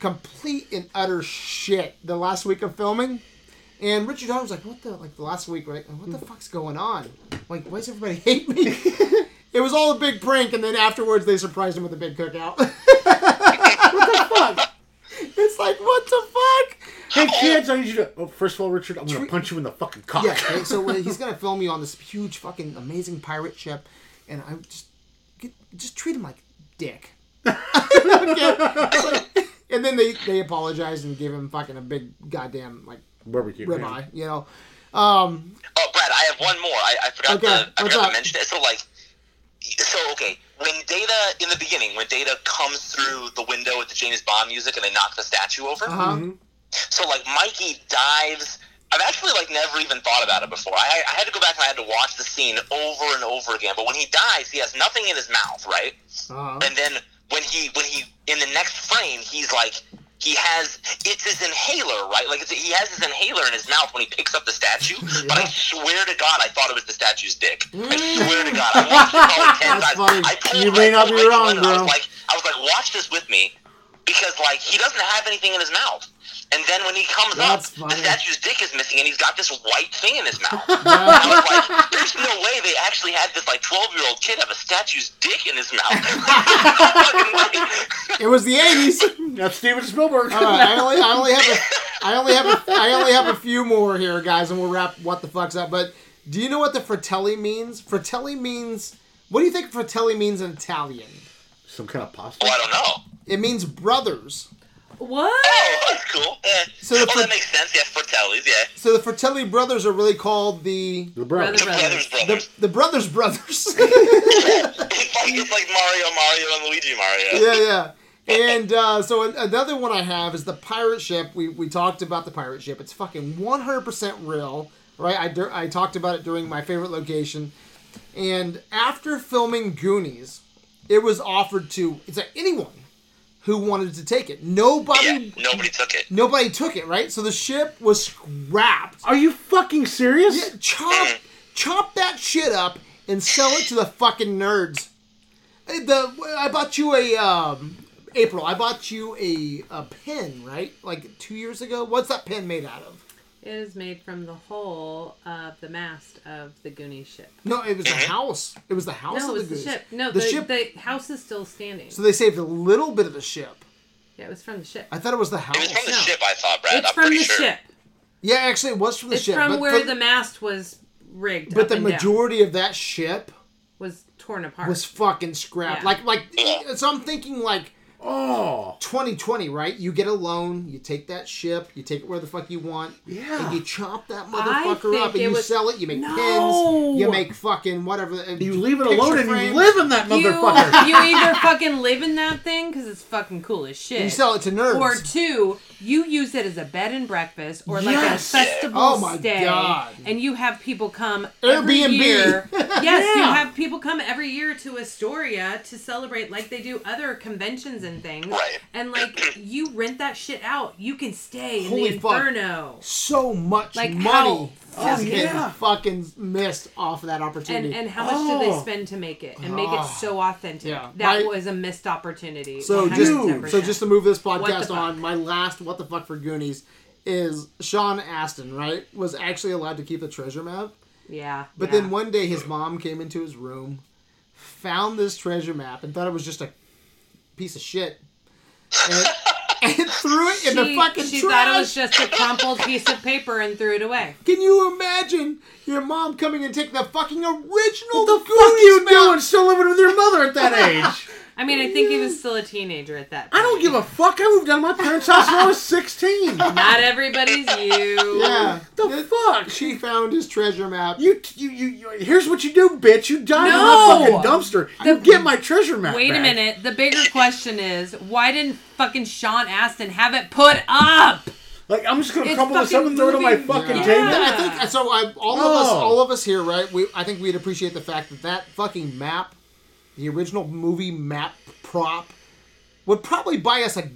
complete and utter shit the last week of filming. And Richard Donner was like, "What the like the last week? Right? What the fuck's going on? Like, why does everybody *laughs* hate me?" it was all a big prank, and then afterwards they surprised him with a big cookout. *laughs* what the fuck? It's like, what the fuck? Hey kids, I need you to. Oh, first of all, Richard, I'm gonna Treat- punch you in the fucking cock. Yeah, okay, so uh, *laughs* he's gonna film you on this huge, fucking, amazing pirate ship, and I just get, just treat him like dick. *laughs* Okay? and then they they apologized and give him fucking a big goddamn like Barbecue. ribeye, you know. Um, Oh, Brad, Brad, I have one more. I, I forgot Okay, to I forgot up? to mention it. So like, so okay, when Data in the beginning, when Data comes through the window with the James Bond music and they knock the statue over, Uh-huh. So like Mikey dives. I've actually like never even thought about it before. I, I had to go back and I had to watch the scene over and over again. But when he dies, he has nothing in his mouth, right? Uh-huh. And then when he when he in the next frame, he's like he has it's his inhaler, right? Like it's, he has his inhaler in his mouth when he picks up the statue. *laughs* But I swear to God, I thought it was the statue's dick. I swear to God, I watched it probably *laughs* ten times. funny. I pulled, You may not be wrong, and I was like, I was like, watch this with me, because like he doesn't have anything in his mouth. And then when he comes That's up, funny. the statue's dick is missing, and he's got this white thing in his mouth. *laughs* I was like, "There's no way they actually had this like 12 year old kid have a statue's dick in his mouth." *laughs* It was the '80s. That's Steven Spielberg. All right, I only, I only have, a, *laughs* I only have, a, I only have a few more here, guys, and we'll wrap what the fuck's up. But do you know what the fratelli means? Fratelli means. What do you think fratelli means in Italian? Some kind of pasta. well, I don't know. It means brothers. What? Oh, that's cool. Yeah. So the oh, fr- that makes sense. Yeah, Fratellis. Yeah. So the fratelli brothers are really called the The brothers. The brothers, the, brothers. the brothers brothers. *laughs* *laughs* it's like it's like Mario, Mario, and Luigi Mario. yeah, yeah. And uh, so another one I have is the pirate ship. We, we talked about the pirate ship. It's fucking 100% real, right? I, dur- I talked about it during my favorite location. And after filming Goonies, it was offered to it's like anyone who wanted to take it. Nobody Yeah, nobody took it. nobody took it, right? So the ship was scrapped. Are you fucking serious? Yeah, chop chop that shit up and sell it to the fucking nerds. The I bought you a um, April. I bought you a a pen, right? Like two years ago. What's that pen made out of? It is made from the hull of the mast of the Goonies ship. No, it was the uh-huh. house. It was the house No, of it the was the goose. ship. No, the, the, ship. the house is still standing. so they saved a little bit of the ship. yeah, it was from the ship. I thought it was the house. It was from the No. ship, I thought, Brad. It's I'm from the sure. ship. Yeah, actually, it was from the It's ship. from but where for- the mast was rigged. but up the and down. majority of that ship was torn apart. was fucking scrapped. Yeah. Like like Yeah. so I'm thinking like Oh. 2020, right? You get a loan, you take that ship, you take it where the fuck you want, Yeah. and you chop that motherfucker up, and you was- sell it. You make No. pins, you make fucking whatever. You leave it picture alone and you live in that motherfucker. you either fucking live in that thing because it's fucking cool as shit. You sell it to nerds. or two, you use it as a bed and breakfast or like Yes. a festival Oh my stay, God. and you have people come every Airbnb. year. *laughs* yes, you Yeah. have people come every year to Astoria to celebrate like they do other conventions and things. Right. And like you rent that shit out, you can stay in Holy the fuck. Inferno. so much Like money how- has Oh, been yeah. fucking missed off of that opportunity. and how much did they Oh. spend to make it and make it Oh. so ah. authentic? Yeah. That My- was a missed opportunity. so 110%. just so just to move this podcast on, my last what the fuck for Goonies is Sean Astin, right? Was actually allowed to keep the treasure map. yeah. But yeah. then one day his mom came into his room, found this treasure map, and thought it was just a piece of shit. And, and *laughs* threw it in the she, fucking she trash. thought it was just a crumpled piece of paper and threw it away. *laughs* Can you imagine your mom coming and taking the fucking original what the fuck Goonies you map? doing still living with your mother at that *laughs* age? I mean, I think he was still a teenager at that. I don't give a fuck. I moved out of my parents' house when I was 16. *laughs* Not everybody's you. Yeah. The This- fuck? She found his treasure map. You, you, you, you, here's what you do, bitch. You dive No! in my fucking dumpster. You get my treasure map Wait a minute. The bigger question is, why didn't fucking Sean Astin have it put up? Like, I'm just gonna It's crumple this up fucking and throw it on my fucking Yeah. table. I think so. I, all of us, Oh. all of us here, right? We, I think we'd appreciate the fact that that fucking map, the original movie map prop, would probably buy us a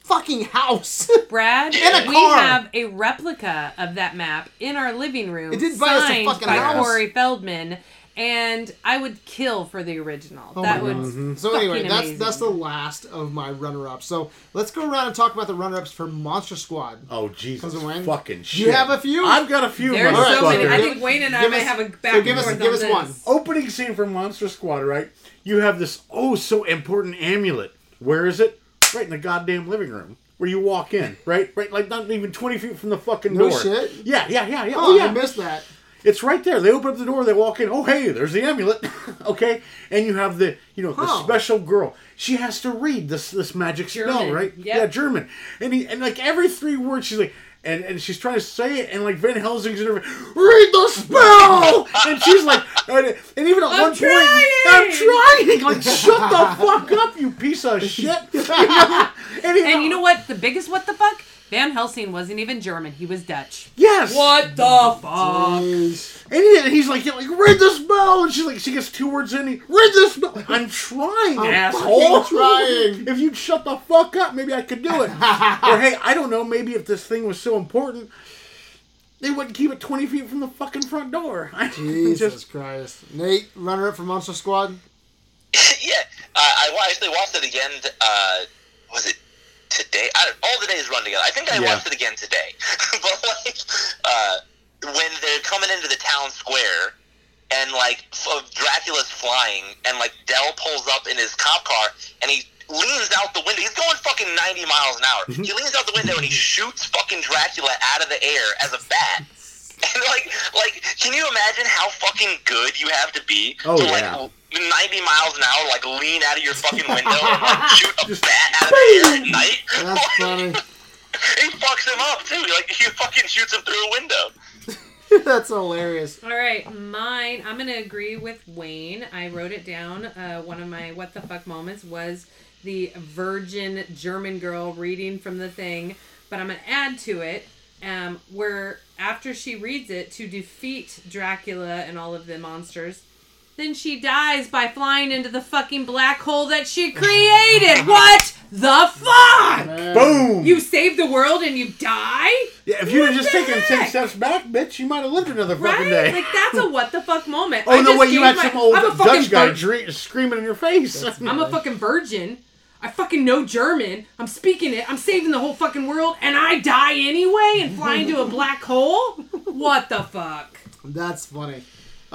fucking house. *laughs* Brad, And a we car. have a replica of that map in our living room. It did buy us a fucking by house. Corey Feldman, and I would kill for the original. Oh that my would. Mm-hmm. so anyway, that's amazing. that's the last of my runner-ups. So let's go around and talk about the runner-ups for Monster Squad. Oh Jesus, fucking shit! You have a few? I've got a few. There's so many. I think Wayne and I give might us- have a so back give and us- forth give on us this. one. Opening scene from Monster Squad, right? You have this oh so important amulet. Where is it? Right in the goddamn living room. Where you walk in, right? Right, like not even twenty feet from the fucking No door. shit? Yeah, yeah, yeah, yeah. Oh, Oh, yeah. I missed that. It's right there. They open up the door. They walk in. Oh, hey, there's the amulet. *laughs* okay, and you have the you know the special girl. She has to read this this magic spell, right? Yep. Yeah, German. And he and like every three words, she's like, And, and she's trying to say it, and like Van Helsing's in her, read the spell, and she's like, and, and even at I'm one trying! point, I'm trying, like shut the fuck up, you piece of shit. *laughs* and, he- And you know what? The biggest what the fuck? Van Helsing wasn't even German. He was Dutch. Yes. What the fuck? Jeez. And, he, and he's like, yeah, like, read the spell, and she's like, she gets two words in. He, read the spell. I'm trying, I'm asshole. trying. *laughs* if you'd shut the fuck up, maybe I could do it. *laughs* or hey, I don't know, maybe if this thing was so important, they wouldn't keep it 20 feet from the fucking front door. *laughs* I Jesus just, Christ. Nate, runner up for Monster Squad. yeah, uh, I actually watched it again. Uh, was it today? I, all the days run together. I think I Yeah. watched it again today. but like, uh, when they're coming into the town square, and like Dracula's flying, and like Del pulls up in his cop car, and he leans out the window. He's going fucking ninety miles an hour. Mhm. He leans out the window and he shoots fucking Dracula out of the air as a bat. *laughs* And like, like, can you imagine how fucking good you have to be Oh, to yeah. like 90 miles an hour, like lean out of your fucking window and like *laughs* shoot a bat out of the air at night? That's *laughs* funny. He fucks him up too. Like he fucking shoots him through a window. *laughs* That's hilarious. All right, mine. I'm gonna agree with Wayne. I wrote it down. Uh, one of my what the fuck moments was the virgin German girl reading from the thing, but I'm gonna add to it um, where after she reads it to defeat Dracula and all of the monsters, then she dies by flying into the fucking black hole that she created. *laughs* what the fuck? Man. boom. You save the world and you die? yeah, if you'd have just the taken 10 steps back, bitch, you might have lived another Right? fucking day. Like that's a *laughs* what the fuck moment. oh, I no, just wait, you gave had my- some old I'm a fucking Dutch guy vir- dre- screaming in your face. *laughs* I'm a fucking virgin. I fucking know German. I'm speaking it. I'm saving the whole fucking world, and I die anyway and fly into a black hole. What the fuck? That's funny.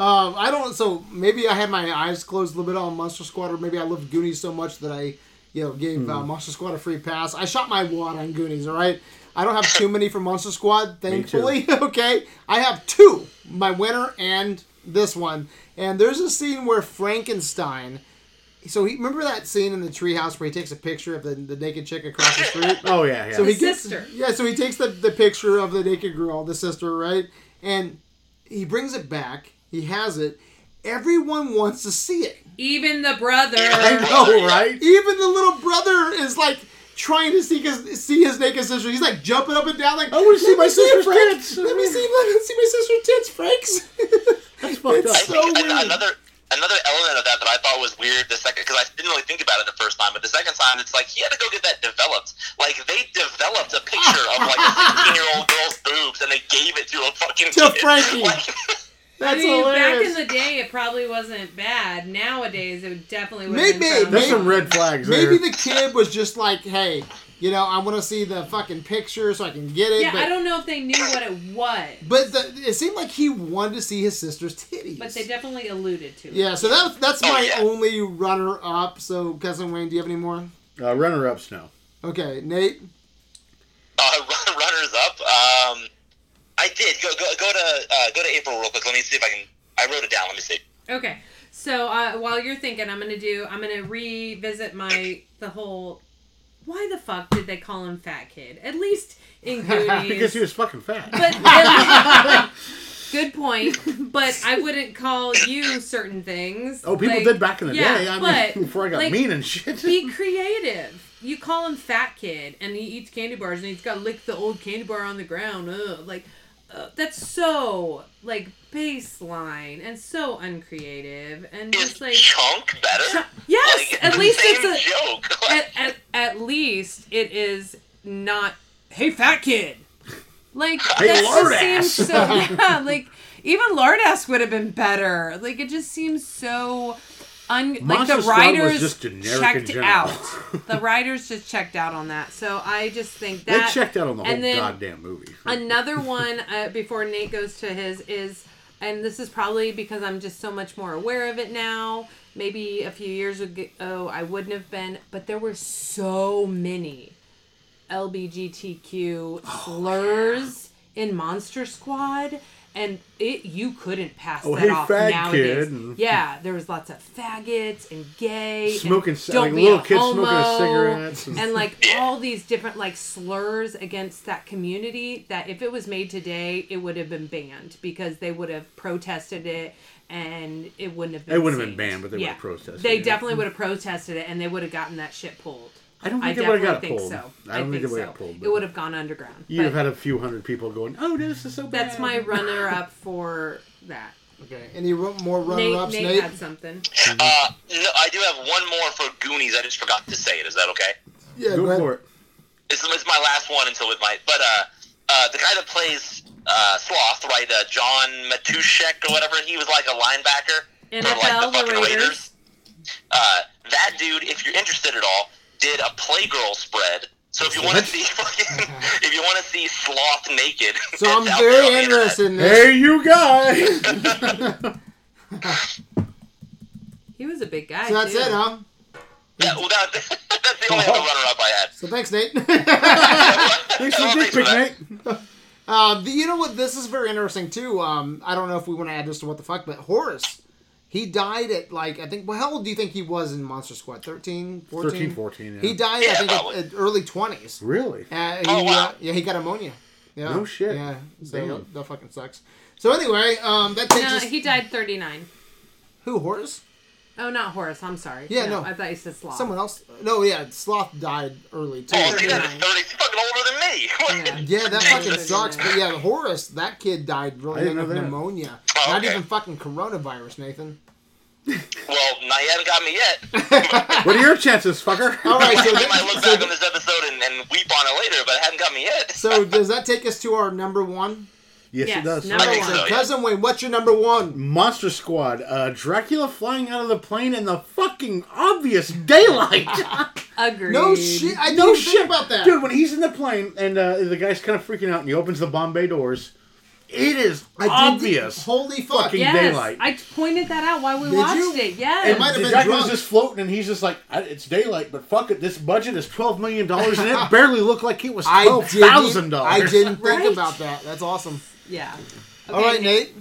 Um, I don't. So maybe I had my eyes closed a little bit on Monster Squad, or maybe I loved Goonies so much that I, you know, gave uh, Monster Squad a free pass. I shot my wad on Goonies. All right. I don't have too many for Monster Squad, *laughs* thankfully. *laughs* okay. I have two. My winner and this one. And there's a scene where Frankenstein. So he remember that scene in the treehouse where he takes a picture of the, the naked chick across the street. *laughs* oh, yeah, yeah. So The he gets, sister. Yeah, so he takes the, the picture of the naked girl, the sister, right? And he brings it back. He has it. Everyone wants to see it. Even the brother. *laughs* I know, *laughs* right? Even the little brother is like trying to see his see his naked sister. He's like jumping up and down, like I wanna see my me see sister's Frank. tits." Let me see, let me see my sister's tits, Franks. *laughs* That's fucked It's up. So weird. another another element of that that I thought was weird the second because I didn't really think about it the first time, but the second time it's like he had to go get that developed. Like they developed a picture of like a 16 year old girl's boobs and they gave it to a fucking To kid. Frankie. Like, That's I mean, back in the day, it probably wasn't bad. Nowadays, it would definitely would have Maybe, been found That's maybe- some red flags Maybe there. the kid was just like, hey, you know, I want to see the fucking picture so I can get it. Yeah, but, I don't know if they knew what it was, But the, it seemed like he wanted to see his sister's titties. but they definitely alluded to it. Yeah, so that, that's Oh, my only runner up. So, Cousin Wayne, do you have any more? Uh, runner ups now. Okay, Nate. uh, *laughs* run- runners up. Um, I did go go go to uh, go to April real quick. Let me see if I can. I wrote it down. Let me see. Okay. So uh, while you're thinking, I'm gonna do. I'm gonna revisit my the whole. Why the fuck did they call him Fat Kid? At least in *laughs* Goonies. because he was fucking fat. But at least- *laughs* good point. But I wouldn't call you certain things. oh, people Like, did back in the yeah, day. I but, mean, *laughs* before I got like, mean and shit. Be creative. You call him Fat Kid, and he eats candy bars, and he's got to lick the old candy bar on the ground. Ugh, like uh, that's so like baseline and so uncreative, and Is just like chunk better? Ch- yes, Like, at least it's a joke. *laughs* At, at, at least it is not hey fat kid like Hey, that just seems so *laughs* yeah like even lardass would have been better like it just seems so un like the writers just generic in checked out *laughs* the writers just checked out on that so i just think that they checked out on the whole goddamn movie. *laughs* Another one uh, before Nate goes to his is, and this is probably because I'm just so much more aware of it now. Maybe a few years ago I wouldn't have been, but there were so many LBGTQ slurs in Monster Squad and it you couldn't pass Oh, that hey, off fag nowadays. kid, *laughs* Yeah, there was lots of faggots and gay, Smoking and like little a kids smoking homo, cigarettes and- and like *laughs* all these different like slurs against that community. That if it was made today, it would have been banned because they would have protested it. And it wouldn't have been. It wouldn't have been banned, but they would have protested it. They it. definitely would have protested it, and they would have gotten that shit pulled. I don't I think they would definitely have got think pulled. so. I I, don't think think they would so. have pulled. It would have gone underground. You'd have had a few hundred people going, "Oh, this is so bad." that's my runner-up *laughs* for that. Okay. Any more runner-ups, Nate, Nate? had something. Uh, no, I do have one more for Goonies. I just forgot to say it. Is that okay? Yeah, Go ahead. for it. This is my last one until it might. But uh, uh, the guy that plays uh, Sloth, right? Uh, John Matuszak or whatever. He was like a linebacker for like NFL, the the fucking Raiders. Raiders. Uh, that dude, if you're interested at all, did a Playgirl spread. So if you want to see fucking, *laughs* if you want to see Sloth naked, *laughs* So I'm out there on very interested in this. Hey, you guys! *laughs* He was a big guy. So that's too. it, huh? Yeah, well, that, that's the only other runner-up I had. So thanks, Nate. Thanks for the dick thanks for pic, that. Um, the, you know what? This is very interesting too. Um, I don't know if we want to add this to what the fuck, but Horace, he died at like I think. Well, how old do you think he was in Monster Squad? 13, 14? 13, 14, yeah. He died, Yeah, I think, at, at early twenties. Really? Uh, he, Oh, wow. uh, yeah, he got ammonia. Yeah. No shit. Yeah. So Damn. that fucking sucks. So anyway, um, that takes No, us. he died 39. Who Horace? Oh, not Horace. I'm sorry. Yeah, no. I thought you said Sloth. Someone else? No, yeah, Sloth died early too. Oh, see, that is 30. He's fucking older than me. *laughs* Yeah, that fucking sucks. But yeah, Horace, that kid died really young of pneumonia. Oh, Not even fucking coronavirus, Nathan. well, now you haven't got me yet. *laughs* What are your chances, fucker? *laughs* All right, so, I might look so, back on this episode and, and weep on it later, but it hadn't got me yet. so does that take us to our number one? Yes, Yes, it does. number I think one. so, yeah. Cousin Wayne, what's your number one? Monster Squad. Uh, Dracula flying out of the plane in the fucking obvious daylight. *laughs* *laughs* Agreed. No shit, I didn't no shit about that. dude. When he's in the plane and uh, the guy's kind of freaking out, and he opens the bomb bay doors, it is I did- obvious. Holy fuck! Fucking- Yes, daylight. I pointed that out while we Did watched you? it. It might have been Dracula's drunk. just floating, and he's just like, "I- "It's daylight, but fuck it. This budget is twelve million dollars, and it *laughs* barely looked like it was I twelve thousand didn't. I dollars." didn't think Right? about that. That's awesome. Yeah. All right, Nate.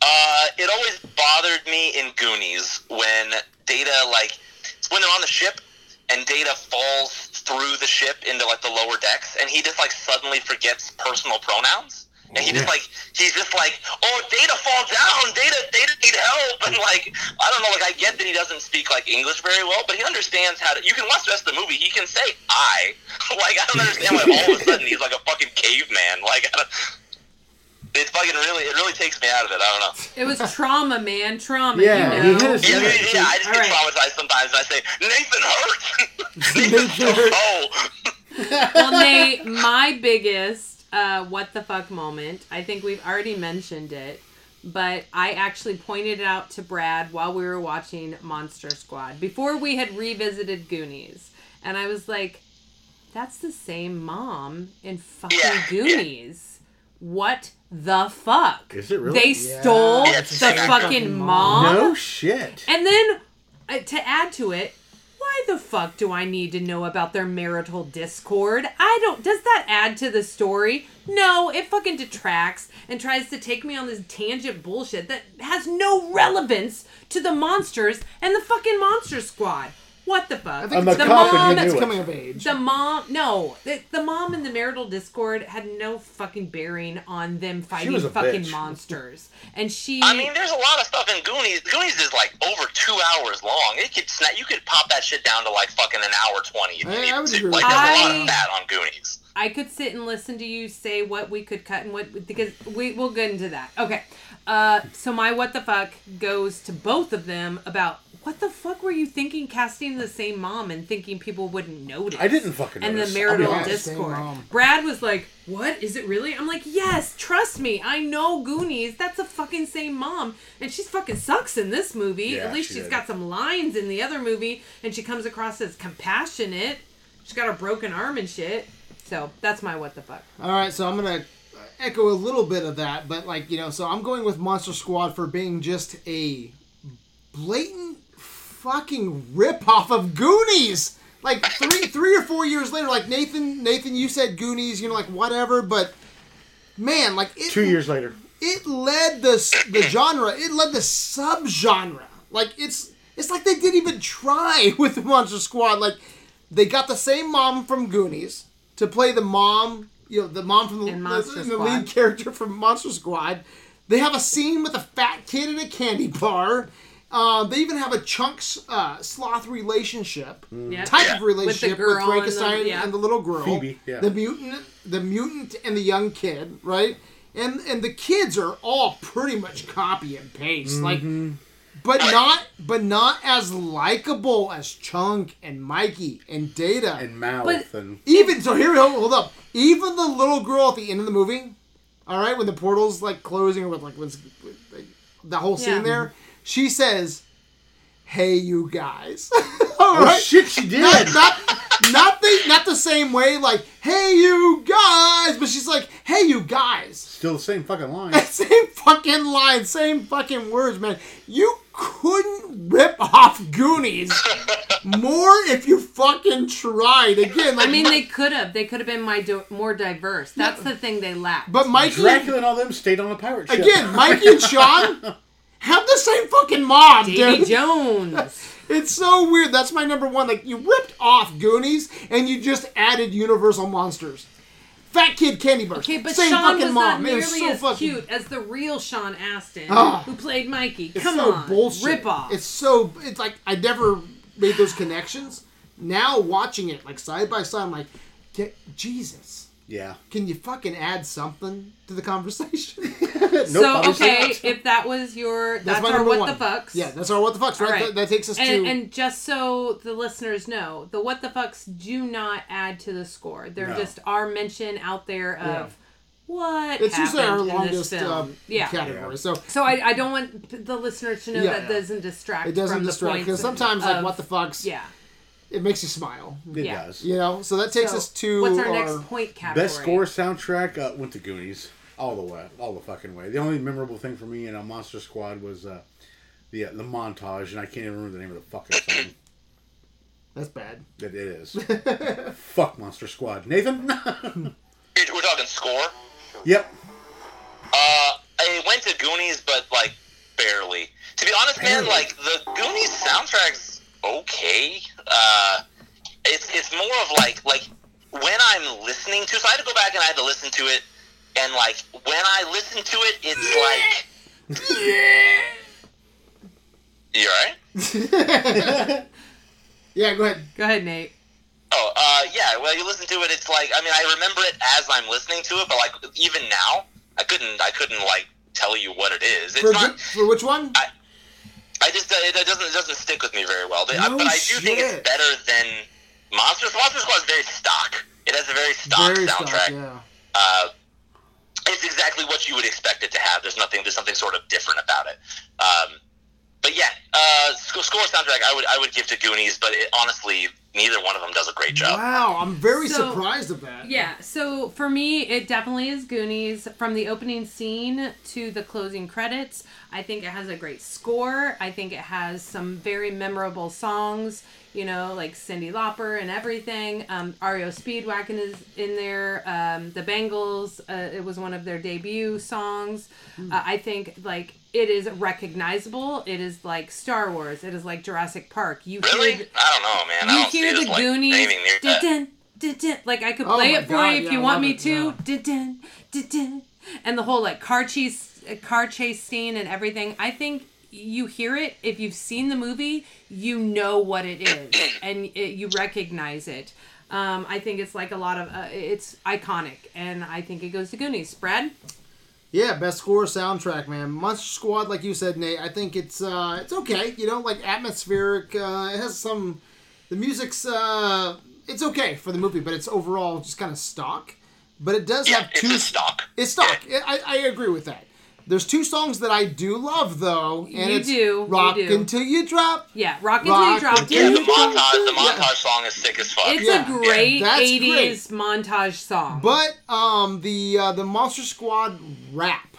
Uh, it always bothered me in Goonies when Data, like, it's when they're on the ship and Data falls through the ship into, like, the lower decks, and he just, like, suddenly forgets personal pronouns. And he just like he's just like, oh, Data fall down, Data, Data need help, *laughs* and like I don't know, like I get that he doesn't speak like English very well, but he understands how to. You can watch the rest of the movie; he can say I. *laughs* like I don't understand why all of a sudden he's like a fucking caveman. Like I don't, it's fucking really, it really takes me out of it. I don't know. It was trauma, man. Trauma. Yeah, you he know? hit his- Yeah, Yeah, yeah, yeah, I just get Alright. traumatized sometimes. And I say, Nathan hurts. *laughs* Nathan's so Nathan oh. well, *laughs* Nate, my biggest uh, what the fuck moment. I think we've already mentioned it, but I actually pointed it out to Brad while we were watching Monster Squad before we had revisited Goonies, and I was like, "That's the same mom in fucking Yeah, yeah. Goonies." What the fuck? Is it really? They Yeah, stole it's the the fucking fucking mom. mom. no shit. And then, uh, to add to it, why the fuck do I need to know about their marital discord? I don't. Does that add to the story? No, it fucking detracts and tries to take me on this tangent bullshit that has no relevance to the monsters and the fucking monster squad. What the fuck? think I'm a it's the cop and you mom, knew It's it. coming of age. the mom, no, the, the mom in the marital discord had no fucking bearing on them fighting was a fucking bitch. monsters, and she. I mean, there's a lot of stuff in Goonies. Goonies is like over two hours long. It could snap. You could pop that shit down to like fucking an hour twenty. If you I- needed I would to. agree Like there's a lot of fat on Goonies. I could sit and listen to you say what we could cut and what because we we'll get into that. Okay. Uh so my what the fuck goes to both of them about what the fuck were you thinking casting the same mom and thinking people wouldn't notice? I didn't fucking And notice. the marital honest. Discord. Brad was like, "What is it really?" I'm like, "Yes, trust me. I know Goonies. That's a fucking same mom, and she's fucking sucks in this movie. Yeah, At least she she's did. got some lines in the other movie, and she comes across as compassionate. She's got a broken arm and shit. So that's my what the fuck. All right, so I'm gonna echo a little bit of that, but like you know, so I'm going with Monster Squad for being just a blatant fucking rip off of Goonies. Like three, three or four years later, like Nathan, Nathan, you said Goonies, you know, like whatever, but man, like it, Two years later. it led the the genre. It led the subgenre. Like it's it's like they didn't even try *laughs* with the Monster Squad. Like they got the same mom from Goonies to play the mom. You know, the mom from the, the, the lead character from Monster Squad. They have a scene with a fat kid in a candy bar. Uh, they even have a chunks uh, sloth relationship Yeah. type Yeah. of relationship with, girl and Frankenstein yeah. and the little girl, Phoebe, yeah. the mutant, the mutant and the young kid, right? And and the kids are all pretty much copy and paste, like, but not but not as likable as Chunk and Mikey and Data. And mouth But- and even so, here we go. Hold up. Even the little girl at the end of the movie, all right, when the portal's like closing or with like with, with, like, the whole scene Yeah. there, she says, "Hey, you guys." *laughs* Oh, all Oh right. shit, she did. Not, not, not the not the same way, like "Hey, you guys," but she's like "Hey, you guys." Still the same fucking line. *laughs* Same fucking line, same fucking words, man. You couldn't rip off Goonies more if you fucking tried. Again, like I mean, they could have. They could have been my do- more diverse. That's the thing they lacked. but Mikey Dracula and all them stayed on a pirate ship. again, Mikey and Sean *laughs* have the same fucking mom, Davy dude. Jones. *laughs* It's so weird. That's my number one. Like you ripped off Goonies and you just added Universal monsters. Fat Kid Candy Bars. Okay, but Same Sean fucking was mom. not was nearly so as fucking cute as the real Sean Astin, Ah. who played Mikey. It's Come so on, bullshit. rip off. It's so it's like I never made those connections. Now watching it like side by side, I'm like, "Get- Jesus. Yeah. Can you fucking add something to the conversation? *laughs* Nope, so okay, not. *laughs* if that was your that's, my our number what one. the fucks. Yeah, that's our what the fucks, right? All right. That, that takes us And, to and just so the listeners know, the what the fucks do not add to the score. They're No. just our mention out there of Yeah. what it's usually our longest um, yeah. category. So So I, I don't want the listeners to know Yeah. that doesn't distract. it doesn't from distract the because points sometimes like what the fucks, Yeah. It makes you smile. It yeah. does. You know, so that takes So, us to what's our, next point category? Best score soundtrack uh, went to Goonies all the way, all the fucking way. The only memorable thing for me in a Monster Squad was uh, the uh, the montage, and I can't even remember the name of the fucking song. That's bad. that it is. *laughs* Fuck Monster Squad, Nathan. *laughs* We're talking score. yep. Uh, I went to Goonies, but like barely. To be honest, man, like the Goonies soundtrack's okay. Uh, it's it's more of like like when I'm listening to. So I had to go back and I had to listen to it, and like when I listen to it, it's like. *laughs* You alright? *laughs* yeah, go ahead. Go ahead, Nate. Oh, uh, yeah. Well, you listen to it. It's like I mean, I remember it as I'm listening to it, but like even now, I couldn't. I couldn't like tell you what it is. It's For, not. for which one? I just uh, it doesn't it doesn't stick with me very well. They- No but I do think it's better than Monsters. Monster Squad is very stock. It has a very stock Very soundtrack. stock, yeah. Uh, it's exactly what you would expect it to have. There's nothing. There's something sort of different about it. Um, but yeah, uh, score soundtrack. I would I would give to Goonies, but it, honestly, neither one of them does a great job. Wow, I'm very So- surprised of that. Yeah, so for me, it definitely is Goonies. From the opening scene to the closing credits, I think it has a great score. I think it has some very memorable songs, you know, like Cyndi Lauper and everything. Um, REO Speedwagon is in there. Um, the Bangles, uh, it was one of their debut songs. Uh, I think, like, it is recognizable. It is like Star Wars. It is like Jurassic Park. You Really? hear I don't know, man. I you don't see hear it as the Goonies. anything near that. dun, dun, dun, like I could Oh play my it for God, you if yeah, you I want me it, to. yeah. And the whole like car chase, car chase scene and everything. I think you hear it if you've seen the movie, you know what it is *coughs* and it, you recognize it. Um, I think it's like a lot of uh, it's iconic, and I think it goes to Goonies. Brad, Yeah, best score soundtrack, man. Monster Squad, like you said, Nate. I think it's uh, it's okay. You know, like atmospheric. Uh, it has some. The music's uh, it's okay for the movie, but it's overall just kind of stock. But it does Yeah, have it's two. a stock. It's stock. I, I agree with that. There's two songs that I do love though, and You it's do, you "Rock do. Until You Drop." yeah, Rock Until Rock You Drop Until Yeah, It. the you drop. montage. The Yeah. montage song is sick as fuck. It's Yeah. a great That's 80s montage song. But um, the uh, the Monster Squad rap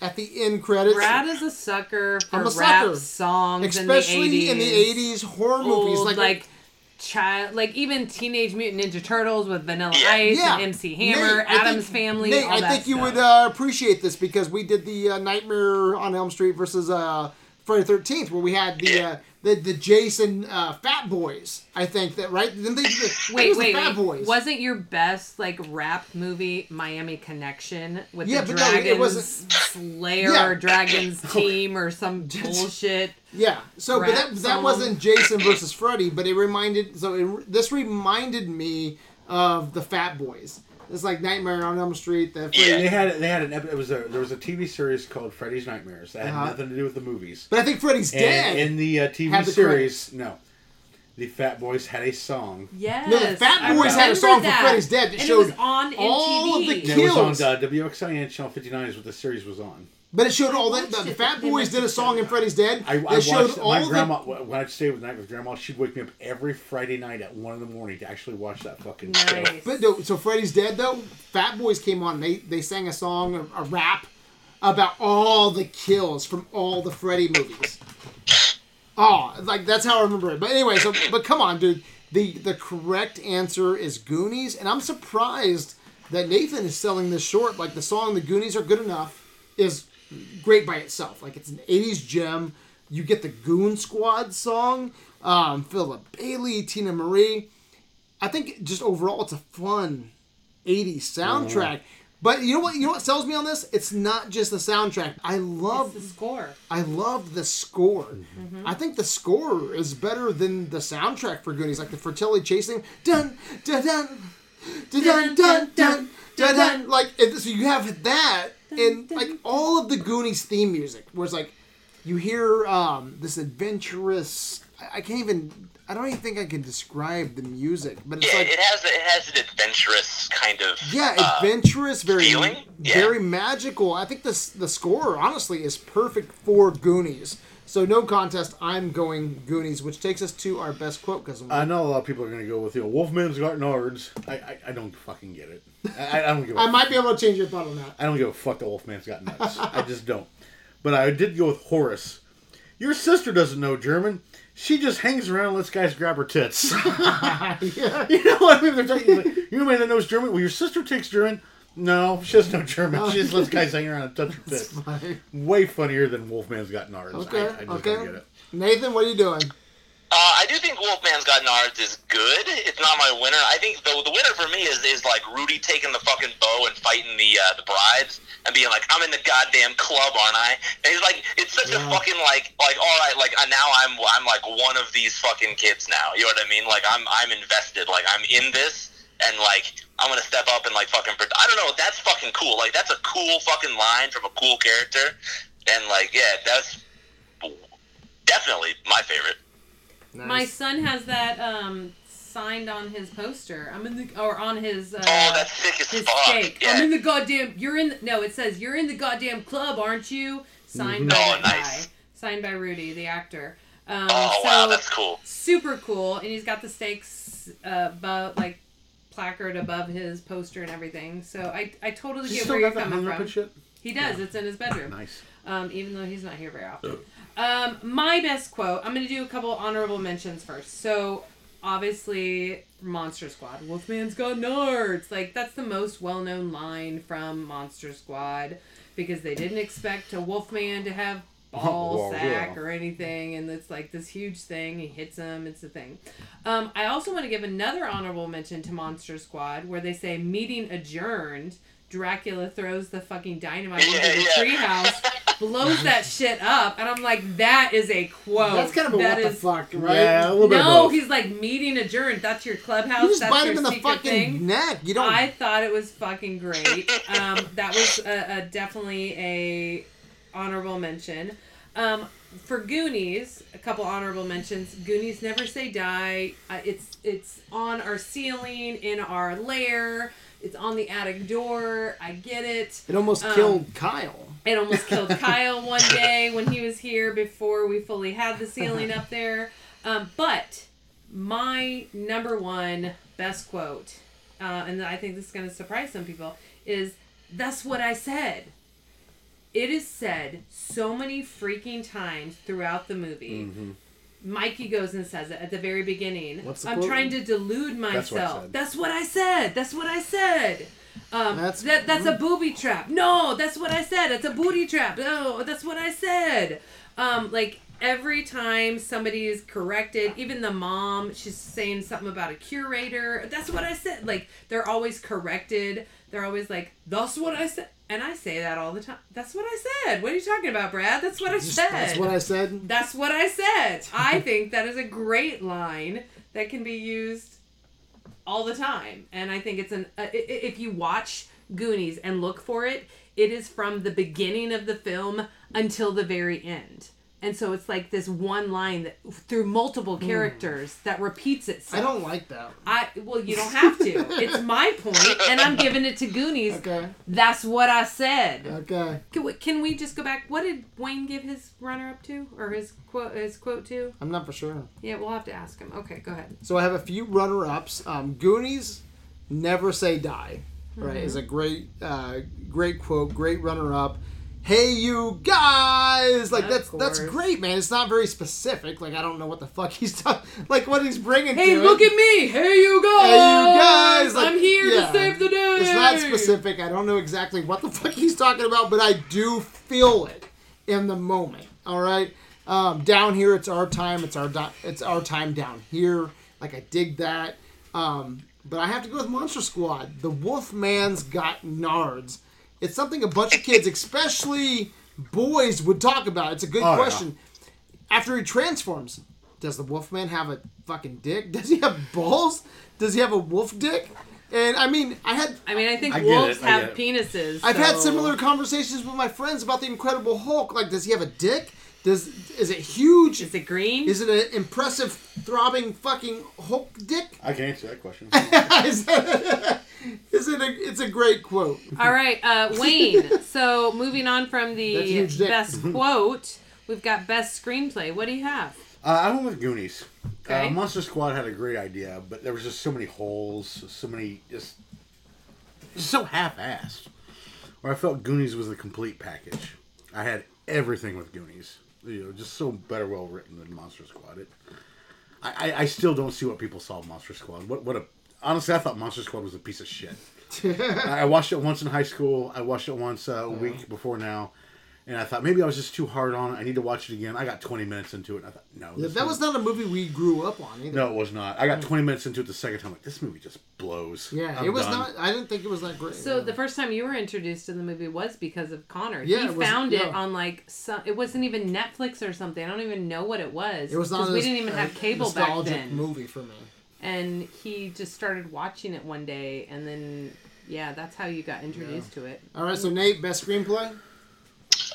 at the end credits, Brad is a sucker for I'm a rap sucker. songs especially in in the the 80s. 80s horror movies, Old, like, like child, like even Teenage Mutant Ninja Turtles with Vanilla Yeah. Ice Yeah. and MC Hammer, Nate, I Addams think- Family. Nate, all I that think you stuff. would uh, appreciate this because we did the uh, Nightmare on Elm Street versus uh, Friday Thirteenth, where we had the Yeah. The the Jason uh, Fat Boys. I think that right. Didn't they? the- *laughs* it Wait, the wait, Fat wait. Boys. Wasn't your best like rap movie Miami Connection with Yeah, the but no, it Dragons wasn't- Slayer Yeah. or Dragons *laughs* team or some *laughs* bullshit? Yeah. So, but that that song. wasn't Jason versus Freddy, but it reminded. So it, this reminded me of the Fat Boys. It's like Nightmare on Elm Street. The Yeah. They had they had an epi- it was a there was a TV series called Freddy's Nightmares that had Uh-huh. nothing to do with the movies. But I think Freddy's And dead. in the uh, TV the series, no, the Fat Boys had a song. Yes. No, the Fat Boys had a remember song for. Freddy's Dead that and showed it was on MTV. all of the It was on uh, WXIN channel 59 is what the series was on. But it showed all that. The, the Fat Boys did a song showed in. Freddy's Dead. I, that I showed watched all my the grandma when I stayed with night with grandma. She'd wake me up every Friday night at one in the morning to actually watch that fucking show. But no, so Freddy's dead though. Fat Boys came on. They they sang a song, a, a rap about all the kills from all the Freddy movies. Oh, like that's how I remember it. But anyway, so but come on, dude. The the correct answer is Goonies, and I'm surprised that Nathan is selling this short. Like the song "The Goonies Are Good Enough" is great by itself. Like it's an '80s gem. You get the Goon Squad song, um, Philip Bailey, Teena Marie. I think just overall it's a fun 80s soundtrack. But you know what? You know what sells me on this? It's not just the soundtrack. I love It's the score. I love the score. I think the score is better than the soundtrack for Goonies, like the Fratelli chasing. Dun dun dun dun dun dun dun dun dun. Like it, so, you have that and like all of the Goonies theme music, where it's like you hear um, this adventurous. I, I can't even. I don't even think I can describe the music, but it's Yeah, like it has it has an adventurous kind of yeah, uh, adventurous, very feeling? Yeah. very magical. I think this the score honestly is perfect for Goonies. So no contest. I'm going Goonies, which takes us to our best quote because I know a lot of people are going to go with you know Wolfman's got nards. I, I, I don't fucking get it. I, I don't give. a *laughs* I might be able to change your thought on that. I don't give a fuck that Wolfman's got nuts. I just don't. But I did go with Horace. Your sister doesn't know German. She just hangs around and lets guys grab her tits. *laughs* *laughs* yeah. you know what I mean? They're talking like, you know man that knows German? Well, your sister takes German. No, she doesn't German. She just lets guys hang around and touch her *laughs* tits. Fine. Way funnier than Wolfman's got nards. Okay. I, I just don't okay. get it. Nathan, what are you doing? Uh, I do think Wolfman's Got Nards is good. It's not my winner. I think the the winner for me is is like Rudy taking the fucking bow and fighting the uh, the brides and being like, I'm in the goddamn club, aren't I? And he's like, it's such a fucking like like all right, like uh, now I'm I'm like one of these fucking kids now. You know what I mean? Like I'm I'm invested. Like I'm in this. And like I'm gonna step up and like fucking. Pro- I don't know. That's fucking cool. Like that's a cool fucking line from a cool character. And like yeah, that's definitely my favorite. My son has that um, signed on his poster. I'm in the or on his. Uh, Oh, that's sick as his fuck. steak. Yeah. I'm in the goddamn. You're in. The, no, it says you're in the goddamn club, aren't you? Signed by Oh, nice. guy. Signed by Rudy, the actor. Um, oh so wow, that's cool. super cool, and he's got the stakes uh, above, like placard above his poster and everything. So I, I totally Does get where you're coming from. shit? He does. It's in his bedroom Nice. um, even though he's not here very often. Um, my best quote. I'm going to do a couple honorable mentions first. So, obviously, Monster Squad. Wolfman's got nards. Like that's the most well-known line from Monster Squad because they didn't expect a Wolfman to have *laughs* ball Well, sack yeah. or anything, and it's like this huge thing. He hits him. It's a thing. Um, I also want to give another honorable mention to Monster Squad where they say meeting adjourned. Dracula throws the fucking dynamite into the yeah. treehouse, blows *laughs* that shit up, and I'm like, that is a quote. That's kind of a That what the fuck, right? Yeah, a little bit No, both. he's like meeting adjourned. That's your clubhouse. You just That's bite your him in the secret fucking thing. neck. You don't. I thought it was fucking great. Um, that was a, a definitely a honorable mention. Um, for Goonies, a couple honorable mentions. Goonies never say die. Uh, it's it's on our ceiling in our lair. It's on the attic door. I get it. it almost um, killed Kyle. It almost killed *laughs* Kyle one day when he was here before we fully had the ceiling up there. Um, but my number one best quote, uh, and I think this is going to surprise some people, is That's what I said. It is said so many freaking times throughout the movie. Mikey goes and says it at the very beginning. What's the I'm quote? trying to delude That's what I myself. That's what I said. That's what I said. Um, That's- that that's a booby trap. No, that's what I said. It's a booty trap. No, that's what I said. Um, like every time somebody is corrected, even the mom, she's saying something about a curator. That's what I said. Like they're always corrected. They're always like, "That's what I said," and I say that all the time. That's what I said. What are you talking about, Brad? That's what I said. That's what I said. That's what I said. I think that is a great line that can be used all the time, and I think it's an. Uh, if you watch Goonies and look for it, it is from the beginning of the film until the very end. And so it's like this one line that through multiple characters that repeats itself. I don't like that. I well, you don't have to. it's my point, and I'm giving it to Goonies. Okay. That's what I said. Okay. Can we, can we just go back? What did Wayne give his runner up to, or his quote his quote to? I'm not for sure. Yeah, we'll have to ask him. Okay, go ahead. So I have a few runner ups. Um, Goonies, never say die. Right, is a great, uh, great quote, great runner up. Hey, you guys! Like Of that's that's great, man. It's not very specific. Like I don't know what the fuck *laughs* he's talking. Like what he's bringing. Hey, look it. at me! Hey, you guys! Hey, you guys! Like, I'm here yeah. to save the day. It's not specific. I don't know exactly what the *laughs* fuck he's talking about, but I do feel it in the moment. All right. Um, down here, it's our time. It's our di- it's our time down here. Like I dig that. Um, but I have to go with Monster Squad. The wolf man's got nards. It's something a bunch of kids, especially boys, would talk about. It's a good Oh, yeah. question. After he transforms, does the Wolfman have a fucking dick? Does he have balls? Does he have a wolf dick? And I mean, I had I mean, I think I wolves it, have penises. I've had similar conversations with my friends about the Incredible Hulk. Like, does he have a dick? Does is it huge? Is it green? Is it an impressive, throbbing, fucking Hulk dick? *laughs* I can answer that question. *laughs* is, it, is it? A, it's a great quote. All right, uh, Wayne. so moving on from the best *laughs* quote, we've got best screenplay. What do you have? Uh, I went with Goonies. Okay. Uh, Monster Squad had a great idea, but there was just so many holes, so many just, just so half-assed. Where I felt Goonies was the complete package. I had everything with Goonies. You know, just so better well written than Monster Squad. It, I, I, still don't see what people saw Monster Squad. What what a honestly, I thought Monster Squad was a piece of shit. *laughs* I watched it once in high school. I watched it once uh, a week before now, and I thought maybe I was just too hard on it. I need to watch it again. I got 20 minutes into it, and I thought, no, Yeah, that movie- was not a movie we grew up on either. no, it was not. I got 20 minutes into it the second time. Like this movie just blows. Yeah, I'm it was done. not. I didn't think it was that great. So yeah. the first time you were introduced to the movie was because of Connor. Yeah, he it was- found it yeah. on like some. It wasn't even Netflix or something. I don't even know what it was. it was not. 'cause a- we didn't even a have cable back nostalgic then. Movie for me. And he just started watching it one day, and then yeah, that's how you got introduced to it. All right, so Nate, best screenplay.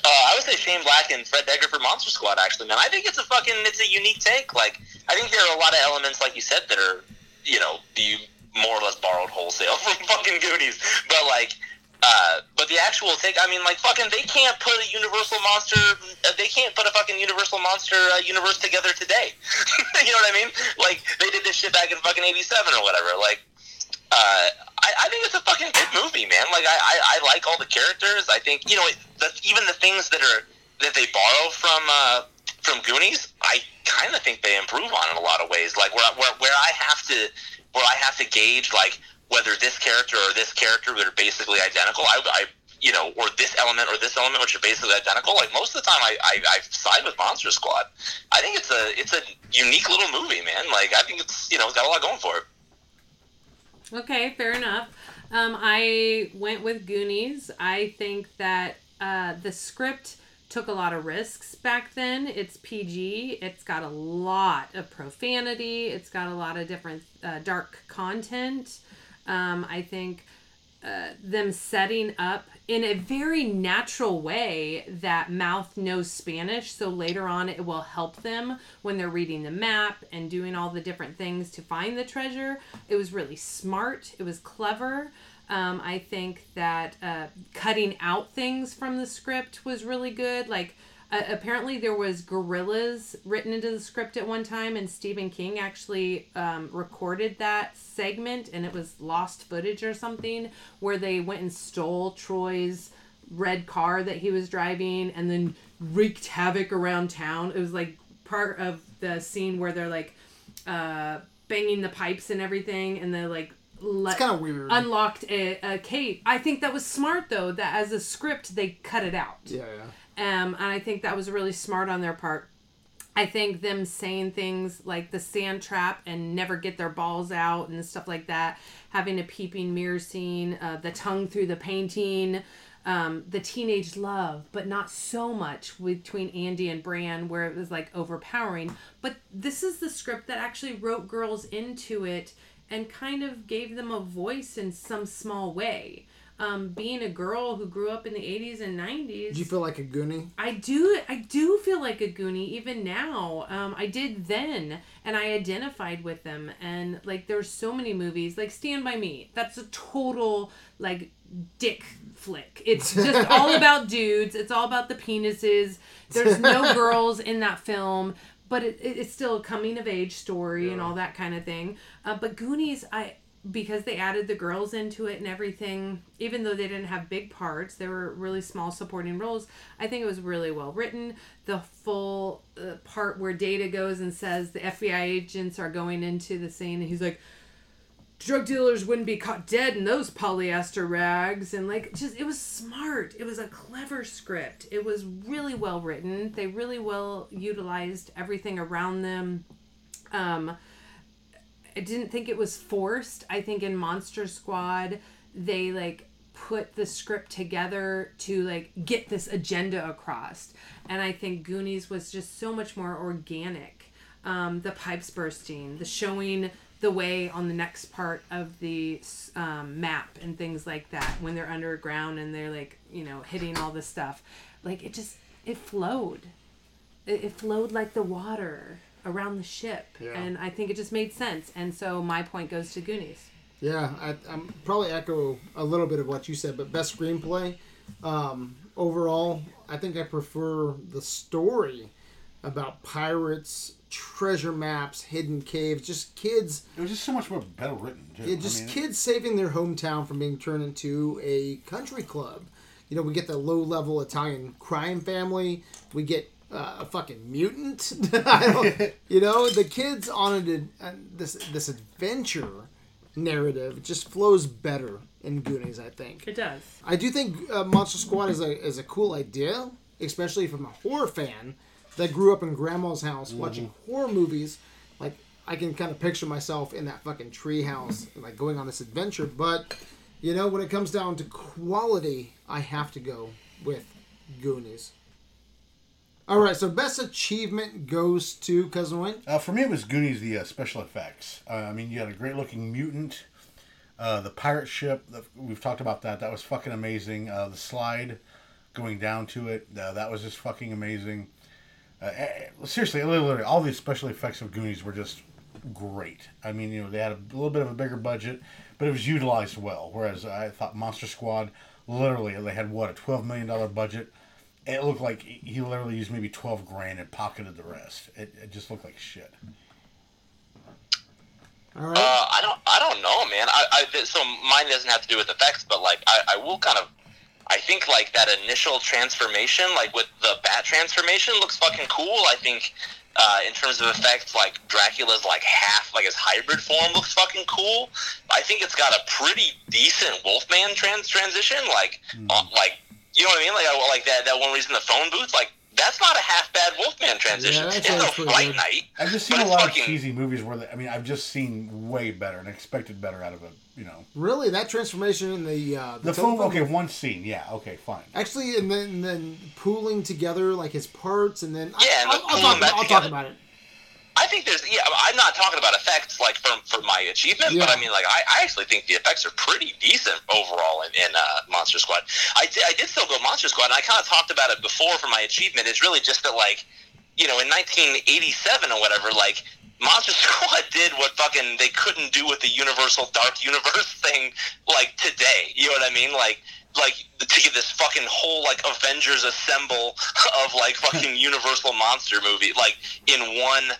Uh, I would say Shane Black and Fred Dekker for Monster Squad. Actually, man, I think it's a fucking it's a unique take. Like, I think there are a lot of elements, like you said, that are you know you more or less borrowed wholesale *laughs* from fucking Goonies. But like, uh, but the actual take, I mean, like fucking, they can't put a Universal monster. Uh, they can't put a fucking Universal monster uh, universe together today. *laughs* you know what I mean? Like they did this shit back in fucking '87 or whatever. Like. Uh, I, I think it's a fucking good movie, man. Like I, I, I like all the characters. I think you know the, even the things that are that they borrow from uh, from Goonies. I kind of think they improve on in a lot of ways. Like where, where where I have to where I have to gauge like whether this character or this character that are basically identical. I, I you know, or this element or this element which are basically identical. Like most of the time, I, I, I side with Monster Squad. I think it's a it's a unique little movie, man. Like I think it's you know it's got a lot going for it. Okay, fair enough. Um, I went with Goonies. I think that uh, the script took a lot of risks back then. It's PG. It's got a lot of profanity. It's got a lot of different uh, dark content. Um, I think uh, them setting up in a very natural way that mouth knows Spanish. So later on, it will help them when they're reading the map and doing all the different things to find the treasure. It was really smart, it was clever. Um, I think that uh, cutting out things from the script was really good. Like, uh, apparently there was gorillas written into the script at one time and stephen king actually um, recorded that segment and it was lost footage or something where they went and stole troy's red car that he was driving and then wreaked havoc around town it was like part of the scene where they're like uh, banging the pipes and everything, and they're like. Let, It's kind of weird. unlocked a, a Kate. I think that was smart though. That as a script they cut it out. yeah, yeah. Um, and I think that was really smart on their part. I think them saying things like the sand trap and never get their balls out and stuff like that, having a peeping mirror scene, uh, the tongue through the painting, um, the teenage love, but not so much between Andy and Brand where it was like overpowering. But this is the script that actually wrote girls into it and kind of gave them a voice in some small way. Um, being a girl who grew up in the 80s and 90s. Do you feel like a Goonie? I do. I do feel like a Goonie even now. Um, I did then, and I identified with them. And like, there's so many movies like Stand by Me. That's a total like dick flick. It's just *laughs* all about dudes. It's all about the penises. There's no *laughs* girls in that film. But it, it, it's still a coming of age story and all that kind of thing. Uh, but Goonies, I because they added the girls into it and everything, even though they didn't have big parts, they were really small supporting roles. I think it was really well written. The full uh, part where Data goes and says the FBI agents are going into the scene, and he's like, drug dealers wouldn't be caught dead in those polyester rags and like just it was smart it was a clever script it was really well written they really well utilized everything around them um I didn't think it was forced. I think in Monster Squad, they like put the script together to like get this agenda across. And I think Goonies was just so much more organic. Um, the pipes bursting, the showing the way on the next part of the um, map and things like that when they're underground and they're like, you know, hitting all this stuff. Like it just, it flowed. It, it flowed like the water around the ship. Yeah. And I think it just made sense. And so my point goes to Goonies. Yeah, I, I'm probably echo a little bit of what you said, but best screenplay um, overall, I think I prefer the story about pirates, treasure maps, hidden caves, just kids. It was just so much more better written. Too. Yeah, just I mean, kids saving their hometown from being turned into a country club. You know, we get the low level Italian crime family. We get uh, a fucking mutant. *laughs* I don't, you know, the kids on it, uh, this this adventure narrative just flows better in Goonies. I think. It does. I do think uh, Monster Squad is a is a cool idea, especially from a horror fan that grew up in grandma's house watching horror movies. Like I can kind of picture myself in that fucking tree house, like going on this adventure. But you know, when it comes down to quality, I have to go with Goonies. All right, so best achievement goes to Cousin Wayne. Uh, for me, it was Goonies, the uh, special effects. Uh, I mean, you had a great looking mutant. Uh, the pirate ship, the, we've talked about that. That was fucking amazing. Uh, the slide going down to it, uh, that was just fucking amazing. Uh, eh, seriously, literally, all these special effects of Goonies were just great. I mean, you know, they had a little bit of a bigger budget, but it was utilized well. Whereas I thought Monster Squad, literally, they had what, a $12 million budget? It looked like he literally used maybe 12 grand and pocketed the rest. It, it just looked like shit. All right. Uh, I don't, I don't know, man. I, I, so mine doesn't have to do with effects, but like, I, I will kind of, I think like that initial transformation, like with the bat transformation, looks fucking cool. I think, uh, in terms of effects, like Dracula's like half, like his hybrid form looks fucking cool. I think it's got a pretty decent Wolfman trans transition, like, uh, like you know what I mean? Like, I, like that that one reason the phone booth, like that's not a half bad Wolfman transition. Yeah, it's sounds no pretty Fright good. Night. I've just seen a lot fucking- of cheesy movies where they, I mean, I've just seen way better and expected better out of it. You know, really, that transformation in the uh, the telephone phone. Okay, booth- one scene. Yeah. Okay, fine. Actually, and then and then pooling together like his parts, and then Yeah, I, and I'll, the I'll, talk, that I'll talk about it. I think there's yeah. I'm not talking about effects like for for my achievement, but I mean like I, I actually think the effects are pretty decent overall in, in uh, Monster Squad. I did, I did still go Monster Squad, and I kind of talked about it before for my achievement. It's really just that like you know in 1987 or whatever like. Monster *laughs* Squad did what fucking they couldn't do with the Universal Dark Universe *laughs* thing like today. You know what I mean? Like like to get this fucking whole like Avengers assemble *laughs* of like fucking Universal monster movie like in one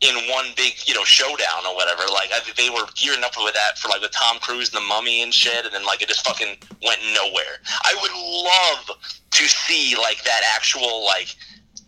in one big you know showdown or whatever. Like I, they were gearing up with that for like the Tom Cruise and the Mummy and shit, and then like it just fucking went nowhere. I would love to see like that actual like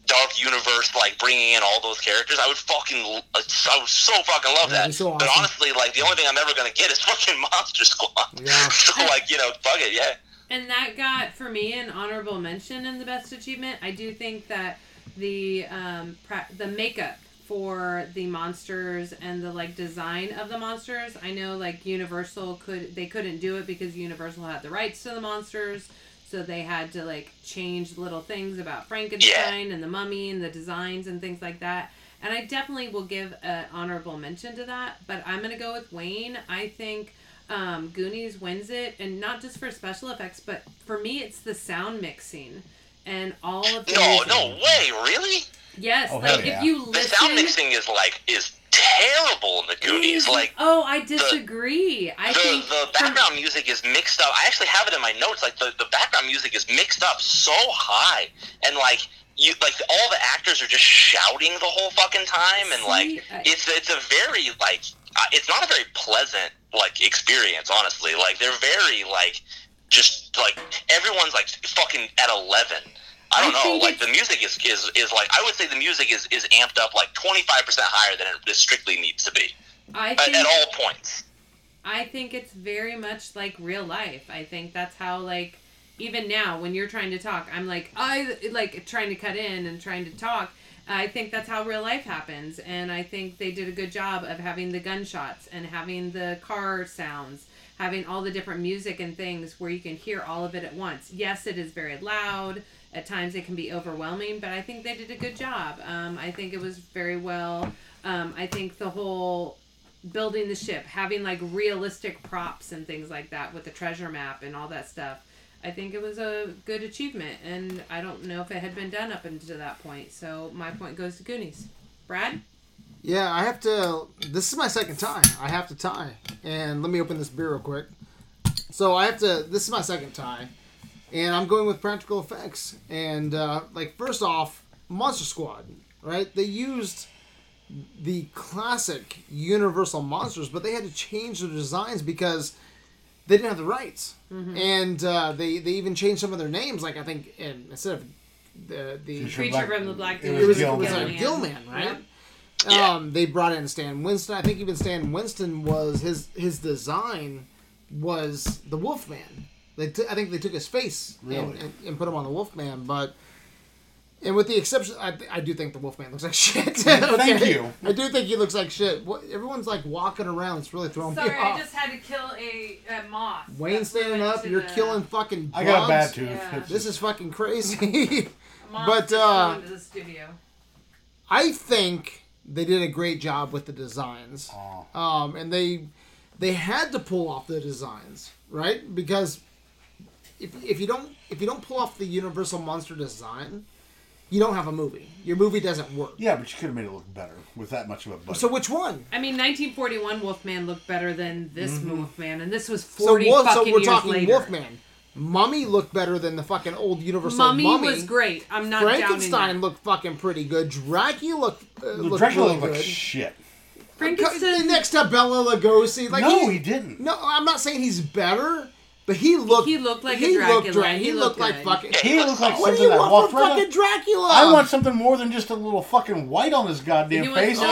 dark universe, like bringing in all those characters. I would fucking, I would so fucking love That'd that. be so But honestly, like the only thing I'm ever gonna get is *laughs* fucking Monster Squad. Yeah. *laughs* so like, you know, fuck it, yeah. And that got for me an honorable mention in the best achievement. I do think that the um, pra- the makeup for the monsters and the like design of the monsters. I know like Universal could they couldn't do it because Universal had the rights to the monsters, so they had to like change little things about Frankenstein and the Mummy and the designs and things like that. And I definitely will give an honorable mention to that. But I'm gonna go with Wayne. I think um, Goonies wins it, and not just for special effects, but for me, it's the sound mixing and all of the No, music. no way, really? Yes, Oh, like hell if yeah. you listen, The sound mixing is like is terrible in the Goonies. is- Like oh, I disagree. I the, think the for- background music is mixed up. I actually have it in my notes. Like the, the background music is mixed up so high, and like you like all the actors are just shouting the whole fucking time, and See, like I- it's it's a very like uh, it's not a very pleasant like experience. Honestly, like they're very like just like everyone's like fucking at eleven. I don't I know. Like the music is, is is like I would say the music is is amped up like twenty five percent higher than it strictly needs to be I at, think at all points. I think it's very much like real life. I think that's how like even now when you're trying to talk, I'm like I like trying to cut in and trying to talk. I think that's how real life happens, and I think they did a good job of having the gunshots and having the car sounds, having all the different music and things where you can hear all of it at once. Yes, it is very loud. At times it can be overwhelming, but I think they did a good job. Um, I think it was very well. Um, I think the whole building the ship, having like realistic props and things like that with the treasure map and all that stuff. I think it was a good achievement, and I don't know if it had been done up until that point. So my point goes to Goonies. Brad, Yeah, I have to. This is my second tie. I have to tie. And let me open this beer real quick. So I have to. This is my second tie. And I'm going with practical effects. And, uh, like, first off, Monster Squad, right? They used the classic Universal monsters, but they had to change their designs because they didn't have the rights. And uh, they, they even changed some of their names. Like, I think, and instead of the. the Creature Creature Black- from the Black it Lagoon. it was, Gill-man. it was like Gill-man. Gill-man, right? Yep. Yeah. Um, they brought in Stan Winston. I think even Stan Winston was his his design was the Wolfman. They t- I think they took his face and, Really? and, and put him on the Wolfman, but and with the exception, I, I do think the Wolfman looks like *laughs* shit. Thank you. I do think he looks like shit. What, everyone's like walking around. It's really throwing people. Sorry, me I just had to kill a, a moth. Wayne standing up. You're the- killing fucking. I got a bad tooth. Yeah. This is fucking crazy. *laughs* a moth *laughs* but, uh, into the studio. I think they did a great job with the designs. Aw. Um, and they they had to pull off the designs, right? Because if, if you don't if you don't pull off the Universal Monster design, you don't have a movie. Your movie doesn't work. yeah, but you could have made it look better with that much of a budget. So which one? I mean, 1941 Wolfman looked better than this Wolfman, and this was Mm-hmm. So 40 Wolf, so we're years talking later. Wolfman. Mummy looked better than the fucking old Universal Mummy, Mummy. was great. I'm not doubting Frankenstein that. looked fucking pretty good. Dracula looked, uh, looked Dracula really looked like good. shit. Frankenstein. next to Bela Lugosi, like no, he didn't. No, I'm not saying he's better, but he looked. He looked like a he looked Dracula. Dra- He he looked looked like fucking. He looked like What do you want walked from right fucking. Dracula? I want something more than just a little fucking white on his goddamn He wants- face. oh,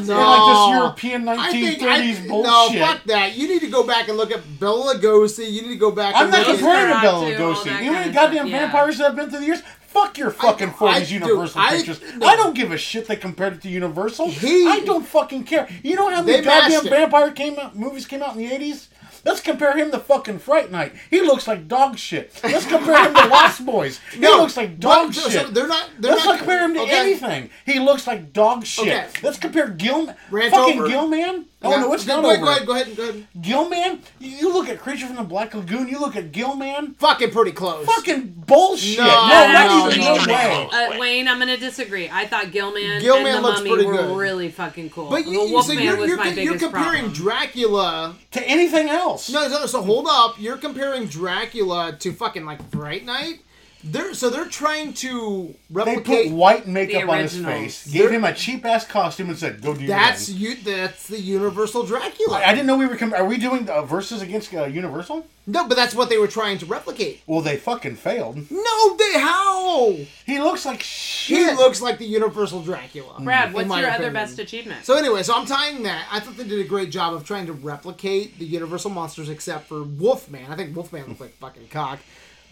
It's Oh, like, no. like this European I think 1930s I, bullshit. No, fuck that. You need to go back and look at Bela Lugosi. You need to go back. I'm and not comparing to Bela Lugosi. You know kind the goddamn stuff, yeah. vampires that have been through the years? Fuck your fucking I- 40s dude, Universal I- pictures. no. I don't give a shit they compared it to Universal. He- I don't fucking care. You know how many They goddamn vampire came out, movies came out in the 80s? Let's compare him to fucking Fright Night. He looks like dog shit. Let's compare him to *laughs* Lost Boys. He No, looks like dog but- so shit. they're not. They're Let's not compare him to okay. anything. He looks like dog shit. Okay. Let's compare Gil. Rant fucking over. Gill-man. Oh Okay, no, it's go not ahead, over. Go ahead. Go ahead. Go ahead. Gill-man. You you look at Creature from the Black Lagoon. You look at Gill-man. Fucking pretty close. Fucking bullshit. No, No, no, not even no, no, no. way. Uh, Wayne, I'm gonna disagree. I thought Gill-man, Gill-man and the looks Mummy pretty were good. really fucking cool. But the you, you so Wolfman you're, was you're, my you're biggest comparing problem. Dracula. To anything else. No, no, so hold up. You're comparing Dracula to fucking like Fright Night. They're so they're trying to replicate. They replicate. put white makeup The on his originals. face, gave him a cheap ass costume, and said, "Go do your that's thing." you. That's the Universal Dracula. I I didn't know we were. Com- are we doing uh, versus against uh, Universal? no, but that's what they were trying to replicate. Well, they fucking failed. No, they how? He looks like shit. He looks like the Universal Dracula. Brad, in what's my your other opinion. best achievement? So anyway, so I'm tying that. I thought they did a great job of trying to replicate the Universal monsters, except for Wolfman. I think Wolfman looked like fucking cock.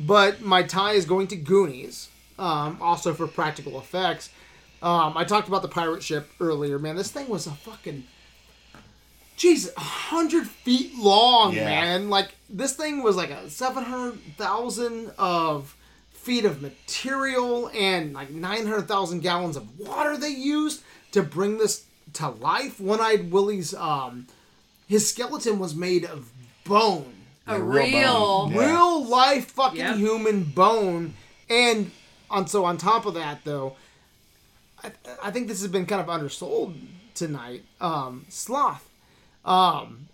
But my tie is going to Goonies, um, also for practical effects. Um, I talked about the pirate ship earlier. Man, this thing was a fucking, jeez, a hundred feet long, Yeah. man. Like this thing was like a seven hundred thousand of feet of material and like 900,000 gallons of water they used to bring this to life. One-eyed Willie's um his skeleton was made of bone. A real real. Yeah. Real life fucking Yep. human bone. And on so on top of that though, I, I think this has been kind of undersold tonight. Um Sloth. Um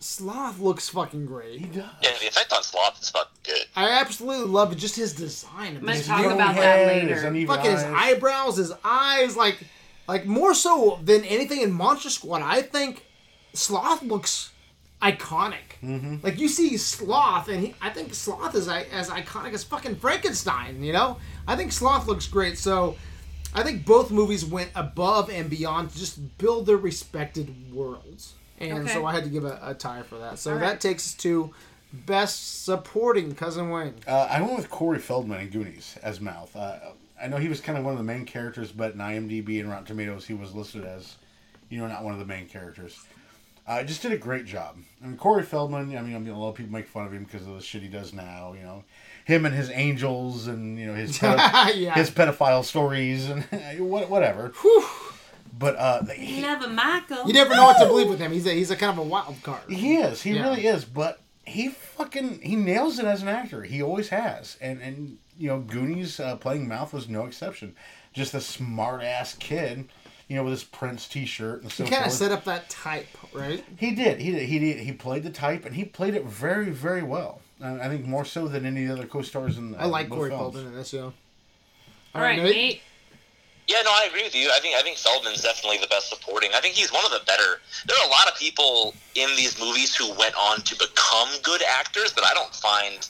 Sloth looks fucking great. Yeah, the effect on Sloth is fucking good. I absolutely love just his design. I'm gonna His talk young about that later. his uneven fucking his eyebrows, his eyes, like, like more so than anything in Monster Squad. I think Sloth looks iconic. Mm-hmm. Like you see Sloth, and he, I think Sloth is i- as iconic as fucking Frankenstein. You know, I think Sloth looks great. So, I think both movies went above and beyond to just build their respected worlds. And Okay. so I had to give a, a tie for that. So All that right. takes us to best supporting cousin Wayne. Uh, I went with Corey Feldman in Goonies as Mouth. Uh, I know he was kind of one of the main characters, but in IMDb and Rotten Tomatoes, he was listed as, you know, not one of the main characters. Uh, just did a great job. I mean, Corey Feldman. I mean, I mean, a lot of people make fun of him because of the shit he does now. You know, him and his angels, and you know his *laughs* pedo- Yeah. his pedophile stories, and *laughs* what- whatever. But uh, he, Love a Michael. You never know what to believe with him. He's a, he's a kind of a wild card. He is. He Yeah. really is. But he fucking he nails it as an actor. He always has. And and you know, Goonies uh, playing Mouth was no exception. Just a smart ass kid, you know, with his Prince T-shirt and so He kind of set up that type, right? he did. He did. He did. He played the type, and he played it very, very well. I think more so than any other co-stars in. The I like Corey films. Feldman in this, yo. All right, Nate. Yeah, no, I agree with you. I think I think Feldman's definitely the best supporting. I think he's one of the better. There are a lot of people in these movies who went on to become good actors, but I don't find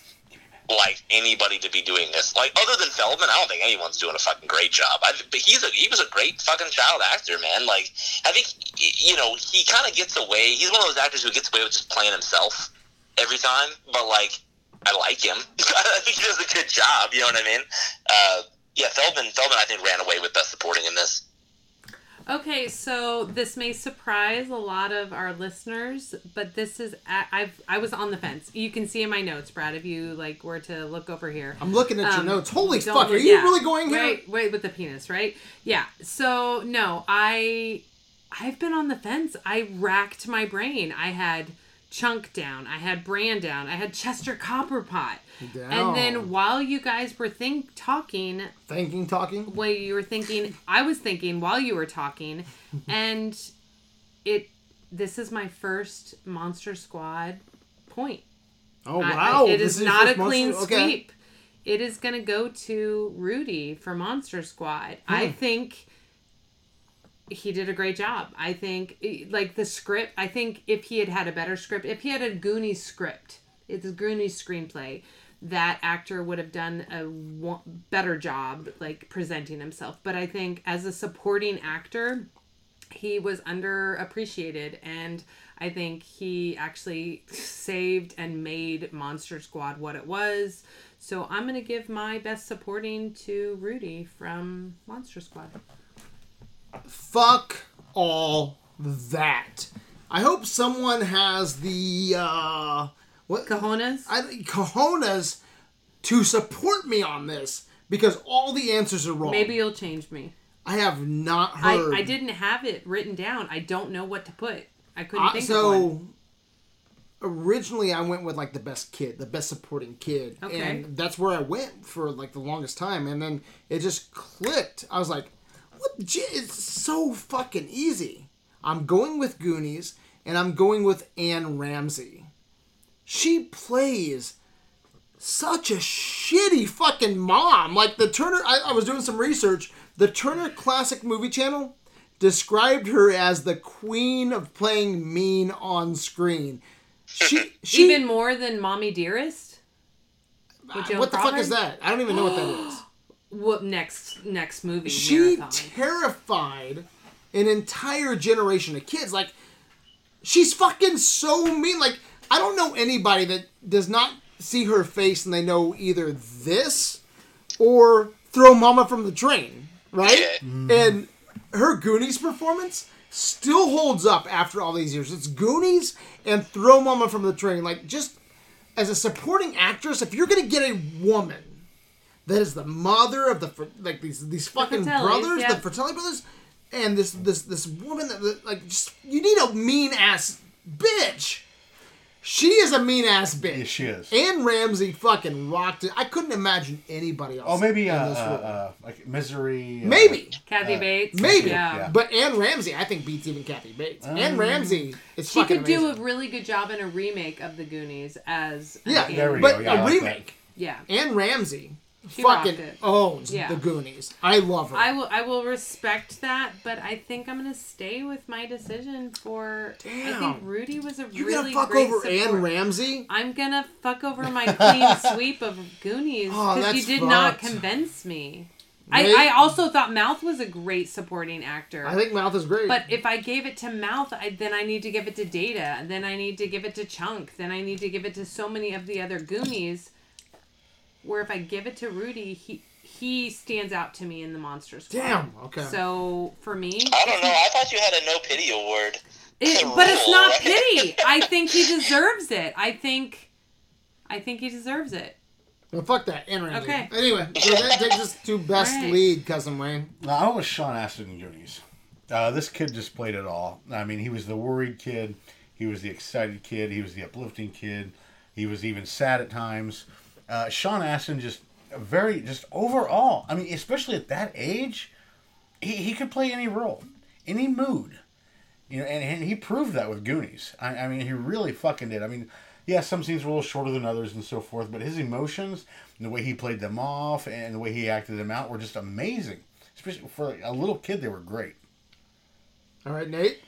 like anybody to be doing this. Like other than Feldman, I don't think anyone's doing a fucking great job. I, but he's a he was a great fucking child actor, man. Like I think you know he kind of gets away. He's one of those actors who gets away with just playing himself every time. But like I like him. *laughs* I think he does a good job. You know what I mean? Uh, yeah, Feldman. Feldman, I think ran away with best supporting in this. Okay, so this may surprise a lot of our listeners, but this is I- I've I was on the fence. You can see in my notes, Brad, if you like were to look over here. I'm looking at Um, your notes. Holy fuck, are you yeah. really going here? Right, right with the penis, right? Yeah. So no, I I've been on the fence. I racked my brain. I had Chunk down. I had Brand down. I had Chester Copperpot. Down. And then while you guys were think talking, Thinking, talking. while you were thinking, I was thinking while you were talking, *laughs* and it. This is my first Monster Squad point. Oh, I- wow. it This is your not a first Monster- clean okay. sweep. It is going to go to Rudy for Monster Squad. I Hmm. think he did a great job. I think, eh, like the script, I think if he had had a better script, if he had a Goonies script, it's a Goonies screenplay, that actor would have done a better job, like presenting himself. But I think as a supporting actor, he was underappreciated and i think he actually saved and made monster squad what it was so i'm going to give my best supporting to rudy from monster squad Fuck all that. I hope someone has the, uh, what? cojones I, cojones to support me on this because all the answers are wrong. maybe you'll change me I have not I, heard. I didn't have it written down i don't know what to put i couldn't Uh, think of one so originally I went with like the best kid, the best supporting kid, Okay. and that's where I went for like the longest time, and then it just clicked. I was like, "What? It's so fucking easy." I'm going with Goonies, and I'm going with Anne Ramsey. She plays such a shitty fucking mom. Like the Turner, I, I was doing some research. The Turner Classic Movie Channel described her as the queen of playing mean on screen. She, *laughs* she Even more than Mommy Dearest. What the fuck is that? I don't even know what that is. *gasps* *gasps* *gasps* What next next movie? She marathon. terrified an entire generation of kids. Like, she's fucking so mean. Like, I don't know anybody that does not see her face and they know either this or throw Mama from the train, right? Mm-hmm. And her Goonies performance still holds up after all these years. It's Goonies and Throw Mama from the Train. Like, just as a supporting actress, if you're gonna get a woman that is the mother of the like these these fucking Fratellis, brothers, yeah. the Fratelli brothers, and this this this woman that- that like just you need a mean ass bitch. She is a mean ass bitch. Yes, she is. Anne Ramsey fucking rocked it. I couldn't imagine anybody else. Oh, maybe in uh, this uh, uh, like Misery. uh, maybe. Kathy Bates. Maybe, Yeah. yeah. but Anne Ramsey, I think beats even Kathy Bates. Anne Ramsey is She fucking could do amazing. a really good job in a remake of the Goonies as an yeah, Anne- There we but go. Yeah, I a like remake. yeah. Anne Ramsey She fucking owns Yeah. the Goonies. I love her. I will I will respect that, but I think I'm gonna stay with my decision for I think Rudy was a You're really gonna fuck great over support. Anne Ramsey? I'm gonna fuck over my *laughs* clean sweep of Goonies Oh, because you that's did not convince me. I, I also thought Mouth was a great supporting actor. I think Mouth is great. But if I gave it to Mouth, I, then I need to give it to Data, then I need to give it to Chunk, then I need to give it to so many of the other Goonies. Where if I give it to Rudy, he he stands out to me in the Monster Squad. Damn. Okay. So for me, I don't know. I thought you had a no pity award. it, but it's not right? *laughs* pity. I think he deserves it. I think, I think he deserves it. Well, fuck that. Anne Ramsey. Okay. Anyway, so that takes us to best Alright. lead, cousin Wayne. No, I was Sean Astin in Goonies. Uh, this kid just played it all. I mean, he was the worried kid. He was the excited kid. He was the uplifting kid. He was even sad at times. Uh, Sean Astin just very, just overall. I mean, especially at that age, he, he could play any role, any mood. You know, and, and he proved that with Goonies. I, I mean, he really fucking did. I mean, yeah, some scenes were a little shorter than others and so forth, but his emotions and the way he played them off and the way he acted them out were just amazing. Especially for a little kid, they were great. All right, Nate.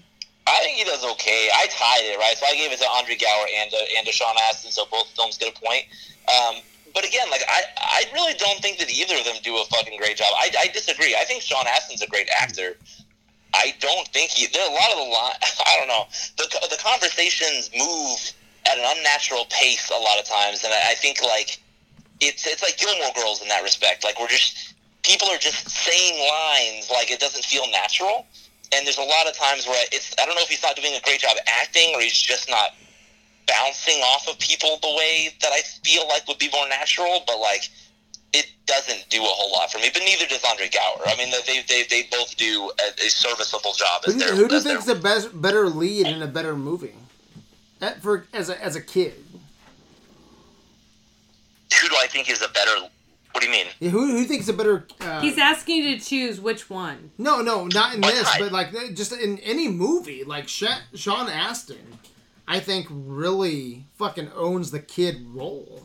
I think he does okay. I tied it, right? So I gave it to Andre Gower and to, and to Sean Astin, so both films get a point. Um, but again, like I, I really don't think that either of them do a fucking great job. I, I disagree. I think Sean Astin's a great actor. I don't think he. There are a lot of the line. *laughs* I don't know. The the conversations move at an unnatural pace a lot of times, and I, I think like it's it's like Gilmore Girls in that respect. Like we're just people are just saying lines like it doesn't feel natural. And there's a lot of times where it's I don't know if he's not doing a great job acting or he's just not bouncing off of people the way that I feel like would be more natural. But like it doesn't do a whole lot for me. But neither does Andre Gower. I mean they they, they both do a, a serviceable job Who, as do- their who do you as their- think's the best, better lead in a better movie? At, for as a as a kid. who do I think is a better? What do you mean? Yeah, who who thinks a better? Uh, He's asking you to choose which one. no, no, not in What this, type? but like just in any movie. Like Sha- Sean Astin, I think really fucking owns the kid role.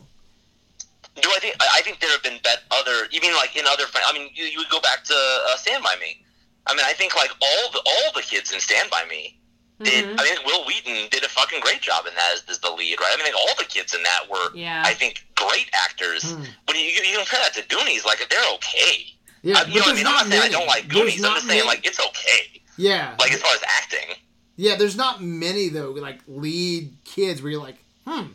Do I think? I I think there have been bet other. You mean like in other? I mean, you, you would go back to uh, Stand by Me. I mean, I think like all the all the kids in Stand by Me did. Mhm. I mean, Wil Wheaton did a fucking great job in that as, as the lead, right? I mean, all the kids in that were, Yeah. I think, great actors. Hmm. When you, you compare that to Goonies, like they're okay. Yeah, I, you know what I mean? I'm not not saying I don't like There's Goonies. I'm just saying many- like it's okay. yeah, Like as far as acting. Yeah. There's not many though, like lead kids where you're like, hmm,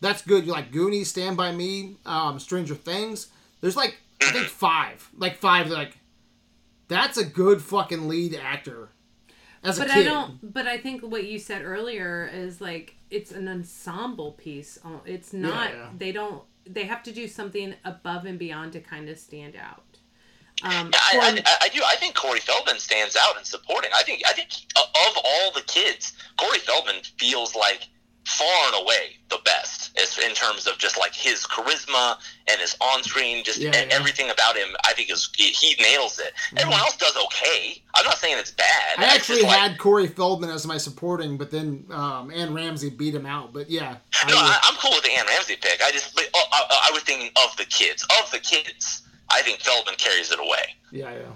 that's good. You're like Goonies, Stand by Me, um, Stranger Things. There's like I think five, like five. Like that's a good fucking lead actor. As a But I don't. But I think what you said earlier is like it's an ensemble piece. Uh, It's not. yeah. They don't. They have to do something above and beyond to kind of stand out. Um, Yeah, I, I, I do. I think Corey Feldman stands out in supporting. I think. I think uh, of all the kids, Corey Feldman feels like far and away the best. as, in terms of just like his charisma and his on-screen, just Yeah, and yeah. everything about him. I think is he, he nails it. Everyone else does okay. I'm not saying it's bad. Mm-hmm. I actually just like- had Corey Feldman as my supporting, but then um, Ann Ramsey beat him out. But yeah, I no, I, I'm cool with the Anne Ramsey pick. I just, but, uh, I, I was thinking of the kids. Of the kids, I think Feldman carries it away. yeah, yeah.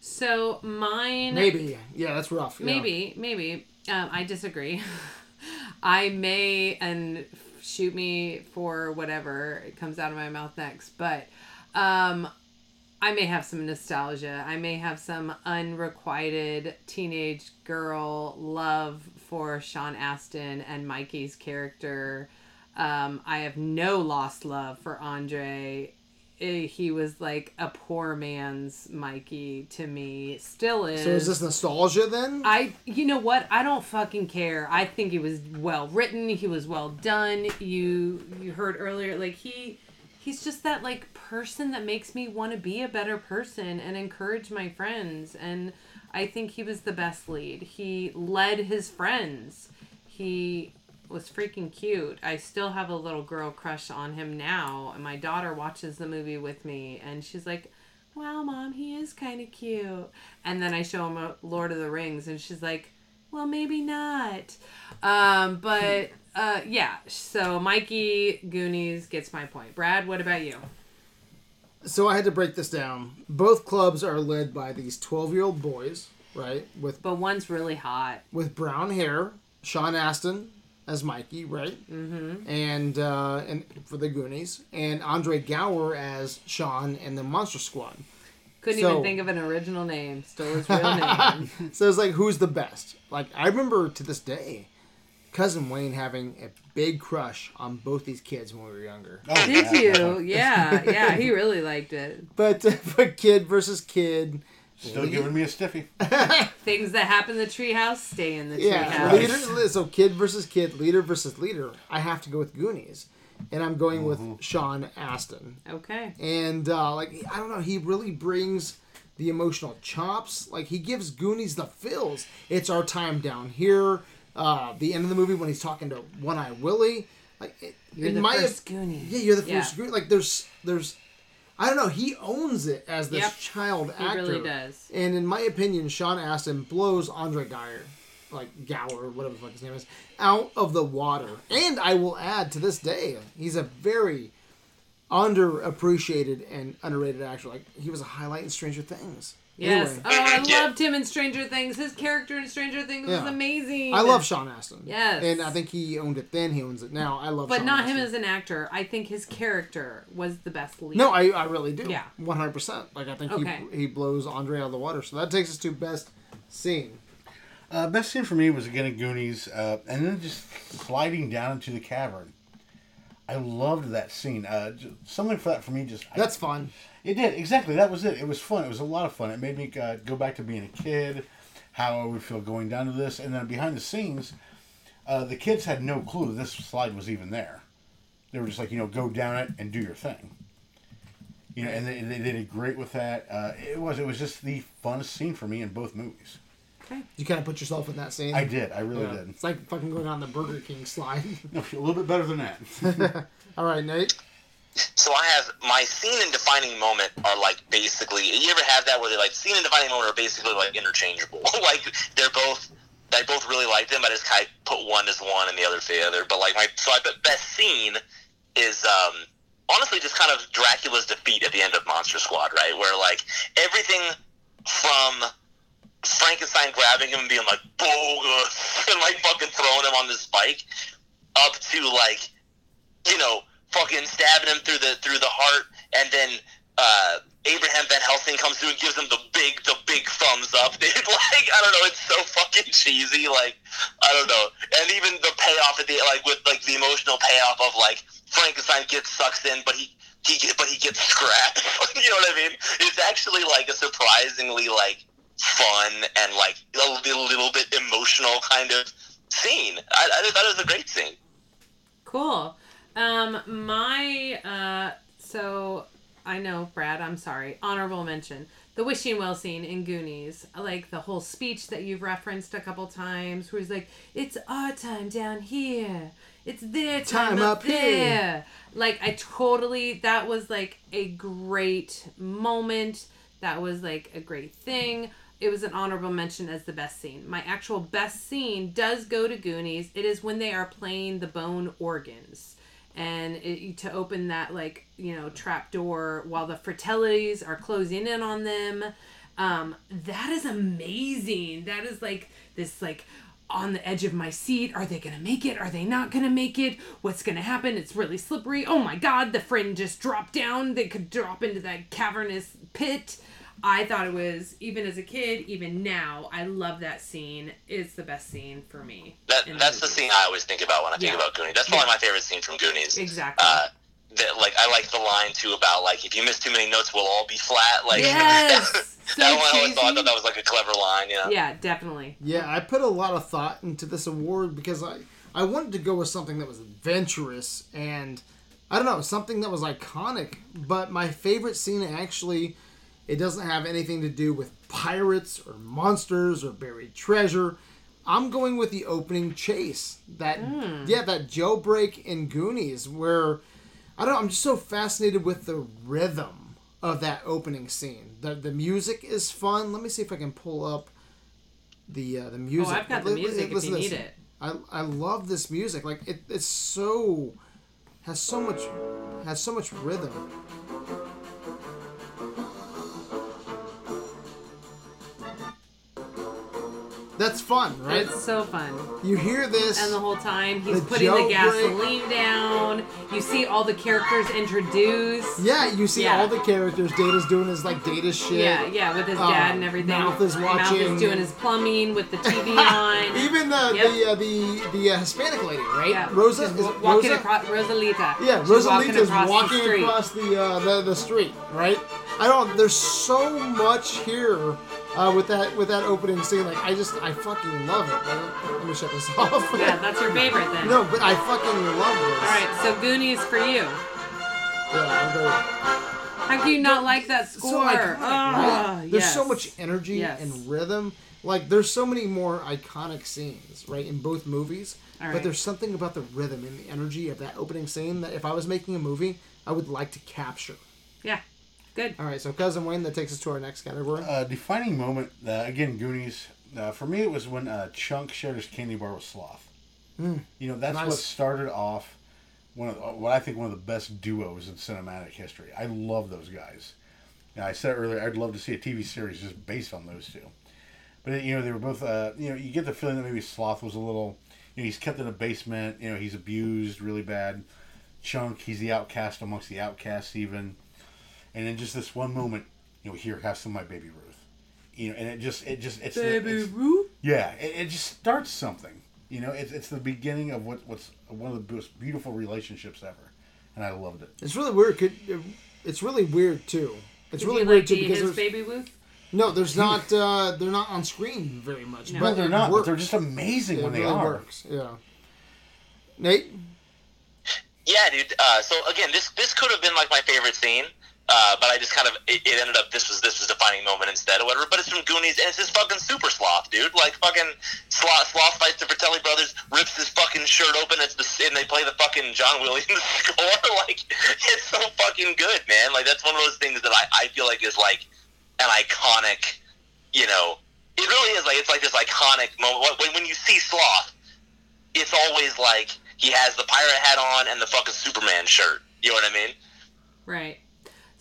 So mine Maybe, yeah, that's rough. yeah. Maybe, maybe. Um, I disagree. *laughs* I may and shoot me for whatever it comes out of my mouth next, but um, I may have some nostalgia. I may have some unrequited teenage girl love for Sean Astin and Mikey's character. Um, I have no lost love for Andre. Eh, He was like a poor man's Mikey to me. Still is. So is this nostalgia then? I, you know what? I don't fucking care. I think he was well written. He was well done. You, you heard earlier, like he, he's just that like person that makes me want to be a better person and encourage my friends. And I think he was the best lead. He led his friends. He was freaking cute. I still have a little girl crush on him now. And my daughter watches the movie with me, and she's like wow, mom, he is kind of cute. And then I show him a Lord of the Rings, and she's like, well, maybe not. Um, but *laughs* uh, yeah, so Mikey Goonies gets my point. Brad, what about you? so I had to break this down. Both clubs are led by these twelve-year-old boys, right? With But one's really hot. with brown hair, Sean Astin as Mikey, right? Mm-hmm. And uh, and for the Goonies, and Andre Gower as Sean and the Monster Squad. Couldn't So- even think of an original name. Still his real name. *laughs* So it's like, who's the best? Like, I remember to this day, cousin Wayne having a big crush on both these kids when we were younger. Oh, Did yeah. you? Yeah, yeah. He really liked it. But *laughs* but kid versus kid, Still giving me a stiffy. *laughs* Things that happen in the treehouse stay in the yeah, treehouse. leader. So kid versus kid, leader versus leader. I have to go with Goonies, and I'm going with Sean Astin. Okay. and uh, like I don't know, he really brings the emotional chops. Like he gives Goonies the fills. It's our time down here. Uh, the end of the movie when he's talking to One Eye Willy. Like it, You're in the my first Goonie. yeah, you're the Yeah. first Goonie. Like there's there's. I don't know. He owns it as this Yep. child actor. He really does. And in my opinion, Sean Astin blows Andre Geyer, like Gower, whatever the fuck his name is, out of the water. And I will add to this day, he's a very underappreciated and underrated actor. Like he was a highlight in Stranger Things. Yes. Anyway, Oh, I loved him in Stranger Things. His character in Stranger Things was amazing. I love Sean Astin. Yes. And I think he owned it then. He owns it now. I love. But Sean not him as an actor. I think his character was the best lead. No, I, I really do. Yeah. One hundred percent. Like I think Okay. he he blows Andre out of the water. So that takes us to best scene. Uh, best scene for me was again at Goonies, uh, and then just sliding down into the cavern. I loved that scene. Uh, j- something for that for me just I- That's fun. It did exactly. That was it. It was fun. It was a lot of fun. It made me uh, go back to being a kid, how I would feel going down to this, and then behind the scenes, uh, the kids had no clue this slide was even there. They were just like, you know, go down it and do your thing. You know, and they, they, they did great with that. Uh, it was it was just the funnest scene for me in both movies. Okay. You kind of put yourself in that scene. I did. I really Yeah. did. It's like fucking going on the Burger King slide. No, *laughs* a little bit better than that. *laughs* All right, Nate. So I have my scene and defining moment are like basically. You ever have that where they're like scene and defining moment are basically like interchangeable. *laughs* like they're both. I both really like them. I just kind of put one as one and the other for the other. But like my so I bet best scene is um honestly just kind of Dracula's defeat at the end of Monster Squad, right? Where like everything from Frankenstein grabbing him and being like bogus *laughs* and like fucking throwing him on this spike up to like you know fucking stabbing him through the through the heart and then uh Abraham Van Helsing comes through and gives him the big the big thumbs up. *laughs* Dude, like I don't know, it's so fucking cheesy. Like I don't know, and even the payoff at the like with like the emotional payoff of like Frankenstein gets sucks in, but he he get, but he gets scrapped. *laughs* you know what I mean? It's actually like a surprisingly like fun and like a little, little bit emotional kind of scene. I, I thought it was a great scene. Cool. Um, my uh, so I know Brad. I'm sorry. Honorable mention. the wishing well scene in Goonies, like the whole speech that you've referenced a couple times, where he's like, "It's our time down here, it's their time, Time up, up there." here. Like I totally, that was like a great moment. That was like a great thing. It was an honorable mention as the best scene. My actual best scene does go to Goonies. It is when they are playing the bone organs and it, to open that like you know trap door while the Fratellis are closing in on them. Um, that is amazing. That is like this like on the edge of my seat. Are they gonna make it? Are they not gonna make it? What's gonna happen? It's really slippery. Oh my god, the friend just dropped down. They could drop into that cavernous pit. I thought it was even as a kid, even now, I love that scene. It's the best scene for me. That that's the movie. scene I always think about when I think Yeah. about Goonies. That's probably my favorite scene from Goonies. Exactly. Uh, that like I like the line too about like if you miss too many notes, we'll all be flat. Like Yes! *laughs* that, So that one I always cheesy. thought that, that was like a clever line. You know? yeah, definitely. Yeah, I put a lot of thought into this award because I I wanted to go with something that was adventurous and I don't know something that was iconic. But my favorite scene actually, it doesn't have anything to do with pirates or monsters or buried treasure. I'm going with the opening chase. That yeah, that jailbreak in Goonies where I don't know. I'm just so fascinated with the rhythm of that opening scene. The the music is fun. Let me see if I can pull up the uh, the music. Oh, I've got the music if you need this. it. I I love this music. Like it, it's so has so much has so much rhythm. That's fun, right? It's so fun. you hear this. And the whole time he's The putting the gasoline down. You see all the characters introduced. yeah, you see Yeah. all the characters. Data's doing his like data shit. Yeah, yeah, with his Um, dad and everything. Mouth is watching. Mouth is doing his plumbing with the TV *laughs* on. Even the Yep. the uh, the the uh, Hispanic lady, right? yeah, Rosa She's is walking Rosa? across Rosalita. Yeah, She's Rosalita's across walking, the across the, uh, the the street, right? I don't. There's so much here uh, with that with that opening scene. Like I just I fucking love it. Like, let me shut this *laughs* off. Yeah, that's your favorite then. no, but I fucking love this. All right, so Goonies for you. Yeah, I'm very, How can you not like that so score? iconic, Ah, right? There's so much energy Yes. and rhythm. Like there's so many more iconic scenes, right, in both movies. All But there's something about the rhythm and the energy of that opening scene that if I was making a movie, I would like to capture. Yeah, good. All right, so cousin Wayne, that takes us to our next category. Uh, defining moment, uh, again, Goonies. Uh, for me, it was when uh, Chunk shared his candy bar with Sloth. You know, that's what started off one of the, what I think one of the best duos in cinematic history. I love those guys. Now, I said earlier, I'd love to see a TV series just based on those two. But you know, they were both. Uh, you know, you get the feeling that maybe Sloth was a little. You know, he's kept in a basement. You know, he's abused really bad. Chunk, he's the outcast amongst the outcasts, even. And then just this one moment, you know, here, have some of my baby Ruth. You know, and it just, it just, it's, the, it's Ruth. yeah, it, it just starts something. You know, it's, it's the beginning of what, what's one of the most beautiful relationships ever, and I loved it. It's really weird. Could it's really weird too. It's Did really you weird like too because his baby Ruth? no, there's not. Uh, they're not on screen very much. No. But they're not. But they're just amazing It when they really are. works. Yeah. Nate. Yeah, dude. Uh, so again, this this could have been like my favorite scene, uh, but I just kind of it, it ended up this was this was defining moment instead or whatever. But it's from Goonies and it's his fucking super sloth, dude. Like fucking sloth, sloth fights the Fratelli brothers, rips his fucking shirt open. It's the and they play the fucking John Williams *laughs* score. *laughs* Like it's so fucking good, man. Like that's one of those things that I I feel like is like an iconic, you know. It really is like it's like this iconic moment when when you see sloth it's always like he has the pirate hat on and the fucking Superman shirt. You know what I mean? Right.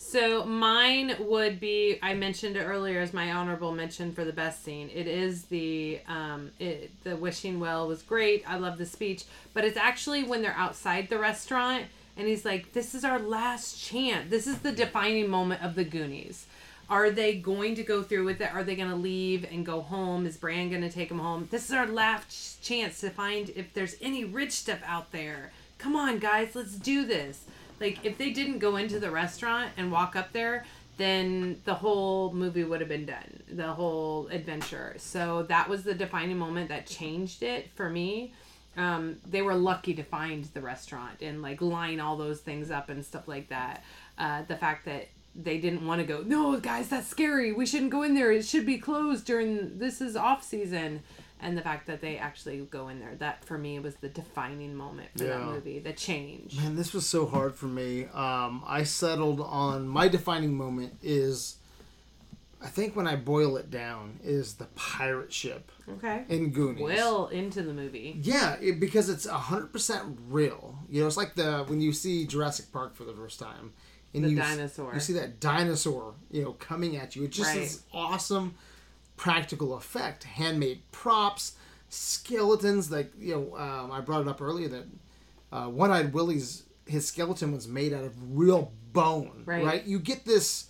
So mine would be I mentioned it earlier as my honorable mention for the best scene. It is the um it, the wishing well was great. I love the speech, but it's actually when they're outside the restaurant and he's like this is our last chance. This is the defining moment of the Goonies. Are they going to go through with it? Are they going to leave and go home? Is Brand going to take them home? This is our last chance to find if there's any rich stuff out there. Come on, guys, let's do this. Like, if they didn't go into the restaurant and walk up there, then the whole movie would have been done, the whole adventure. So that was the defining moment that changed it for me. Um, they were lucky to find the restaurant and like line all those things up and stuff like that. Uh, the fact that they didn't want to go. No, guys, that's scary. We shouldn't go in there. It should be closed during this is off season. And the fact that they actually go in there, that for me was the defining moment for that movie. The change. Man, this was so hard for me. Um, I settled on my defining moment is, I think when I boil it down, is the pirate ship Okay. in Goonies. Well into the movie. Yeah, it, because it's hundred percent real. You know, it's like the when you see Jurassic Park for the first time, and The you dinosaur. you see that dinosaur, you know, coming at you. It's just Right. this awesome practical effect, handmade props, skeletons. Like you know, um, I brought it up earlier that uh, One Eyed Willy's his skeleton was made out of real bone. Right. You get this.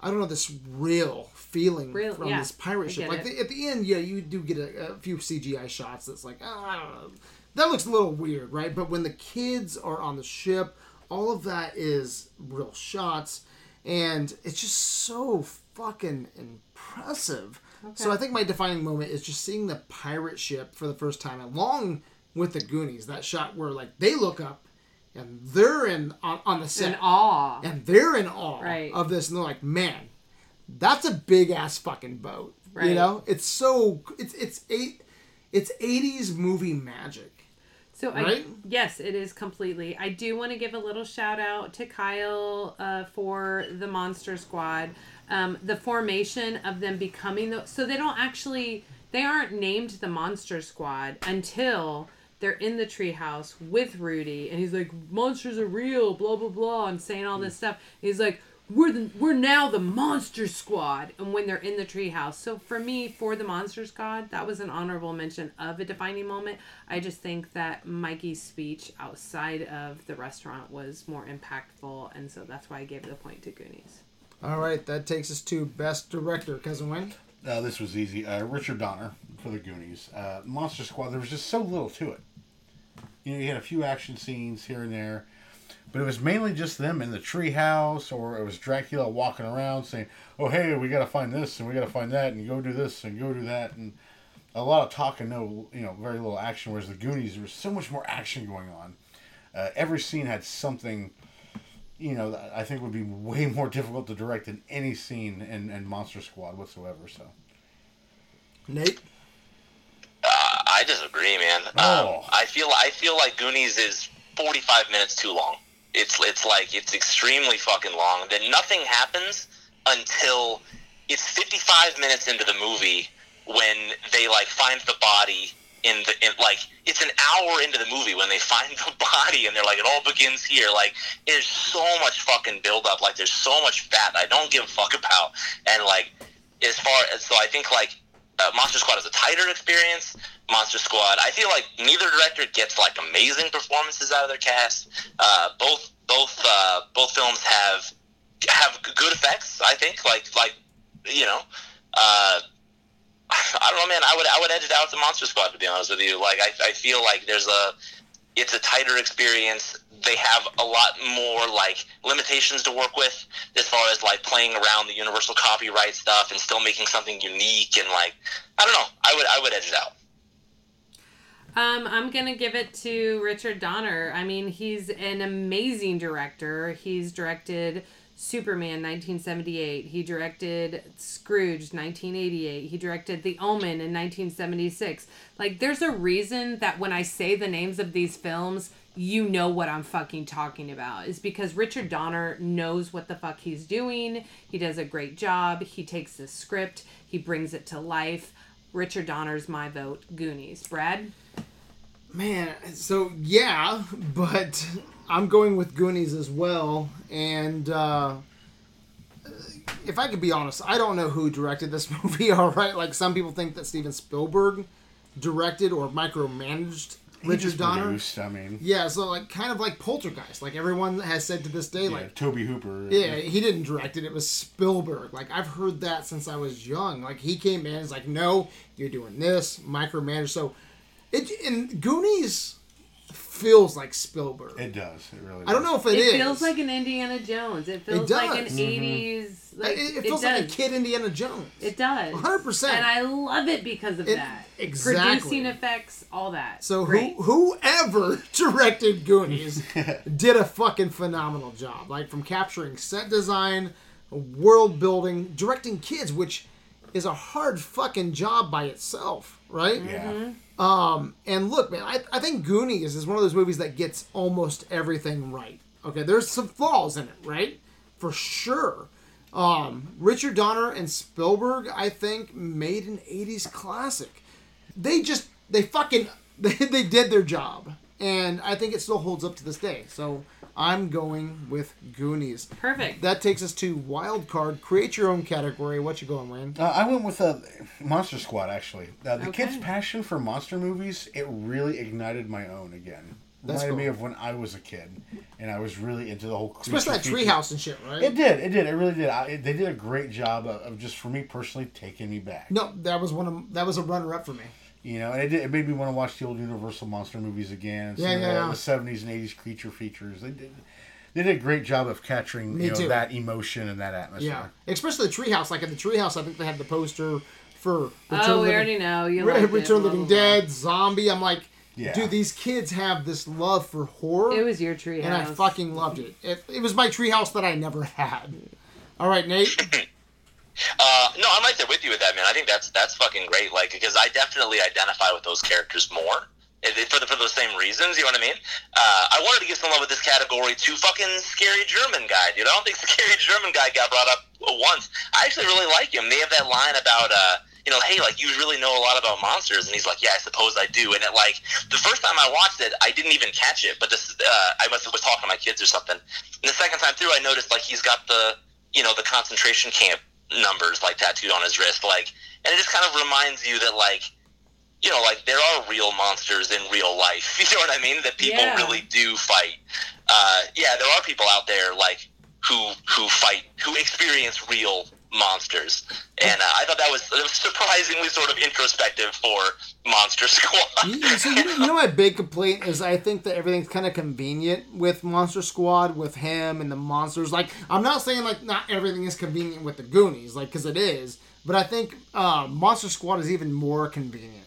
I don't know this real feeling Real- from yeah, this pirate ship. Like the, at the end, yeah, you do get a, a few CGI shots that's like, oh, I don't know, that looks a little weird, right? But when the kids are on the ship, all of that is real shots, and it's just so fucking impressive. So I think my defining moment is just seeing the pirate ship for the first time, along with the Goonies. That shot where like they look up, and they're in on, on the set In awe. and they're in awe Right. of this and they're like man that's a big ass fucking boat you know it's so it's it's eight it's 80s movie magic So I yes, it is completely. I do want to give a little shout out to Kyle uh, for the Monster Squad. Um, the formation of them becoming the so they don't actually they aren't named the Monster Squad until they're in the treehouse with Rudy and he's like monsters are real blah blah blah and saying all this stuff. He's like we're the, we're now the Monster Squad, and when they're in the treehouse. So for me, for the Monster Squad, that was an honorable mention of a defining moment. I just think that Mikey's speech outside of the restaurant was more impactful, and so that's why I gave the point to Goonies. All right that takes us to best director cousin wayne Uh, this was easy. Uh, Richard Donner for the Goonies. Uh, Monster Squad. There was just so little to it. You know, you had a few action scenes here and there, but it was mainly just them in the treehouse, or it was Dracula walking around saying, "Oh, hey, we got to find this and we got to find that, and go do this and go do that," and a lot of talk and no, you know, very little action. Whereas the Goonies, there was so much more action going on. Uh, every scene had something. You know, I think would be way more difficult to direct than any scene in, in Monster Squad whatsoever. So. nate Uh, I disagree, man. Oh. Um, I feel I feel like Goonies is 45 minutes too long. It's it's like it's extremely fucking long. Then nothing happens until it's 55 minutes into the movie when they like find the body in the in, like it's an hour into the movie when they *laughs* find the body and they're like it all begins here like there's so much fucking build up like there's so much fat I don't give a fuck about and like as far as so I think like uh, Monster Squad is a tighter experience. Monster Squad, I feel like neither director gets like amazing performances out of their cast. Uh, both both uh, both films have have good effects. I think like like you know. I don't know, man. I would I would edge it out to Monster Squad to be honest with you. Like I, I feel like there's a it's a tighter experience. They have a lot more like limitations to work with as far as like playing around the universal copyright stuff and still making something unique and like I don't know. I would I would edge it out. Um, I'm gonna give it to Richard Donner. I mean, he's an amazing director. He's directed Superman 1978. He directed Scrooge 1988. He directed The Omen in 1976. Like, there's a reason that when I say the names of these films, you know what I'm fucking talking about. Is because Richard Donner knows what the fuck he's doing. He does a great job. He takes the script, he brings it to life. Richard Donner's my vote. Goonies. Brad? Man, so yeah, *laughs* but I'm going with Goonies as well. And uh, if I could be honest, I don't know who directed this *laughs* movie. All right, like some people think that Steven Spielberg directed or micromanaged He Richard Donner. produced, I mean, Yeah, so like kind of like Poltergeist. Like everyone has said to this day, yeah, like Tobe Hooper. yeah, he didn't direct it. It was Spielberg. Like I've heard that since I was young. Like he came in, and he's like, "No, you're doing this, micromanage." So, it and Goonies feels like Spielberg. It does. It really. Does. I don't know if It, is. It feels like an Indiana Jones. It feels like an does. Mm-hmm. 80s. Like, it, it feels like a kid Indiana Jones. It does. 100%. And I love it because of It- that. exactly. Producing effects, all that. So Great. who whoever *laughs* directed Goonies *laughs* did a fucking phenomenal job. Like from capturing set design world building, directing kids, which is a hard fucking job by itself, right? Yeah. Mm-hmm. And look, man, I, I think Goonies is one of those movies that gets almost everything right. Okay, there's some flaws in it, right? For sure. Um, Richard Donner and Spielberg, I think, made an 80s classic. They just, they fucking, *laughs* they, they did their job. And I think it still holds up to this day. So I'm going with Goonies. Perfect. That takes us to Wild Card. Create your own category. What you going, Wayne? Uh, I went with uh, Monster Squad actually. Uh, the Okay. kids' passion for monster movies it really ignited my own again. That's Reminded me of when I was a kid, and I was really into the whole. creature Especially that feature. treehouse and shit, right? It did. It did. It really did. I, it, they did a great job of, of just for me personally taking me back. no, that was one of that was a runner up for me. You know, and it, did, it made me want to watch the old Universal monster movies again. Some Yeah, yeah, the, yeah. the seventies and eighties creature features. They did. They did a great job of capturing Me you know too. that emotion and that atmosphere. Yeah, especially the treehouse. Like in the treehouse, I think they had the poster for oh, Return Oh, we Living- already know. You Re- liked it, Return of blah, Living blah, blah. Dead, Zombie. I'm like, Yeah. dude, these kids have this love for horror, It was your treehouse. and I fucking loved it. it. It was my treehouse that I never had. All right, Nate. *laughs* Uh, no, I'm right there with you with that, man. I think that's that's fucking great. Like, because I definitely identify with those characters more for the, for those same reasons. You know what I mean? Uh, I wanted to give some love with this category to fucking scary German guy, dude. I don't think *laughs* scary German guy got brought up once. I actually really like him. They have that line about. Uh, you know, hey, like you really know a lot about monsters, and he's like, yeah, I suppose I do. And it like the first time I watched it, I didn't even catch it, but this, uh, I must have was talking to my kids or something. And the second time through, I noticed like he's got the, you know, the concentration camp numbers like tattooed on his wrist, like, and it just kind of reminds you that like, you know, like there are real monsters in real life. *laughs* You know what I mean? That people Yeah. really do fight. Uh, yeah, there are people out there like who who fight, who experience real monsters, and uh, I thought that was, surprisingly sort of introspective for Monster *laughs* Squad. You- you- so you, you know my big complaint is I think that everything's kind of convenient with Monster Squad with him and the monsters. Like I'm not saying like not everything is convenient with the Goonies, like because it is, but I think uh, Monster Squad is even more convenient.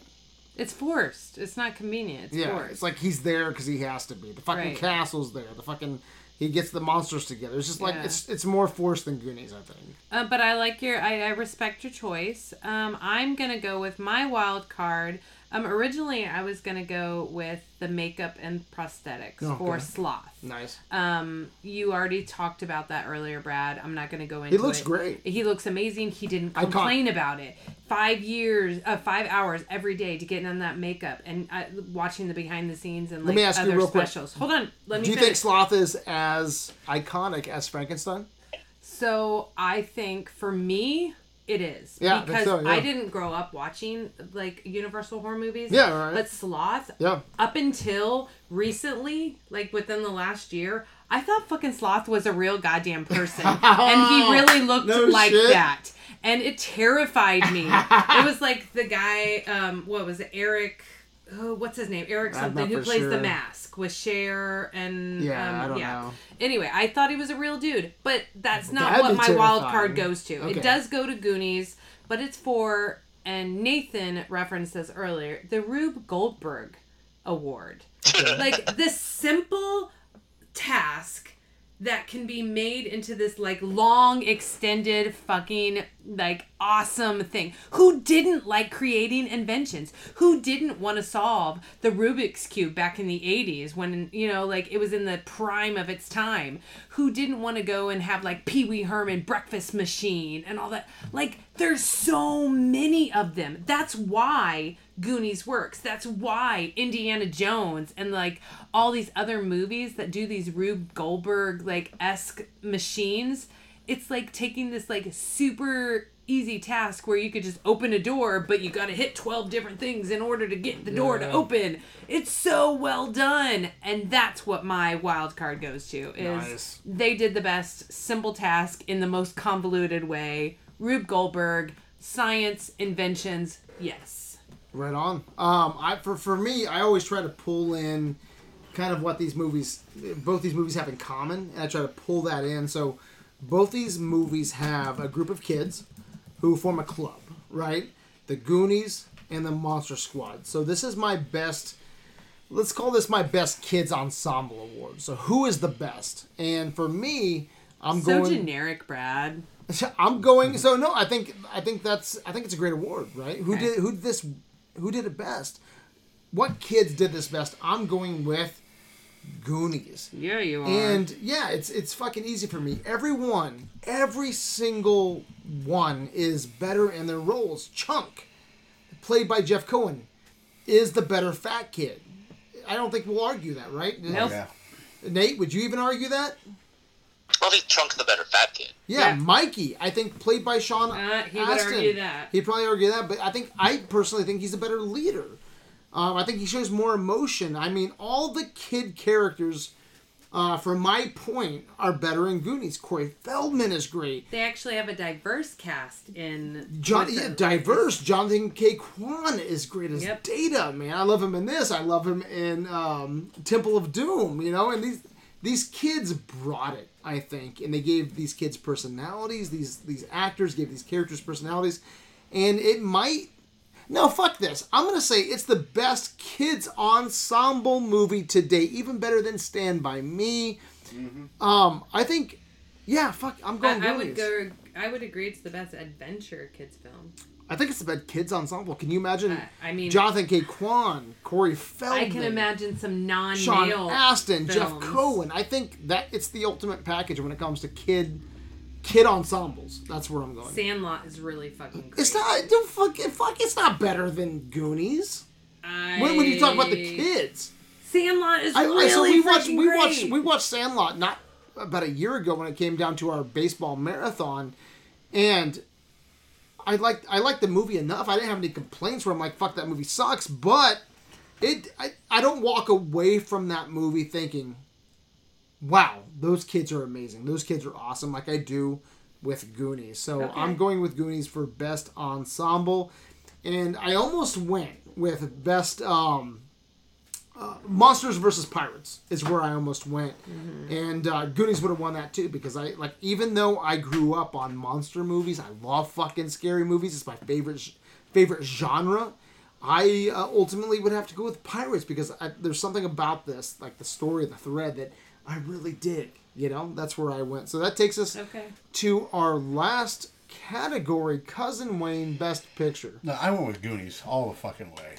It's forced. It's not convenient. It's Yeah, forced. it's like he's there because he has to be. The fucking Right. castle's there. The fucking he gets the monsters together. It's just like Yeah. it's it's more forced than Goonies. I think. Uh, but I like your. I, I respect your choice. Um, I'm gonna go with my wild card. Um, originally I was gonna go with the makeup and prosthetics for Sloth. Nice. Um, you already talked about that earlier, Brad. I'm not gonna go into. He looks it. great. He looks amazing. He didn't complain about it. Five years, uh, five hours every day to get in on that makeup and uh, watching the behind the scenes and like me ask you other real quick. specials. Hold on, let me Do you finish. think Sloth is as iconic as Frankenstein? So I think for me, it is. Yeah, I because so, yeah. I didn't grow up watching like Universal horror movies. Yeah, right. But Sloth, Yeah. up until recently, like within the last year, I thought fucking Sloth was a real goddamn person, *laughs* and he really looked No like shit. that, and it terrified me. it was like the guy, um, what was it, Eric? Oh, what's his name? Eric something who for plays the mask with Cher and Yeah, um, I don't yeah. know. Anyway, I thought he was a real dude, but that's not That'd what be my wild card goes to. Okay. It does go to Goonies, but it's for and Nathan referenced this earlier, the Rube Goldberg Award. like this simple task that can be made into this like long extended fucking like awesome thing who didn't like creating inventions who didn't want to solve the rubik's cube back in the 80s when you know like it was in the prime of its time who didn't want to go and have like pee-wee herman breakfast machine and all that like there's so many of them that's why Goonies works. That's why Indiana Jones and like all these other movies that do these Rube Goldberg like esque machines. It's like taking this like super easy task where you could just open a door, but you got to hit 12 different things in order to get the door to open. It's so well done. And that's what my wild card goes to is Nice. they did the best simple task in the most convoluted way. Rube Goldberg, science, inventions, yes. Right on. Um, I for for me, I always try to pull in kind of what these movies, both these movies have in common, and I try to pull that in. So, both these movies have a group of kids who form a club, right? The Goonies and the Monster Squad. So this is my best. Let's call this my best kids ensemble award. So who is the best? And for me, I'm going So going. generic, Brad. *laughs* I'm going. So no, I think I think that's I think it's a great award, right? Who Okay. did who did this? Who did it best? What kids did this best? I'm going with Goonies. Yeah, you are. And yeah, it's it's fucking easy for me. Everyone, every single one is better in their roles. Chunk, played by Jeff Cohen, is the better fat kid. I don't think we'll argue that, right? Nope. Yeah. Nate, would you even argue that? I think Chunk's the better fat kid. Yeah, Yeah. Mikey, I think played by Sean Uh, he would argue that. He'd probably argue that, but I think I personally think he's a better leader. Um, I think he shows more emotion. I mean, all the kid characters, uh, from my point, are better in Goonies. Corey Feldman is great. they actually have a diverse cast in John, yeah, diverse. Jonathan Ke Quan is great as Yep. Data. Man, I love him in this. I love him in um, Temple of Doom. You know, and these these kids brought it. I think, and they gave these kids personalities. These these actors gave these characters personalities, and it might. No, fuck this. I'm gonna say it's the best kids ensemble movie today, even better than Stand by Me. Um, I think, yeah, fuck. I'm going. I, I would go. I would agree it's the best adventure kids film. I think it's the best kids ensemble. Can you imagine? I- I mean- Jonathan Ke Quan, Corey Feldman, I can imagine some non Sean male Astin, Jeff. Cohen. I think that it's the ultimate package when it comes to kid kid ensembles. That's where I'm going. Sandlot is really fucking great. it's not don't fuck, fuck. It's not better than Goonies. I, When, when you talk about the kids, Sandlot is I, really I so we watched we great. watched we watched Sandlot not about a year ago when it came down to our baseball marathon, and I liked I liked the movie enough. I didn't have any complaints where I'm like, fuck that movie sucks, but it I, I don't walk away from that movie thinking, wow, those kids are amazing. Those kids are awesome, like I do with Goonies. So Okay. I'm going with Goonies for best ensemble, and I almost went with best um, uh, Monsters versus Pirates is where I almost went, and uh, Goonies would have won that too because I like even though I grew up on monster movies, I love fucking scary movies. It's my favorite favorite genre. I uh, ultimately would have to go with Pirates because I, there's something about this, like the story, the thread that I really dig. You know, that's where I went. So that takes us Okay. to our last category, Cousin Wayne Best Picture. No, I went with Goonies all the fucking way.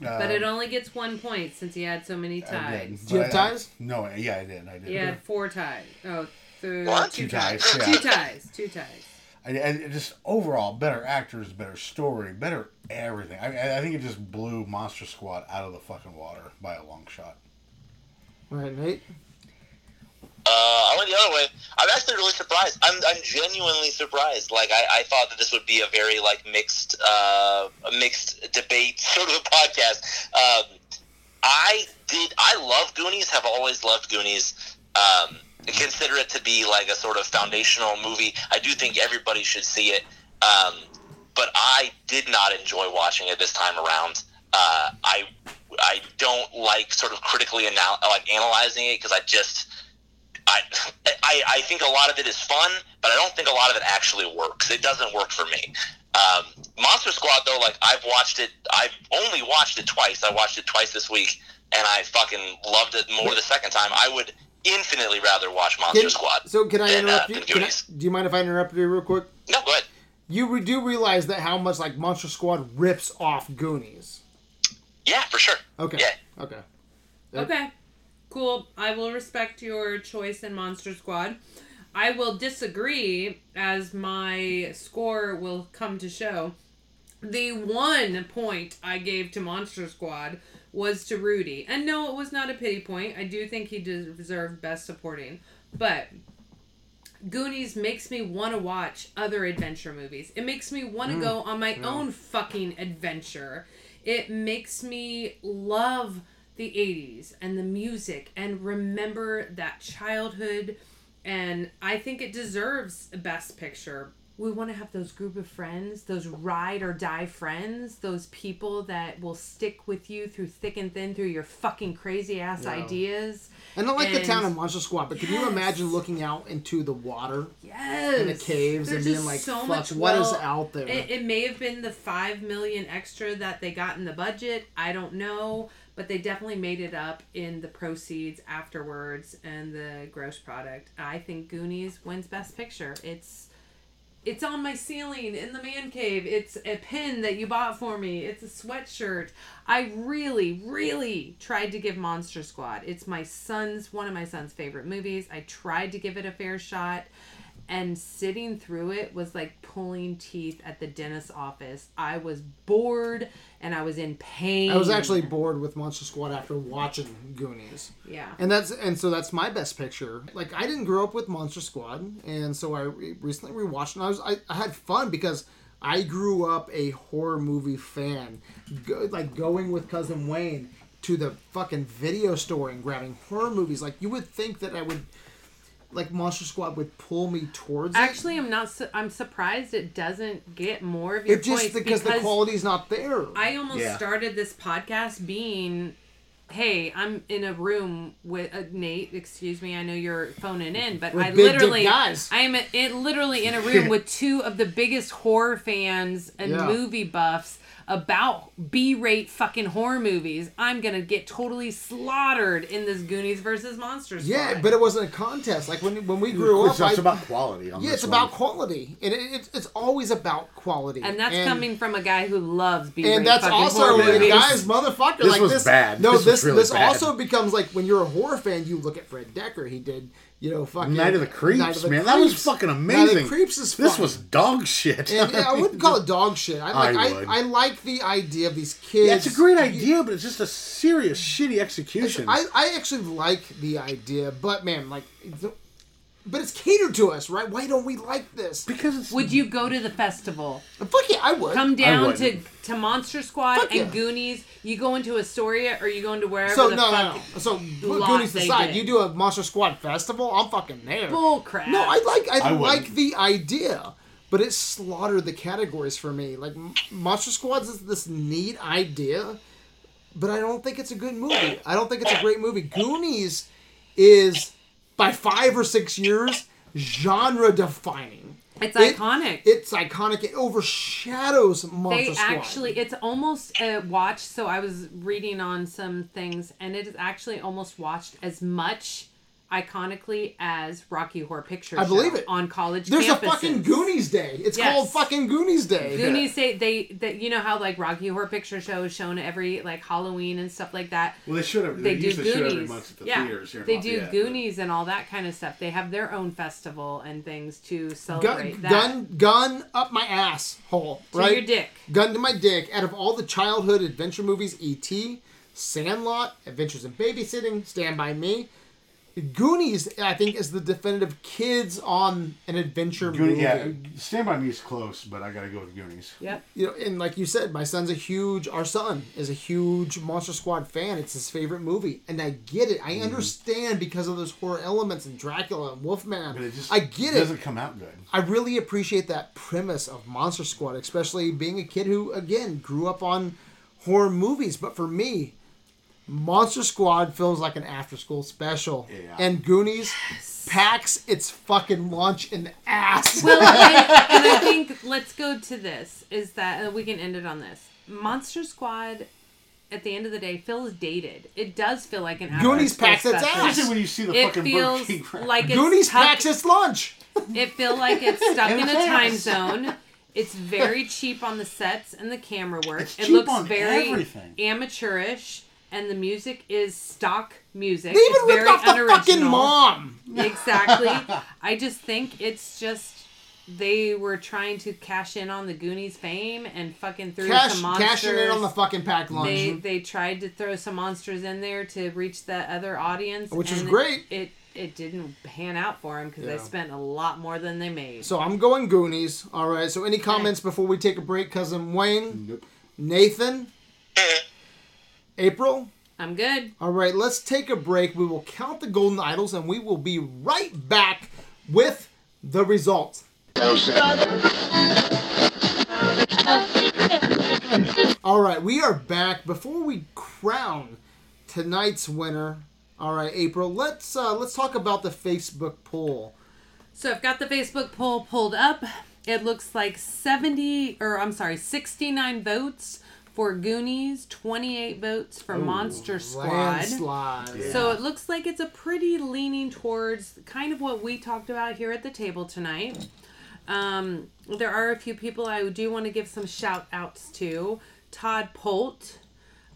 Uh, But it only gets one point since he had so many ties. did. Do you have But I- ties? No, yeah, I did. I did. He had four ties. Oh, th- What? two Two ties. ties, Two ties. Two ties. I, I just overall better actors, better story, better everything. I, I- I think it just blew Monster Squad out of the fucking water by a long shot. All right, Nate. Uh, I went the other way. I'm actually really surprised. I'm, I'm genuinely surprised. Like I, I thought that this would be a very like mixed, uh, mixed debate *laughs* sort of a podcast. Um, I did. I love Goonies. Have always loved Goonies. Um, consider it to be like a sort of foundational movie. I do think everybody should see it. Um, but I did not enjoy watching it this time around. Uh, I I don't like sort of critically anal- like analyzing it because I just I, I I think a lot of it is fun, but I don't think a lot of it actually works. It doesn't work for me. Um, Monster Squad though, like I've watched it. I've only watched it twice. I watched it twice this week, and I fucking loved it more the second time. I would infinitely rather watch Monster Can- Squad. So can I than, uh, interrupt you? Can I, do you mind if I interrupt you real quick? No, go ahead. You re- do realize that how much like Monster Squad rips off Goonies. Yeah, for sure. Okay. Yeah. Okay. Yep. Okay. Cool. I will respect your choice in Monster Squad. I will disagree as my score will come to show. The one point I gave to Monster Squad was to Rudy. And no, it was not a pity point. I do think he deserved best supporting. But Goonies makes me want to watch other adventure movies. It makes me want to mm. go on my own fucking adventure. It makes me love the 80s and the music and remember that childhood. And I think it deserves a best picture. We want to have those group of friends, those ride or die friends, those people that will stick with you through thick and thin through your fucking crazy ass Yeah. ideas. And I like the town of Monster Squad, but can you imagine looking out into the water Yes. in the caves There's and being like, so "Fuck, much what is well, out there?" It, it may have been the five million extra that they got in the budget. I don't know, but they definitely made it up in the proceeds afterwards and the gross product. I think Goonies wins Best Picture. It's It's on my ceiling in the man cave. It's a pin that you bought for me. It's a sweatshirt. I really, really tried to give Monster Squad. It's my son's one of my son's favorite movies. I tried to give it a fair shot and sitting through it was like pulling teeth at the dentist's office. I was bored and I was in pain. I was actually bored with Monster Squad after watching Goonies. yeah. And that's and so that's my best picture. Like I didn't grow up with Monster Squad, and so I re- recently rewatched, and I was I, I had fun because I grew up a horror movie fan, Go, like going with cousin Wayne to the fucking video store and grabbing horror movies. Like you would think that I would, like Monster Squad would pull me towards it. Actually, I'm not. Su- I'm surprised it doesn't get more of your It just points because, the quality's not there. I almost Yeah. started this podcast being, "Hey, I'm in a room with uh, Nate. Excuse me, I know you're phoning in, but With I big literally, guys. I am in, it literally in a room *laughs* with two of the biggest horror fans and Yeah. movie buffs." About B-rate fucking horror movies, I'm gonna get totally slaughtered in this Goonies versus Monsters. Squad. yeah, but it wasn't a contest. Like when when we grew It's, up, it's about quality. On yeah, it's one. about quality, and it, it's it's always about quality. and that's coming from a guy who loves B-rate and that's fucking also horror a movies. guy's motherfucker. This like was this, bad. No, This this really this bad. also becomes like when you're a horror fan, you look at Fred Dekker. He did, you know, fucking Night of the Creeps, of the man. That was Creeps. fucking Night of amazing. the Creeps is This was dog shit. And, yeah, I wouldn't call it *laughs* dog shit. I like. I I. I, like the idea of these kids. Yeah, it's a great idea, but it's just a serious shitty execution. I, I actually like the idea, but man, like, the- but it's catered to us, right? Why don't we like this? because it's Would you go to the festival? Fuck yeah, I would. come down to, wouldn't. to Monster Squad Fuck and yeah. Goonies. You go into Astoria or you go into wherever so the no, fuck. no, no. So put lot Goonies they aside, did. you do a Monster Squad festival. I'm fucking there. Bull crap. No, I like I, I like wouldn't. the idea, but it slaughtered the categories for me. Like M- Monster Squad's is this neat idea, but I don't think it's a good movie. I don't think it's a great movie. Goonies is by five or six years genre defining. It's It- iconic. It's iconic. It overshadows Monster they Squad. actually, it's almost uh, a watch. So I was reading on some things, and it is actually almost watched as much iconically as Rocky Horror Picture I Show believe it. on college There's campuses. a fucking Goonies Day. It's Yes. called fucking Goonies Day. Goonies say they that you know how like Rocky Horror Picture Show is shown every like Halloween and stuff like that. Well, they should have. they They, do usually show every Goonies. month at the yeah, theaters here in they do Lafayette, but- Goonies and all that kind of stuff. They have their own festival and things to Gun, celebrate that. gun, gun up my ass hole, to right? your dick. Gun to my dick. Out of all the childhood adventure movies, E.T., Sandlot, Adventures in Babysitting, Stand By Me, Goonies, I think, is the definitive kids on an adventure Goonies, movie. yeah, Stand by Me is close, but I gotta go with Goonies. Yep. You know, and like you said, my son's a huge. Our son is a huge Monster Squad fan. It's his favorite movie, and I get it. I Mm-hmm. understand because of those horror elements and Dracula and Wolfman. But it just I get it. doesn't come out good. I really appreciate that premise of Monster Squad, especially being a kid who, again, grew up on horror movies. But for me, Monster Squad feels like an after-school special, Yeah. and Goonies packs its fucking lunch in the ass. Well, I, *laughs* and I think let's go to this. Is that and we can end it on this? Monster Squad. At the end of the day, feels dated. It does feel like an Goonies packs its special. ass. Especially when you see the It fucking feels like it's Goonies tucked- packs its lunch. *laughs* It feel like it's stuck in a time zone. It's very *laughs* cheap on the sets and the camera work. It's it looks on very everything. amateurish, and the music is stock music. They even it's ripped very off the unoriginal. fucking mom. Exactly. *laughs* I just think it's just they were trying to cash in on the Goonies fame and fucking threw Cash, some monsters. cashing in on the fucking pack lunch. they they tried to throw some monsters in there to reach the other audience, Which was and great. It it didn't pan out for them because they spent a lot more than they made. so I'm going Goonies. All right. So any comments before we take a break, cousin Wayne, Nope. Nathan, eh. April. I'm good. All right. Let's take a break. We will count the golden idols, and we will be right back with the results. All right, we are back. Before we crown tonight's winner, all right, April. Let's uh, let's talk about the Facebook poll. So I've got the Facebook poll pulled up. It looks like 70, or I'm sorry, 69 votes for Goonies, 28 votes for Monster Squad. Landslide. So it looks like it's a pretty leaning towards kind of what we talked about here at the table tonight. Um, there are a few people I do want to give some shout outs to. Todd Polt.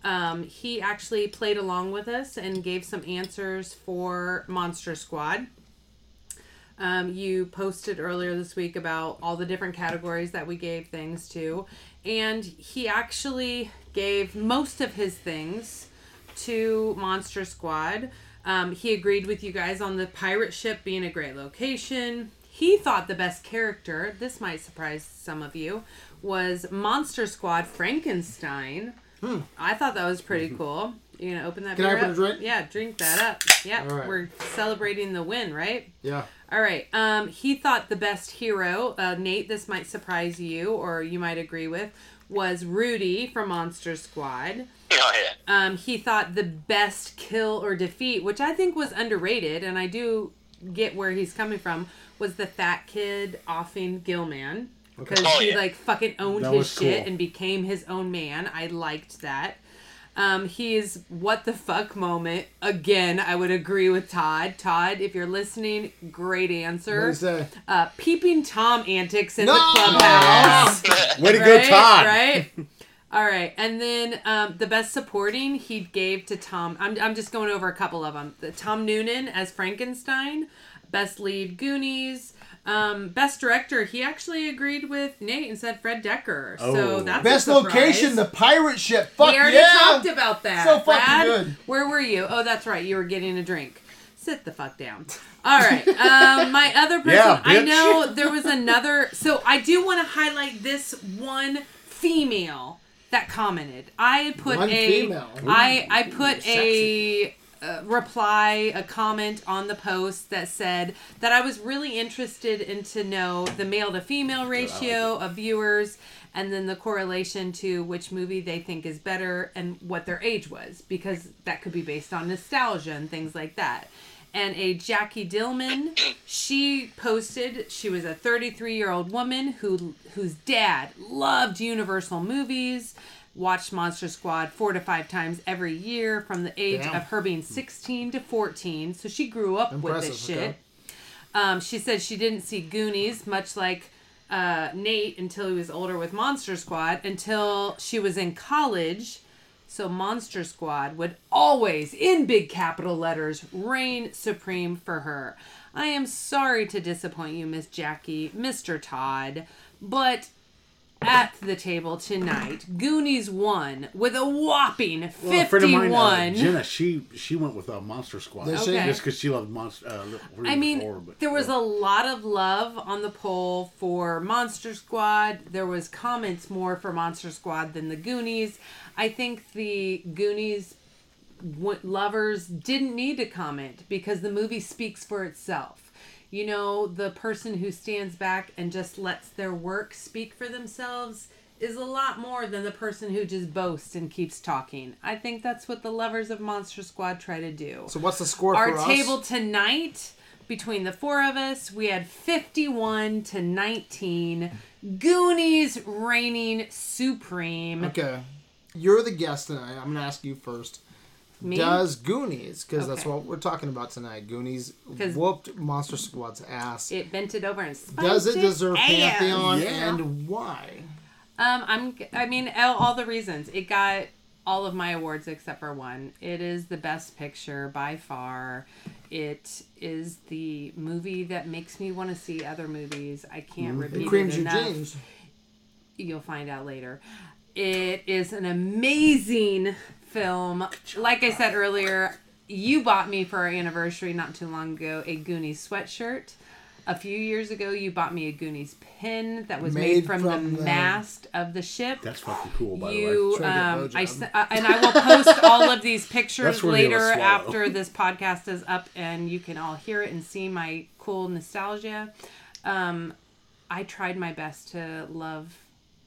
Um, he actually played along with us and gave some answers for Monster Squad. Um, you posted earlier this week about all the different categories that we gave things to, and he actually gave most of his things to Monster Squad. Um, he agreed with you guys on the pirate ship being a great location. He thought the best character, this might surprise some of you, was Monster Squad Frankenstein. I thought that was pretty cool. You gonna open that. Can I open up? a drink? Yeah, drink that up. Yeah, All right. we're celebrating the win, right? Yeah. All right. Um, he thought the best hero, uh, Nate. This might surprise you, or you might agree with, was Rudy from Monster Squad. Oh yeah. Um, he thought the best kill or defeat, which I think was underrated, and I do get where he's coming from, was the fat kid offing Gill-man because Oh, he yeah. like fucking owned That his shit cool. and became his own man. I liked that. Um, he's what the fuck moment again. I would agree with Todd. Todd, if you're listening, great answer. you say? Uh, peeping tom antics in No! the clubhouse. *laughs* Way to go, Right? Todd. Right? *laughs* All right. And then um, the best supporting he gave to Tom. I'm, I'm just going over a couple of them. The Tom Noonan as Frankenstein. Best lead Goonies. Um, best director, he actually agreed with Nate and said Fred Dekker. Oh. So that's the Best location, the pirate ship. Fuck we already yeah! talked about that. So fucking Brad, good. Where were you? Oh, that's right. You were getting a drink. Sit the fuck down. All right. *laughs* Um, my other person, Yeah, I know there was another. So I do want to highlight this one female that commented. I put One a. female. I I put a. Uh, reply a comment on the post that said that I was really interested in to know the male to female ratio of viewers and then the correlation to which movie they think is better and what their age was because that could be based on nostalgia and things like that. And a Jackie Dillman, she posted she was a 33 year old woman who whose dad loved Universal movies, watched Monster Squad four to five times every year from the age Damn. of her being 16 to 14. So she grew up with this shit. okay. Um, she said she didn't see Goonies, much like uh, Nate, until he was older with Monster Squad, until she was in college. So Monster Squad would always, in big capital letters, reign supreme for her. I am sorry to disappoint you, Miss Jackie, Mr. Todd, but at the table tonight, Goonies won with a whopping Well, a friend of mine, uh, Jenna, she she went with a Monster Squad. Did she? Okay. Just because she loved Monster. Uh, I mean, there was a lot of love on the poll for Monster Squad. There was comments more for Monster Squad than the Goonies. I think the Goonies w- lovers didn't need to comment because the movie speaks for itself. You know, the person who stands back and just lets their work speak for themselves is a lot more than the person who just boasts and keeps talking. I think that's what the lovers of Monster Squad try to do So what's the score our for us? table tonight between the four of us we had 51 to 19 goonies reigning supreme Okay. You're the guest tonight. I'm gonna ask you first. Me? Does Goonies, because that's what we're talking about tonight. Goonies whooped Monster Squad's ass. it bent it over and spiked Does it deserve ass. Pantheon, Yeah. and why? um i'm i mean all, all the reasons it got all of my awards except for one it is the best picture by far it is the movie that makes me want to see other movies i can't It repeat creams it your enough jeans. you'll find out later. It is an amazing film. Like I said earlier, you bought me for our anniversary not too long ago a Goonies sweatshirt. A few years ago, you bought me a Goonies pin that was made, Made from, from the, the- mast of the ship. That's fucking cool, by the way. you, Try to get um, I, uh, and I will post all of these *laughs* pictures That's worthy of a later after this podcast is up, and you can all hear it and see my cool nostalgia. Um, I tried my best to love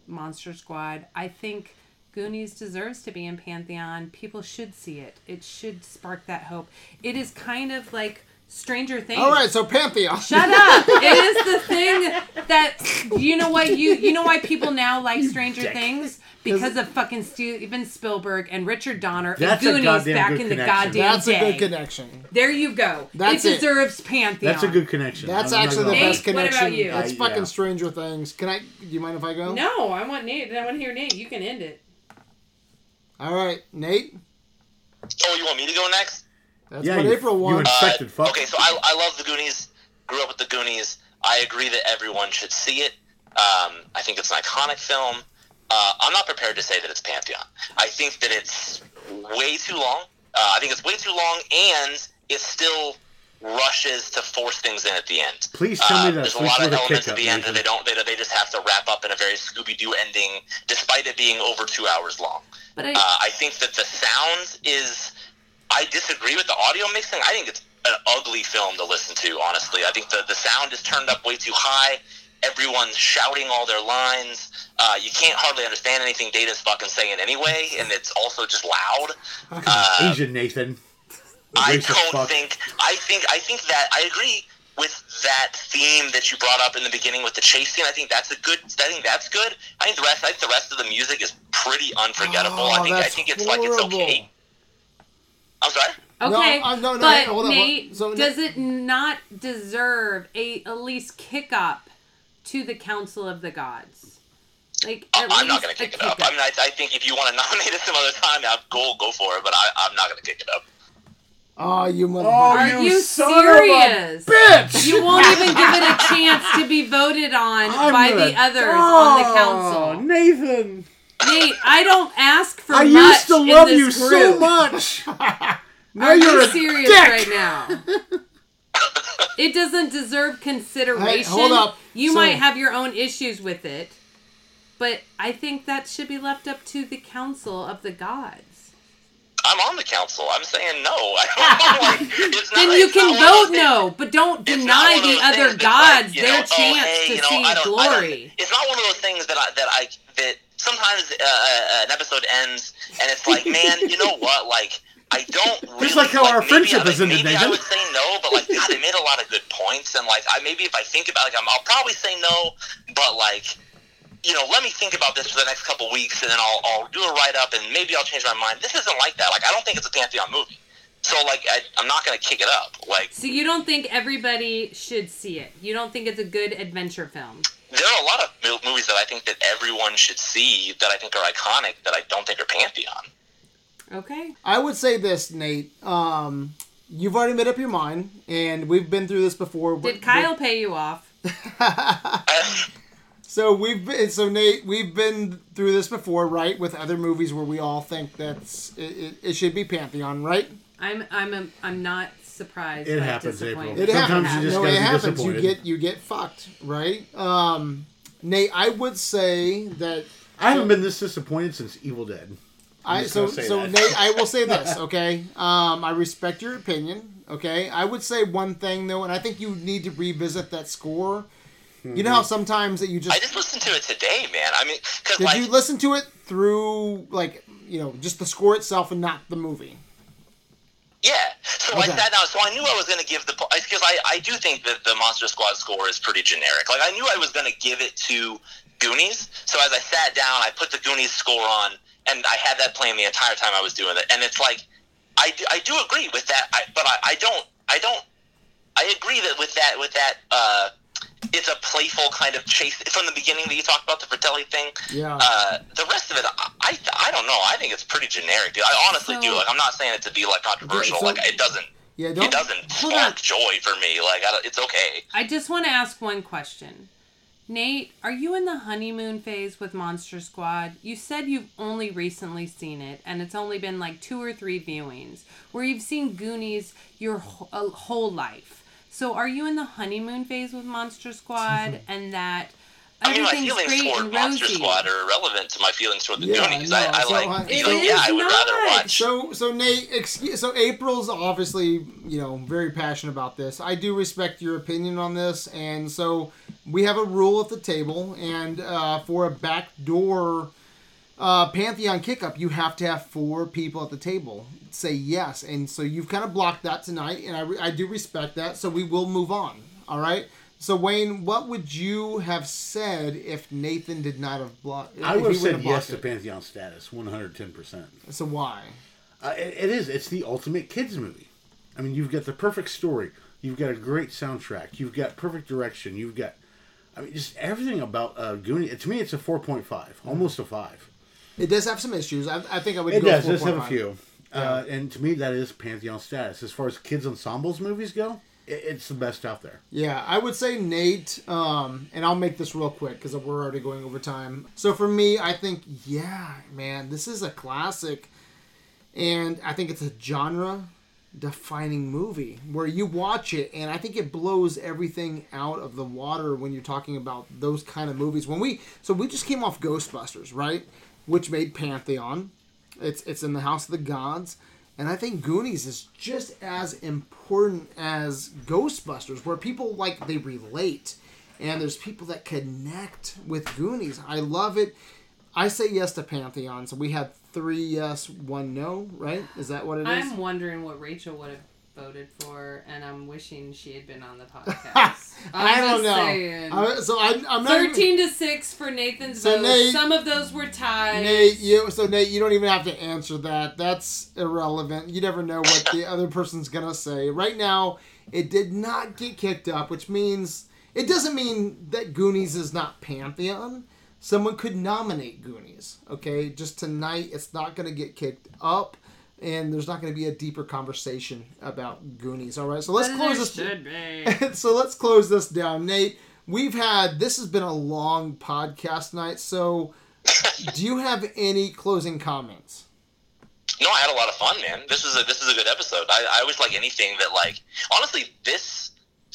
Monster Squad. I think Goonies deserves to be in Pantheon. People should see it. It should spark that hope. It is kind of like Stranger Things. All right, so Pantheon. Shut up! it is the thing that you know what you you know why people now like Stranger Things because of fucking Steven Spielberg and Richard Donner That's a and Goonies goddamn back good in the connection. goddamn That's day. a good connection. There you go. That's it it. deserves Pantheon. That's a good connection. That's I'm actually the gonna Nate, lie. best what connection. about you? It's I- fucking yeah. Stranger Things. Can I? Do you mind if I go? No, I want Nate. I want to hear Nate. You can end it. All right, Nate. Oh, you want me to go next? That's Yeah, what you- April you wants. infected fuck. Okay, so I, I love the Goonies. Grew up with the Goonies. I agree that everyone should see it. Um, I think it's an iconic film. Uh, I'm not prepared to say that it's Pantheon. I think that it's way too long. Uh, I think it's way too long, and it's still rushes to force things in at the end. Please tell me Uh, that there's a sleeps lot of with elements kick at the end that they don't. They, they just have to wrap up in a very Scooby Doo ending, despite it being over two hours long. But I, Uh, I think that the sound is. I disagree with the audio mixing. I think it's an ugly film to listen to. Honestly, I think the the sound is turned up way too high. Everyone's shouting all their lines. Uh, you can't hardly understand anything Data's fucking saying anyway, and it's also just loud. Uh, Asian Nathan. The I don't fuck. think. I think. I think that I agree with that theme that you brought up in the beginning with the chase scene. I think that's a good. I think that's good. I think the rest. I think the rest of the music is pretty unforgettable. I Oh, think. I think it's like it's okay. I'm sorry. okay, No, uh, no, no, but hold on, Nate, so- does it not deserve a at least kick up to the Council of the Gods? Like, I- at I'm not going to kick it up. I mean, I, I think if you want to *laughs* nominate it some other time, yeah, go go for it. But I, I'm not going to kick it up. Oh, you motherfucker. Oh, Are you you, son of a serious? Bitch! You won't even give it a *laughs* chance to be voted on I'm by the others on the Oh, council. Nathan. Nate, I don't ask for I much used to love this you so much. *laughs* now Are you're you a serious dick. right now? *laughs* it doesn't deserve consideration. Hey, hold up. You So- might have your own issues with it, but I think that should be left up to the council of the gods. I'm on the council. I'm saying no. I *laughs* don't like, *laughs* not, Then you can vote no, but don't deny the other things gods like, their know, oh, chance hey, to know, see I don't- I don't- glory. it's not one of those things that I that I that sometimes uh, uh, an episode ends and it's like, man, you know what? *laughs* Like, I don't really Just like how our friendship I, has ended, Maybe I would say no, but like, God, they made a lot of good points, and like, I maybe if I think about, like, I'm, I'll probably say no, but like. You know, let me think about this for the next couple weeks, and then I'll, I'll do a write up, and maybe I'll change my mind. This isn't like that. Like, I don't think it's a Pantheon movie, so like, I, I'm not gonna kick it up. Like, So you don't think everybody should see it? You don't think it's a good adventure film? there are a lot of mo- movies that I think that everyone should see that I think are iconic that I don't think are Pantheon. Okay. I would say this, Nate. Um, you've already made up your mind, and we've been through this before. Did Kyle pay you off? *laughs* *laughs* So we've been, so Nate, we've been through this before, right? With other movies where we all think that's it, it, it should be Pantheon, right? I'm I'm a, I'm not surprised. It but happens, April. disappointed. It Sometimes happens. you just no, gotta it be happens. You get you get fucked, right? Um, Nate, I would say that I haven't been this disappointed since Evil Dead. I just so so that. Nate, I will say *laughs* this, okay? Um, I respect your opinion, okay? I would say one thing though, and I think you need to revisit that score. You know how Mm-hmm. sometimes that you just I just listened to it today, man. I mean, because did like, you listen to it through like you know just the score itself and not the movie? yeah. So Okay. I sat down. So I knew I was going to give the because I I do think that the Monster Squad score is pretty generic. Like I knew I was going to give it to Goonies. So as I sat down, I put the Goonies score on, and I had that playing the entire time I was doing it. And it's like, I, do- I do agree with that. I, but I, I don't I don't I agree that with that with that. uh it's a playful kind of chase from the beginning that you talked about the Fratelli thing. Yeah. Uh, the rest of it, I, I, I don't know. I think it's pretty generic, dude. I honestly So- do. Like, I'm not saying it to be like controversial. so- like, it doesn't. yeah, It don't. doesn't Hold spark on. joy for me. Like, I don't, it's okay. I just want to ask one question. Nate, are you in the honeymoon phase with Monster Squad? You said you've only recently seen it, and it's only been like two or three viewings, where you've seen Goonies your wh- uh, whole life. So are you in the honeymoon phase with Monster Squad, and that I mean, my everything's feelings great toward and Monster rosy? Squad are irrelevant to my feelings toward the Yeah, Goonies. no, I, I so like, I- you It know, yeah, I is would rather not. watch. So, so Nate, excuse, so April's obviously, you know, very passionate about this. I do respect your opinion on this, and so we have a rule at the table, and uh, for a backdoor uh, Pantheon kick up, you have to have four people at the table say yes, and so you've kind of blocked that tonight, and I, I do respect that. So we will move on. All right. So Wayne, what would you have said if Nathan did not have blocked? I would have said yes blocked to Pantheon status, one hundred ten percent. So why? Uh, it, it is. It's the ultimate kids movie. I mean, you've got the perfect story. You've got a great soundtrack. You've got perfect direction. You've got, I mean, just everything about uh, Goonie. To me, it's a four point five, almost a five. It does have some issues. I, I think I would. It go does. It does have a few. Uh, and to me, that is Pantheon status. As far as kids ensembles movies go, it, it's the best out there. Yeah, I would say Nate, um, and I'll make this real quick because we're already going over time. So for me, I think, yeah, man, this is a classic, and I think it's a genre defining movie where you watch it and I think it blows everything out of the water when you're talking about those kind of movies. When we so we just came off Ghostbusters, right? Which made Pantheon. It's it's in the House of the Gods. And I think Goonies is just as important as Ghostbusters, where people like they relate, and there's people that connect with Goonies. I love it. I say yes to Pantheon. So we had three yes, one no, right? Is that what it is? I'm wondering what Rachel would have voted for, and I'm wishing she had been on the *laughs* podcast. *laughs* I don't know. saying. I- so I, I'm not even- Thirteen to six for Nathan's So vote. Nate- Some of those were ties. Nate, you so Nate, you don't even have to answer that. That's irrelevant. You never know what the *laughs* other person's gonna say. Right now, it did not get kicked up, which means it doesn't mean that Goonies is not Pantheon. Someone could nominate Goonies. Okay, just tonight, it's not gonna get kicked up, and there's not gonna be a deeper conversation about Goonies. All right, so let's But close there this. should be. *laughs* so let's close this down, Nate. We've had this has been a long podcast night. So, do you have any closing comments? No, I had a lot of fun, man. This is a this is a good episode. I, I always like anything that like honestly this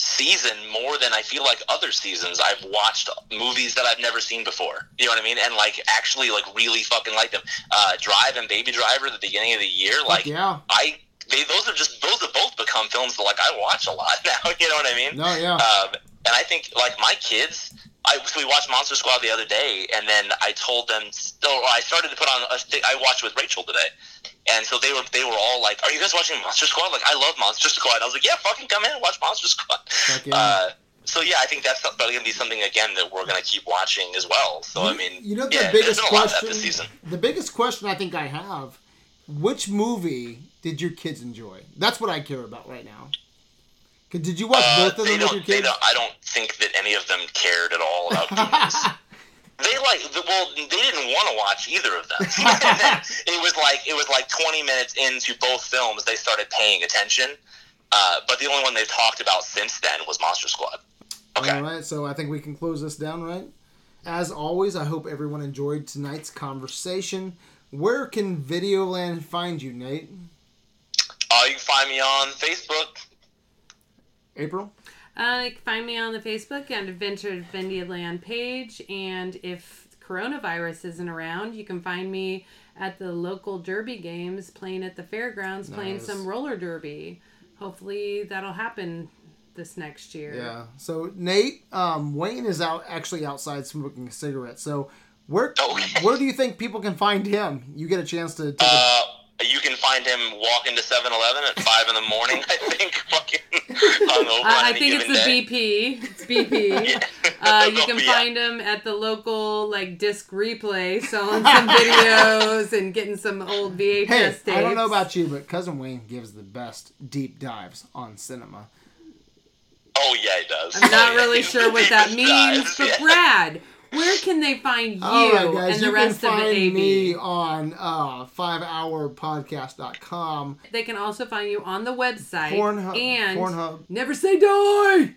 season more than I feel like other seasons I've watched movies that I've never seen before. You know what I mean? And like actually like really fucking like them. Uh, Drive and Baby Driver at the beginning of the year, like yeah, I they those have just those have both become films that like I watch a lot *laughs* now. You know what I mean? no, yeah, Um, and I think like my kids, I so we watched Monster Squad the other day, and then I told them. So I started to put on a thing I watched with Rachel today, and so they were they were all like, "Are you guys watching Monster Squad?" Like, I love Monster Squad. I was like, "Yeah, fucking come in and watch Monster *laughs* Squad." Yeah. Uh, so yeah, I think that's probably gonna be something again that we're gonna keep watching as well. So I mean, you know the yeah, biggest there's been a lot of that question. this season. The biggest question I think I have: Which movie did your kids enjoy? That's what I care about right now. Did you watch Uh, both of them with your kids? I don't think that any of them cared at all about *laughs* Goonies. They like well they didn't want to watch either of them *laughs* it was like it was like 20 minutes into both films they started paying attention uh, but the only one they've talked about since then was monster squad okay All right, so I think we can close this down, right? As always, I hope everyone enjoyed tonight's conversation. Where can Videoland find you, Nate? uh, you can find me on facebook April? Uh, you can find me on the Facebook and Adventure Land page. And if coronavirus isn't around, you can find me at the local derby games playing at the fairgrounds, playing some roller derby. Hopefully that'll happen this next year. Yeah. So Nate, um, Wayne is out actually outside smoking a cigarette. So where Okay. where do you think people can find him? You get a chance to take a, uh, you can find him walking to 7-Eleven at 5 in the morning I think *laughs* fucking hungover *laughs* on I, I any think it's given the day. BP. It's BP. *laughs* Yeah. Uh, you can Yeah. find him at the local like disc replay, selling some videos and getting some old VHS Hey, tapes. I don't know about you, but cousin Wayne gives the best deep dives on cinema. oh yeah he does I'm not Oh, yeah. really sure what that means, dives, but yeah. Brad, where can they find *laughs* you right, guys, and the you rest can of find AB? me on uh, 5hourpodcast.com. They can also find you on the website Pornhub. and Pornhub. never say die.